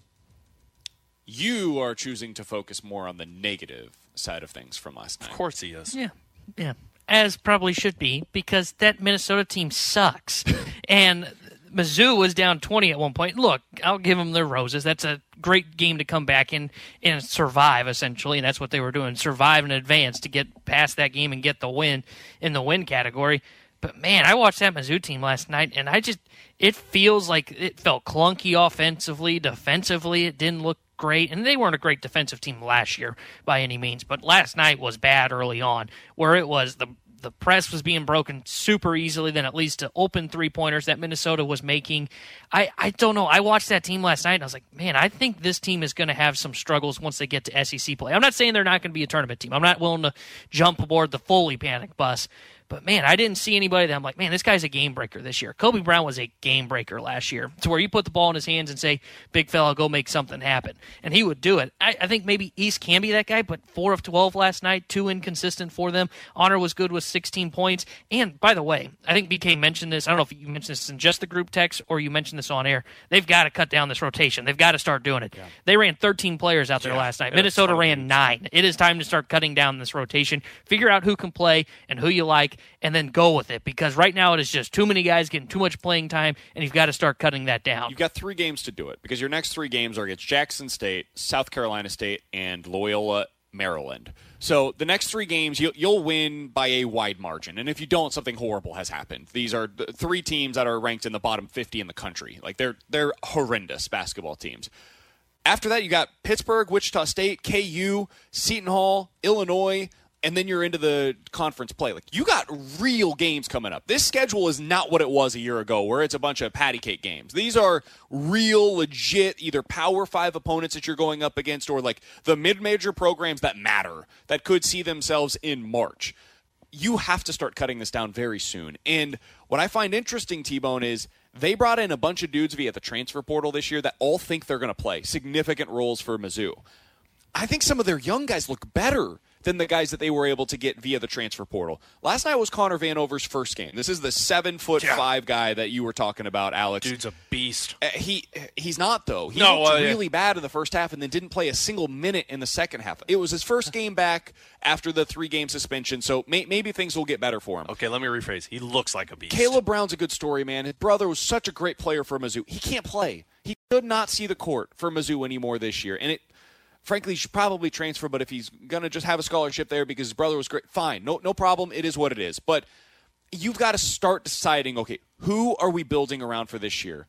you are choosing to focus more on the negative side of things from last night. Of course he is. Yeah, yeah, as probably should be because that Minnesota team sucks, and Mizzou was down twenty at one point. Look, I'll give them their roses. That's a great game to come back and and survive essentially, and that's what they were doing: survive in advance to get past that game and get the win in the win category. But man, I watched that Mizzou team last night, and I just it feels like it felt clunky offensively, defensively. It didn't look great, and they weren't a great defensive team last year by any means. But last night was bad early on, where it was the the press was being broken super easily. Then at least to open three pointers that Minnesota was making. I I don't know. I watched that team last night, and I was like, man, I think this team is going to have some struggles once they get to SEC play. I'm not saying they're not going to be a tournament team. I'm not willing to jump aboard the fully panic bus. But man, I didn't see anybody that I'm like, man, this guy's a game breaker this year. Kobe Brown was a game breaker last year, to where you put the ball in his hands and say, "Big fella, go make something happen," and he would do it. I, I think maybe East can be that guy, but four of twelve last night, too inconsistent for them. Honor was good with 16 points. And by the way, I think BK mentioned this. I don't know if you mentioned this in just the group text or you mentioned this on air. They've got to cut down this rotation. They've got to start doing it. They ran 13 players out there last night. Minnesota ran nine. It is time to start cutting down this rotation. Figure out who can play and who you like, and then go with it. Because right now it is just too many guys getting too much playing time, and you've got to start cutting that down. You've got three games to do it because your next three games are against Jackson State, South Carolina State, and Loyola, Maryland. So the next three games you'll, you'll win by a wide margin, and if you don't, something horrible has happened. These are th- three teams that are ranked in the bottom 50 in the country. Like they're they're horrendous basketball teams. After that, you got Pittsburgh, Wichita State, KU, Seton Hall, Illinois, and then you're into the conference play. Like you got real games coming up. This schedule is not what it was a year ago, where it's a bunch of patty cake games. These are real, legit, either Power Five opponents that you're going up against, or like the mid-major programs that matter that could see themselves in March. You have to start cutting this down very soon. And what I find interesting, T-Bone, is they brought in a bunch of dudes via the transfer portal this year that all think they're going to play significant roles for Mizzou. I think some of their young guys look better than the guys that they were able to get via the transfer portal. Last night was Connor Vanover's first game. This is the seven foot five guy that you were talking about, Alex. Dude's a beast. Uh, he he's not though. He No, looked uh, yeah. really bad in the first half and then didn't play a single minute in the second half. It was his first game back after the three game suspension, so may, maybe things will get better for him. Okay, let me rephrase. He looks like a beast. Caleb Brown's a good story, man. His brother was such a great player for Mizzou. He can't play. He could not see the court for Mizzou anymore this year, and it. Frankly, he should probably transfer, but if he's going to just have a scholarship there because his brother was great, fine. No, no problem. It is what it is. But you've got to start deciding okay, who are we building around for this year?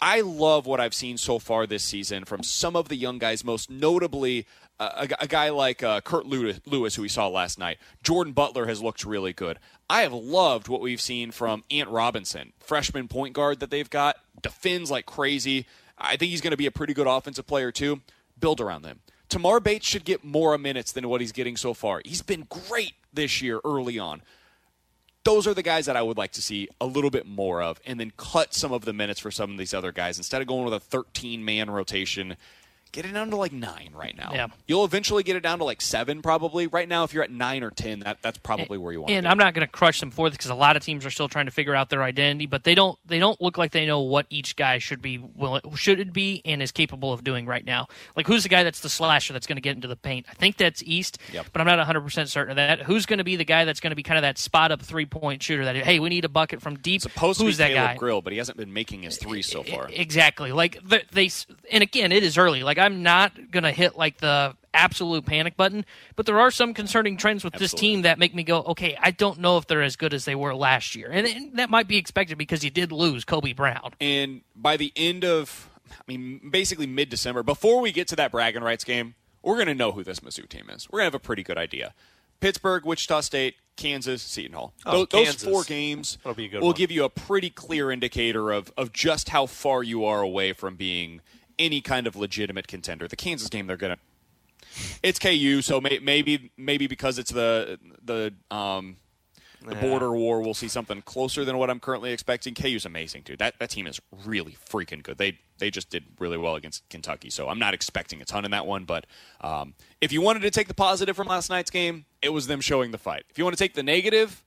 I love what I've seen so far this season from some of the young guys, most notably uh, a, a guy like uh, Curt Lewis, Lewis, who we saw last night. Jordan Butler has looked really good. I have loved what we've seen from Ant Robinson, freshman point guard that they've got, defends like crazy. I think he's going to be a pretty good offensive player, too. Build around them. Tamar Bates should get more minutes than what he's getting so far. He's been great this year early on those are the guys that I would like to see a little bit more of, and then cut some of the minutes for some of these other guys instead of going with a 13 man rotation. Get it down to like nine right now. Yeah. You'll eventually get it down to like seven, probably. Right now, if you're at nine or ten, that, that's probably where you want. To. And I'm not going to crush them for this because a lot of teams are still trying to figure out their identity, but they don't they don't look like they know what each guy should be willing, should be and is capable of doing right now. Like who's the guy that's the slasher that's going to get into the paint? I think that's East, Yep. but I'm not 100 percent certain of that. Who's going to be the guy that's going to be kind of that spot up three point shooter? That hey, we need a bucket from deep. Supposed who's to be that Caleb guy? Grill, but he hasn't been making his three so far. Exactly. Like the, they, and again, it is early. Like I'm not gonna hit like the absolute panic button, but there are some concerning trends with this team that make me go, okay, I don't know if they're as good as they were last year, and, and that might be expected because you did lose Kobe Brown. And by the end of, I mean, basically mid December, before we get to that bragging rights game, we're going to know who this Mizzou team is. We're going to have a pretty good idea. Pittsburgh, Wichita State, Kansas, Seton Hall. Oh, Tho- those Kansas. four games That'll be a good will one. give you a pretty clear indicator of, of just how far you are away from being any kind of legitimate contender. The Kansas game, they're going to. It's KU, so may, maybe maybe because it's the the um, the Yeah. border war, we'll see something closer than what I'm currently expecting. KU's amazing, dude. That that team is really freaking good. They they just did really well against Kentucky, so I'm not expecting a ton in that one. But um, if you wanted to take the positive from last night's game, it was them showing the fight. If you want to take the negative,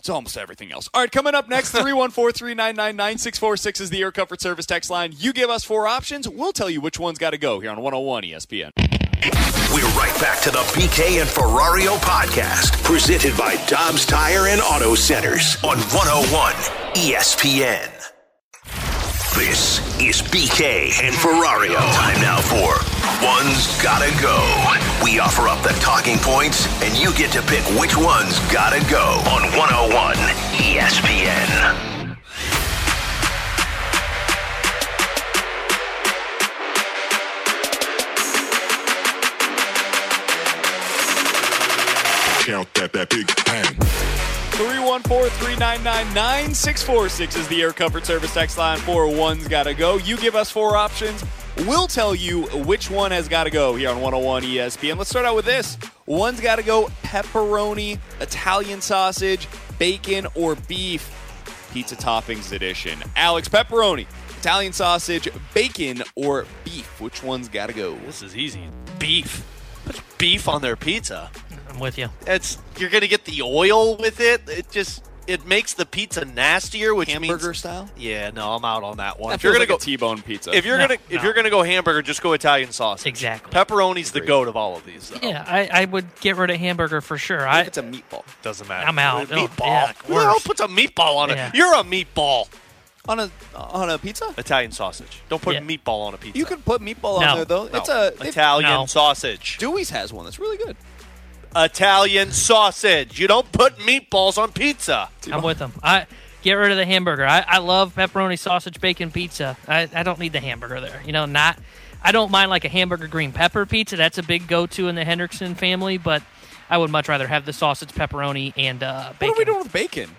it's almost everything else. All right, coming up next, 314 399 9646 is the Air Comfort Service text line. You give us four options, we'll tell you which one's got to go here on 101 ESPN. We're right back to the BK and Ferrario podcast, presented by Dobbs Tire and Auto Centers on 101 ESPN. This is BK and Ferrario. Time now for One's Gotta Go. We offer up the talking points, and you get to pick which one's gotta go on 101 ESPN. Count that, that big bang. 314-399-9646 is the Air Comfort Service text line for One's Gotta Go. You give us four options. We'll tell you which one has got to go here on 101 ESPN. Let's start out with this. One's got to go pepperoni, Italian sausage, bacon, or beef. Pizza toppings edition. Alex, pepperoni, Italian sausage, bacon, or beef. Which one's got to go? This is easy. Beef. Put beef on their pizza. I'm with you. It's you're gonna get the oil with it. It just it makes the pizza nastier, which Hamburger means, style. Yeah, no, I'm out on that one. That if you're gonna like go T-bone pizza. if you're No, gonna if you're gonna go hamburger, just go Italian sausage. Exactly. Pepperoni's the goat of all of these. Though. Yeah, I, I would get rid of hamburger for sure. I, it's a meatball. Doesn't matter. I'm out. Oh, Meatball. yeah, Who the puts a meatball on Yeah. it? You're a meatball. On a on a pizza? Italian sausage. Don't put Yeah. meatball on a pizza. You could put meatball No. on there though. No. It's a Italian No. sausage. Dewey's has one that's really good. Italian sausage. You don't put meatballs on pizza. I'm with them. I get rid of the hamburger. I, I love pepperoni, sausage, bacon pizza. I, I don't need the hamburger there. You know, not. I don't mind like a hamburger green pepper pizza. That's a big go-to in the Hendrickson family, but I would much rather have the sausage, pepperoni, and uh, bacon. What are we doing with bacon?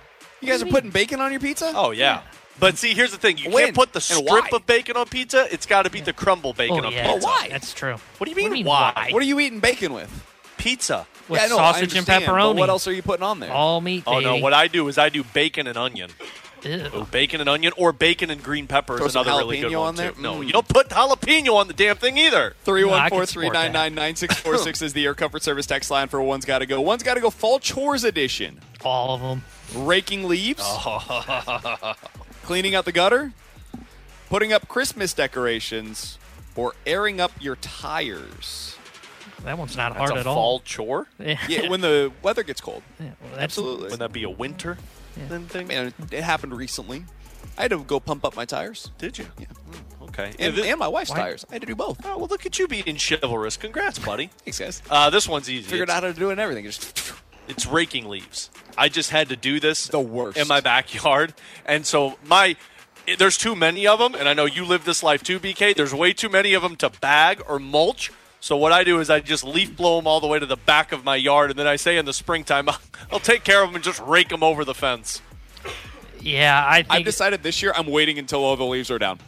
You guys are putting bacon on your pizza? Oh yeah. But see, here's the thing: you When? can't put the And strip of bacon on pizza. It's got to be the crumble bacon Oh, on yeah. pizza. why? That's true. What do you mean, mean, why? why? What are you eating bacon with? Pizza. With yeah, I know, sausage and understand, but pepperoni. What else are you putting on there? All meat. Oh no! What I do is I do bacon and onion. Oh, bacon and onion, or bacon and green pepper Throw is some another really good jalapeno one on there? too. No, Mm. you don't put jalapeno on the damn thing either. Three one four three nine nine nine six four six is the Air Comfort Service text line for One's Got to Go. One's Got to Go Fall Chores Edition. All of them. Raking leaves, cleaning out the gutter, putting up Christmas decorations, or airing up your tires. That one's not That's hard a at all. fall chore. Yeah. Yeah, when the weather gets cold. well, that's- Absolutely. Wouldn't that be a winter then thing? Man, it happened recently. I had to go pump up my tires. Did you? Yeah. Okay. And, If and my wife's Why- tires. I had to do both. Oh, well, look at you being chivalrous. Congrats, buddy. Thanks, guys. Uh, this one's easy. Figured It's- out how to do it and everything. Just it's raking leaves. I just had to do this the worst in my backyard, and so my there's too many of them, and I know you live this life too, BK. There's way too many of them to bag or mulch. So what I do is I just leaf blow them all the way to the back of my yard, and then I say in the springtime I'll, I'll take care of them and just rake them over the fence. Yeah, I think I've decided this year I'm waiting until all the leaves are down.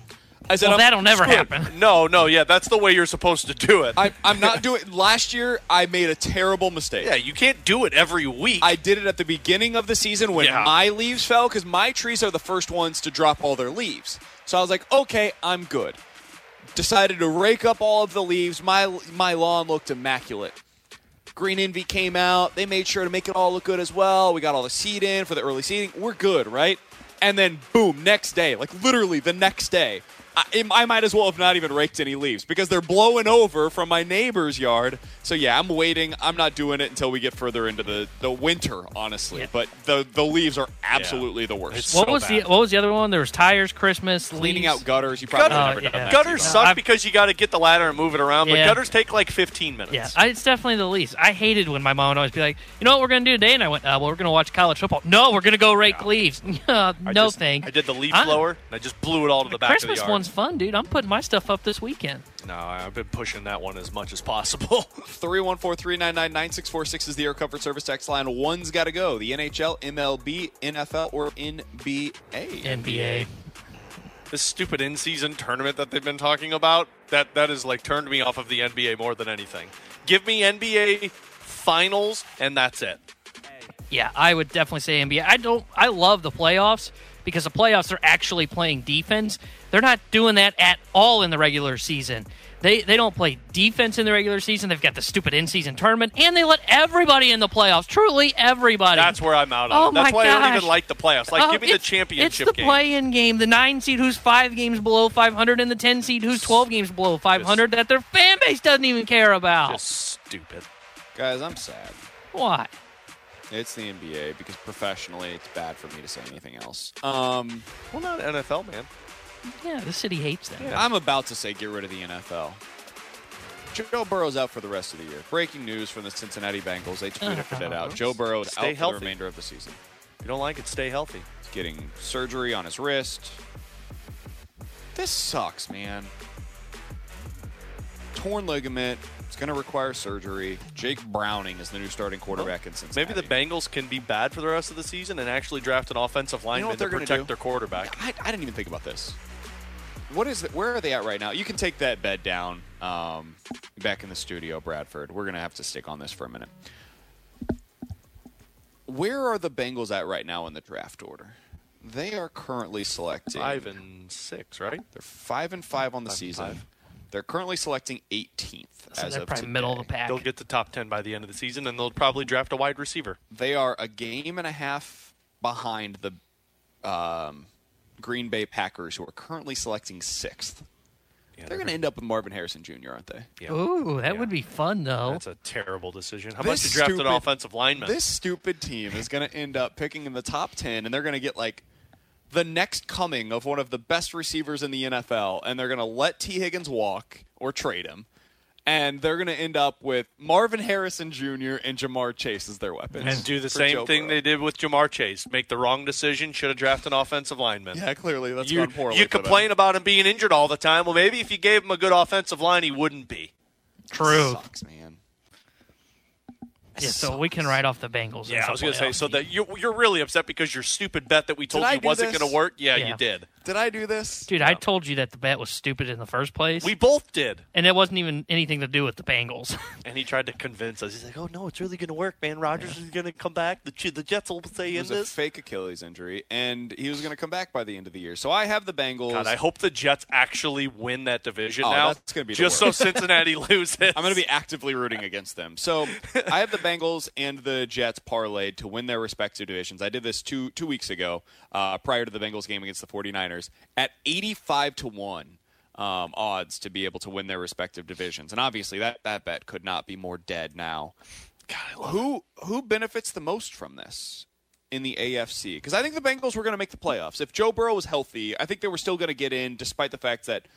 I said Well, that'll never screw it. happen. No, no, yeah, that's the way you're supposed to do it. I, I'm not doing. Last year I made a terrible mistake. yeah, you can't do it every week. I did it at the beginning of the season when Yeah. my leaves fell because my trees are the first ones to drop all their leaves. So I was like, okay, I'm good. Decided to rake up all of the leaves. My my lawn looked immaculate. Green Envy came out. They made sure to make it all look good as well. We got all the seed in for the early seeding. We're good, right? And then boom, next day, like literally the next day, I, I might as well have not even raked any leaves because they're blowing over from my neighbor's yard. So yeah, I'm waiting. I'm not doing it until we get further into the, the winter, honestly. But the the leaves are absolutely the worst. what was the what was the other one? There was tires, Christmas, cleaning leaves. out gutters? You probably Gutter- never Oh, done yeah. that. Gutters too. suck I've- because you got to get the ladder and move it around. But Yeah. gutters take like 15 minutes. Yeah, I, it's definitely the least. I hated when my mom would always be like, "You know what we're going to do today?" And I went, uh, "Well, we're going to watch college football." No, we're going to go rake leaves. Uh, I no just- thanks. I did the leaf I- blower. And I just blew it all to the back Christmas of the yard. One's fun, dude. I'm putting my stuff up this weekend. No, I've been pushing that one as much as possible. 314-399-9646 is the Air Comfort Service text line. One's got to go. The NHL, MLB, NFL, or NBA. NBA. this stupid in-season tournament that they've been talking about that that has like turned me off of the NBA more than anything. Give me NBA finals and that's it. Yeah, I would definitely say NBA. I don't. I love the playoffs because the playoffs are actually playing defense. They're not doing that at all in the regular season. They they don't play defense in the regular season. They've got the stupid in season tournament, and they let everybody in the playoffs. Truly, everybody. That's where I'm out on. Oh. That's my why I don't even like the playoffs. Like Oh, give me the championship It's the game. play-in game. The nine seed who's five games below 500, and the ten seed who's 12 games below 500 that their fan base doesn't even care about. Just stupid. Guys, I'm sad. Why? It's the NBA because professionally it's bad for me to say anything else. Um, well, not NFL, man. Yeah, the city hates them. I'm about to say get rid of the NFL. Joe Burrow's out for the rest of the year. Breaking news from the Cincinnati Bengals. They tweeted it out. Joe Burrow Stay out for the remainder of the season. You don't like it? Stay healthy. He's getting surgery on his wrist. This sucks, man. Torn ligament. It's going to require surgery. Jake Browning is the new starting quarterback in Cincinnati. Maybe the Bengals can be bad for the rest of the season and actually draft an offensive lineman what to gonna protect their quarterback. I, I didn't even think about this. What is it? Where are they at right now? You can take that bed down. Um, back in the studio, Bradford. We're gonna have to stick on this for a minute. Where are the Bengals at right now in the draft order? They are currently selecting Five and six, right? They're five and five on the Five season. five. They're currently selecting 18th So as they're of probably today. middle of the pack. They'll get to top ten by the end of the season, and they'll probably draft a wide receiver. They are a game and a half behind the um, Green Bay Packers, who are currently selecting sixth. they're going to end up with Marvin Harrison Jr., aren't they? Ooh, that would be fun though. That's a terrible decision. How This about you draft an offensive lineman? This stupid team is going to end up picking in the top 10, and they're going to get like the next coming of one of the best receivers in the NFL, and they're going to let Tee Higgins walk or trade him. And they're going to end up with Marvin Harrison Jr. and Ja'Marr Chase as their weapons. and do the same Joe thing Burrow. they did with Ja'Marr Chase. Make the wrong decision. Should have drafted an offensive lineman. Yeah, clearly that's you, gone poorly. You for them. complain about him being injured all the time. Well, maybe if you gave him a good offensive line, he wouldn't be. True. Sucks, man. Yeah, so we can write off the Bengals. Yeah, I was going to say so team. that you, you're really upset because your stupid bet that we told I you do wasn't this? going to work. Yeah, Yeah. you did. Did I do this? Dude, I told you that the bet was stupid in the first place. We both did. and it wasn't even anything to do with the Bengals. And he tried to convince us. He's like, "Oh no, it's really going to work, man. Rodgers is going to come back. The Ch- the Jets will stay It in was a this." fake Achilles injury, and he was going to come back by the end of the year. So I have the Bengals. God, I hope the Jets actually win that division Oh, now. that's gonna be the just so worst. Cincinnati loses. I'm going to be actively rooting against them. So I have the Bengals and the Jets parlayed to win their respective divisions. I did this two two weeks ago, uh, prior to the Bengals game against the 49ers, at 85 to one um, odds to be able to win their respective divisions. And obviously, that that bet could not be more dead now. God, who who benefits the most from this? In the AFC, because I think the Bengals were going to make the playoffs. If Joe Burrow was healthy, I think they were still going to get in, despite the fact that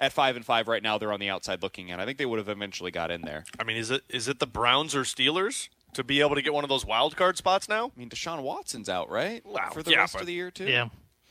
at five and five right now they're on the outside looking in. I think they would have eventually got in there. I mean, is it is it the Browns or Steelers to be able to get one of those wild card spots now? I mean, Deshaun Watson's out, right? Wow, For the yeah, rest but- of the year too. yeah.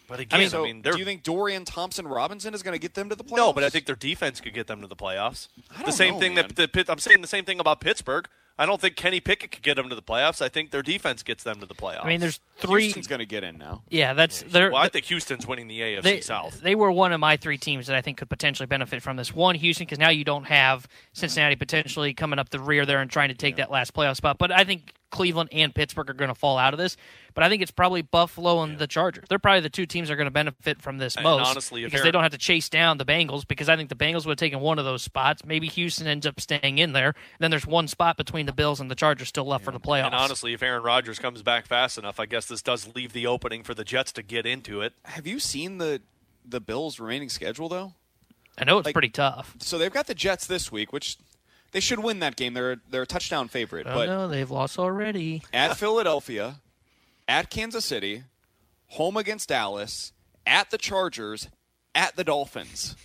But I again, mean, so I mean, do you think Dorian Thompson Robinson is going to get them to the playoffs? no, but I think their defense could get them to the playoffs. I the don't same know, thing man. that the Pitt, I'm saying the same thing about Pittsburgh. I don't think Kenny Pickett could get them to the playoffs. I think their defense gets them to the playoffs. I mean, there's three. Houston's going to get in now. Yeah, that's they're. well, I think Houston's winning the AFC they, South. they were one of my three teams that I think could potentially benefit from this. One, Houston, because now you don't have Cincinnati potentially coming up the rear there and trying to take that last playoff spot. But I think Cleveland and Pittsburgh are going to fall out of this. But I think it's probably Buffalo and the Chargers. They're probably the two teams that are going to benefit from this And most. honestly, because they don't have to chase down the Bengals. Because I think the Bengals would have taken one of those spots. Maybe Houston ends up staying in there. Then there's one spot between the Bills and the Chargers still left for the playoffs. And honestly, if Aaron Rodgers comes back fast enough, I guess this does leave the opening for the Jets to get into it. Have you seen the the Bills' remaining schedule though? I know it's Like- pretty tough. So they've got the Jets this week, which they should win that game. They're they're a touchdown favorite, Oh but no, they've lost already. at Philadelphia, at Kansas City, home against Dallas, at the Chargers, at the Dolphins.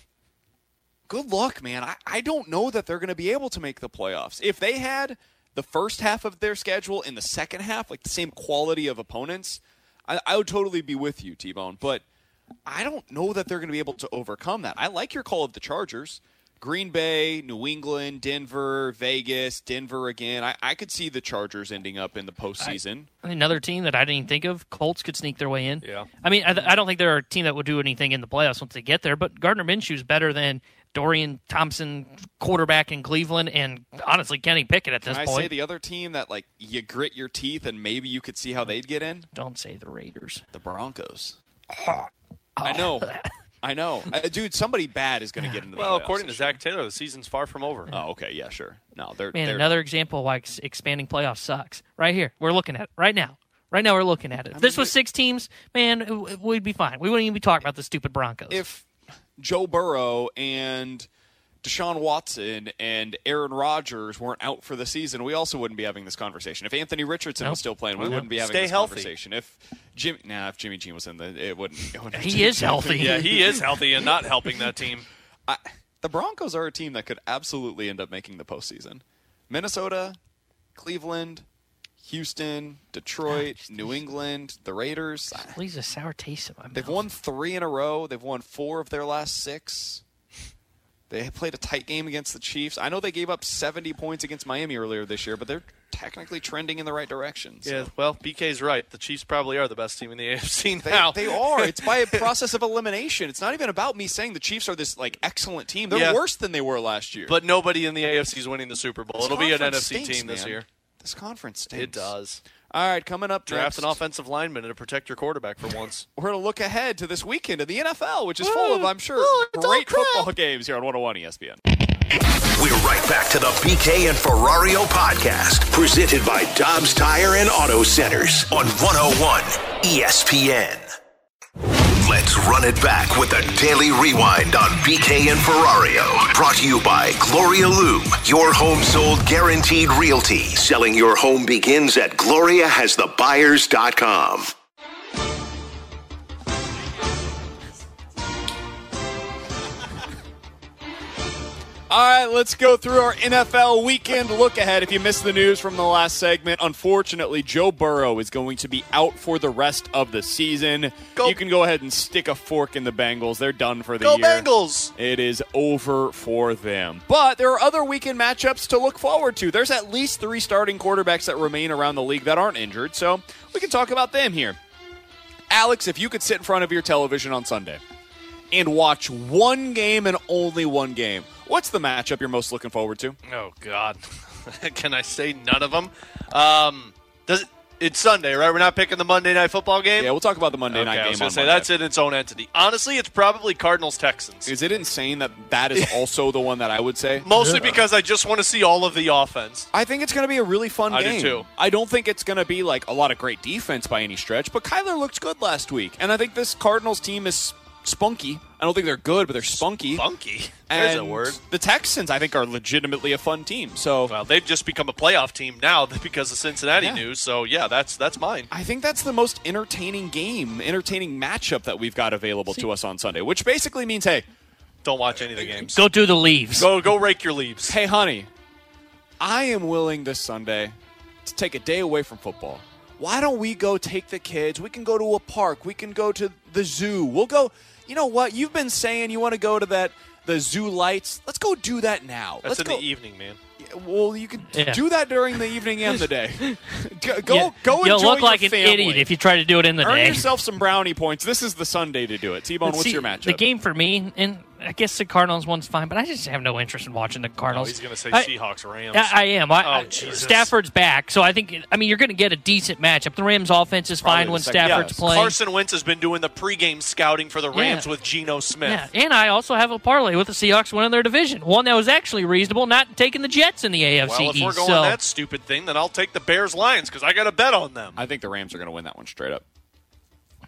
Good luck, man. I, I don't know that they're going to be able to make the playoffs. If they had the first half of their schedule in the second half, like the same quality of opponents, I, I would totally be with you, T Bone. But I don't know that they're going to be able to overcome that. I like your call of the Chargers. Green Bay, New England, Denver, Vegas, Denver again. I, I could see the Chargers ending up in the postseason. Another team that I didn't even think of, Colts could sneak their way in. Yeah. I mean, I, I don't think they're a team that would do anything in the playoffs once they get there, but Gardner Minshew's better than Dorian Thompson, quarterback in Cleveland, and honestly, Kenny Pickett at this Can I point. say the other team that like you grit your teeth and maybe you could see how they'd get in? Don't say the Raiders. The Broncos. I know. I know. Uh, dude, somebody bad is going to get into the Well, playoffs according to this year. Zac Taylor, the season's far from over. Oh, okay. Yeah, sure. No, they're Man, they're another example why ex- expanding playoffs sucks. Right here, we're looking at it right now. Right now, we're looking at it. If this was six teams, man, it- we'd be fine. We wouldn't even be talking about the stupid Broncos. if Joe Burrow and Deshaun Watson and Aaron Rodgers weren't out for the season, we also wouldn't be having this conversation. If Anthony Richardson Nope. was still playing, we Well, wouldn't be having stay this healthy. conversation. If Jim, nah, if Jimmy G was in the, it wouldn't. It wouldn't He is healthy. Yeah, he is healthy and not helping that team. I, the Broncos are a team that could absolutely end up making the postseason. Minnesota, Cleveland, Houston, Detroit, New England, the Raiders. leaves a sour taste in my mouth. They've won three in a row. They've won four of their last six. They played a tight game against the Chiefs. I know they gave up 70 points against Miami earlier this year, but they're technically trending in the right direction. so. Yeah, well, BK's right. The Chiefs probably are the best team in the AFC They, now. they are. It's by a process of elimination. It's not even about me saying the Chiefs are this like excellent team. They're Yeah. worse than they were last year. But nobody in the AFC is winning the Super Bowl. This It'll be an NFC stinks, team this man. year. This conference stinks. It does. All right, coming up Draft next, an offensive lineman to protect your quarterback for once. we're going to look ahead to this weekend in the NFL, which is full of, I'm sure, Oh, great football games here on 101 ESPN. We're right back to the BK and Ferrario podcast, presented by Dobbs Tire and Auto Centers on 101 ESPN. Let's run it back with a daily rewind on BK and Ferrario. Brought to you by Gloria Loom, your home sold guaranteed realty. Selling your home begins at gloriahasthebuyers.com. All right, let's go through our NFL weekend look ahead. If you missed the news from the last segment, unfortunately, Joe Burrow is going to be out for the rest of the season. you can go ahead and stick a fork in the Bengals. They're done for the Go year. Bengals! It is over for them. But there are other weekend matchups to look forward to. There's at least three starting quarterbacks that remain around the league that aren't injured, so we can talk about them here. Alex, if you could sit in front of your television on Sunday and watch one game and only one game, what's the matchup you're most looking forward to? Oh God, can I say none of them? Um, does it, it's Sunday, right? We're not picking the Monday night football game. Yeah, we'll talk about the Monday night Okay, I game was gonna say Monday. that's in its own entity. Honestly, it's probably Cardinals Texans. Is it insane that that is also the one that I would say? Mostly because I just want to see all of the offense. I think it's going to be a really fun I do game. too. I don't think it's going to be like a lot of great defense by any stretch, but Kyler looked good last week, and I think this Cardinals team is spunky. I don't think they're good, but they're spunky. Spunky. There's a And word. The Texans, I think, are legitimately a fun team. So Well, they've just become a playoff team now because of Cincinnati Yeah. news. So yeah, that's that's mine. I think that's the most entertaining game, entertaining matchup that we've got available to us on Sunday, which basically means, hey, Don't watch any of the games. Go do the leaves. Go go rake your leaves. hey, honey, I am willing this Sunday to take a day away from football. Why don't we go take the kids? We can go to a park. We can go to the zoo. We'll go. You know what? You've been saying you want to go to that the zoo lights. Let's go do that now. That's Let's in go. the evening, man. Well, you can Yeah. do that during the evening and the day. go go, You- go You'll enjoy look your like an family. idiot if you try to do it in the Earn day. yourself some brownie points. This is the Sunday to do it. T-Bone, what's see, your matchup? The game for me, and I guess the Cardinals one's fine, but I just have no interest in watching the Oh, Cardinals. he's gonna say I- Seahawks Rams. I, I am. I, Oh, I- Jesus. Stafford's back, so I think. I mean, you're going to get a decent matchup. The Rams' offense is Probably fine when second Stafford's best. playing. Carson Wentz has been doing the pregame scouting for the Rams Yeah. with Geno Smith. Yeah, and I also have a parlay with the Seahawks winning their division. One that was actually reasonable, not taking the Jets in the AFC Well, if East. we're going so that stupid thing, then I'll take the Bears Lions because I got a bet on them. I think the Rams are going to win that one straight up.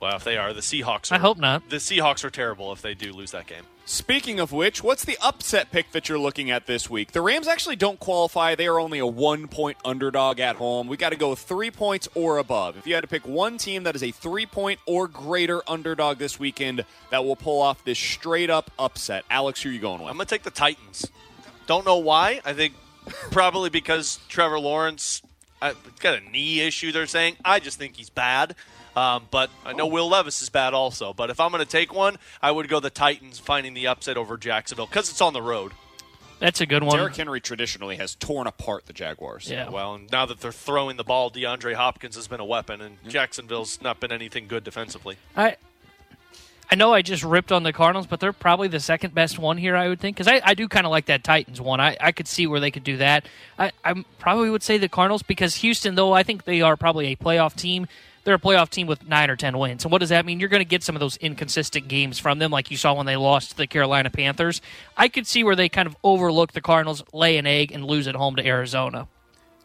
Well, if they are, the Seahawks. Are, I hope not. The Seahawks are terrible if they do lose that game. Speaking of which, what's the upset pick that you're looking at this week? The Rams actually don't qualify. They are only a one point underdog at home. We got to go three points or above. If you had to pick one team that is a three point or greater underdog this weekend that will pull off this straight up upset, Alex, who are you going with? I'm going to take the Titans. Don't know why. I think probably because Trevor Lawrence got a knee issue. They're saying. I just think he's bad. Um, but I know Will Levis is bad also. But if I'm going to take one, I would go the Titans finding the upset over Jacksonville because it's on the road. that's a good one. Derrick Henry traditionally has torn apart the Jaguars. Yeah. Well, and now that they're throwing the ball, DeAndre Hopkins has been a weapon, and Jacksonville's not been anything good defensively. I I know I just ripped on the Cardinals, but they're probably the second best one here, I would think, because I, I do kind of like that Titans one. I, I could see where they could do that. I I probably would say the Cardinals because Houston, though I think they are probably a playoff team. They're a playoff team with nine or ten wins. And what does that mean? You're going to get some of those inconsistent games from them, like you saw when they lost to the Carolina Panthers. I could see where they kind of overlook the Cardinals, lay an egg, and lose at home to Arizona.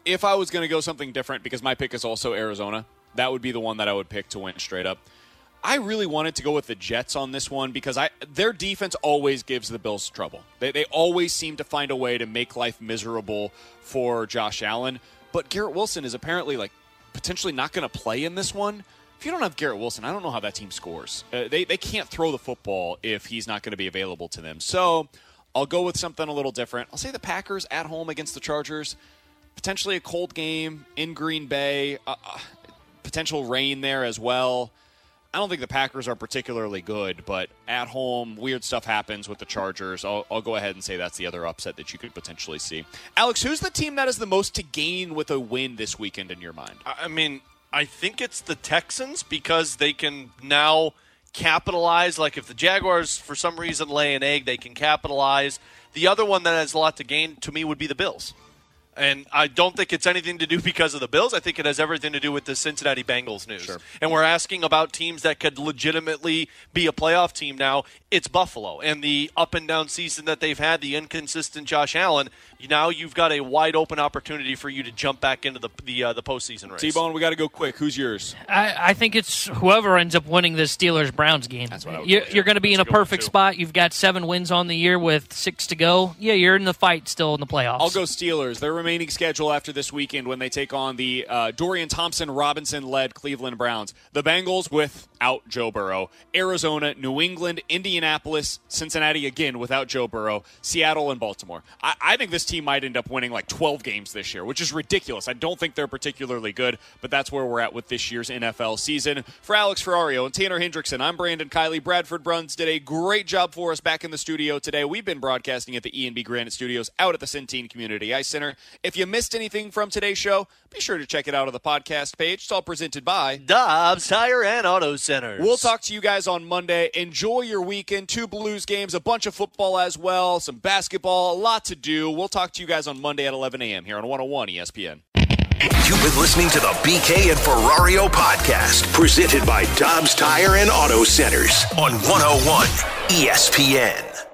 if I was going to go something different, because my pick is also Arizona, that would be the one that I would pick to win straight up. I really wanted to go with the Jets on this one because I their defense always gives the Bills trouble. They, they always seem to find a way to make life miserable for Josh Allen. But Garrett Wilson is apparently like potentially not going to play in this one. If you don't have Garrett Wilson, I don't know how that team scores. Uh, they they can't throw the football if he's not going to be available to them. So I'll go with something a little different. I'll say the Packers at home against the Chargers potentially a cold game in Green Bay, uh, uh, potential rain there as well. I don't think the Packers are particularly good, but at home, weird stuff happens with the Chargers. I'll, I'll go ahead and say that's the other upset that you could potentially see. Alex, who's the team that has the most to gain with a win this weekend in your mind? I mean, I think it's the Texans because they can now capitalize. Like if the Jaguars, for some reason, lay an egg, they can capitalize. The other one that has a lot to gain to me would be the Bills. And I don't think it's anything to do because of the Bills. I think it has everything to do with the Cincinnati Bengals news. And we're asking about teams that could legitimately be a playoff team now. It's Buffalo. And the up and down season that they've had, the inconsistent Josh Allen, now you've got a wide open opportunity for you to jump back into the the, uh, the postseason race. T Bone, we got to go quick. Who's yours? I, I think it's whoever ends up winning the Steelers Browns game. That's what I would you're, you're going to be in a That's a good one, perfect spot. You've got seven wins on the year with six to go. Yeah, you're in the fight still in the playoffs. I'll go Steelers. Their remaining schedule after this weekend when they take on the uh, Dorian Thompson Robinson led Cleveland Browns. The Bengals without Joe Burrow. Arizona, New England, Indianapolis, Cincinnati again without Joe Burrow. Seattle and Baltimore. I, I think this team might end up winning like 12 games this year, which is ridiculous. I don't think they're particularly good, but that's where we're at with this year's NFL season. For Alex Ferrario and Tanner Hendrickson, I'm Brandon Kiley. Bradford Bruns did a great job for us back in the studio today. We've been broadcasting at the E&B Granite Studios out at the Centene Community Ice Center. If you missed anything from today's show, be sure to check it out on the podcast page. It's all presented by Dobbs Tire and Auto Centers. We'll talk to you guys on Monday. Enjoy your weekend. Two Blues games, a bunch of football as well, some basketball, a lot to do. We'll talk to you guys on Monday at 11 a.m. here on 101 ESPN. You've been listening to the BK and Ferrario podcast, presented by Dobbs Tire and Auto Centers on 101 ESPN.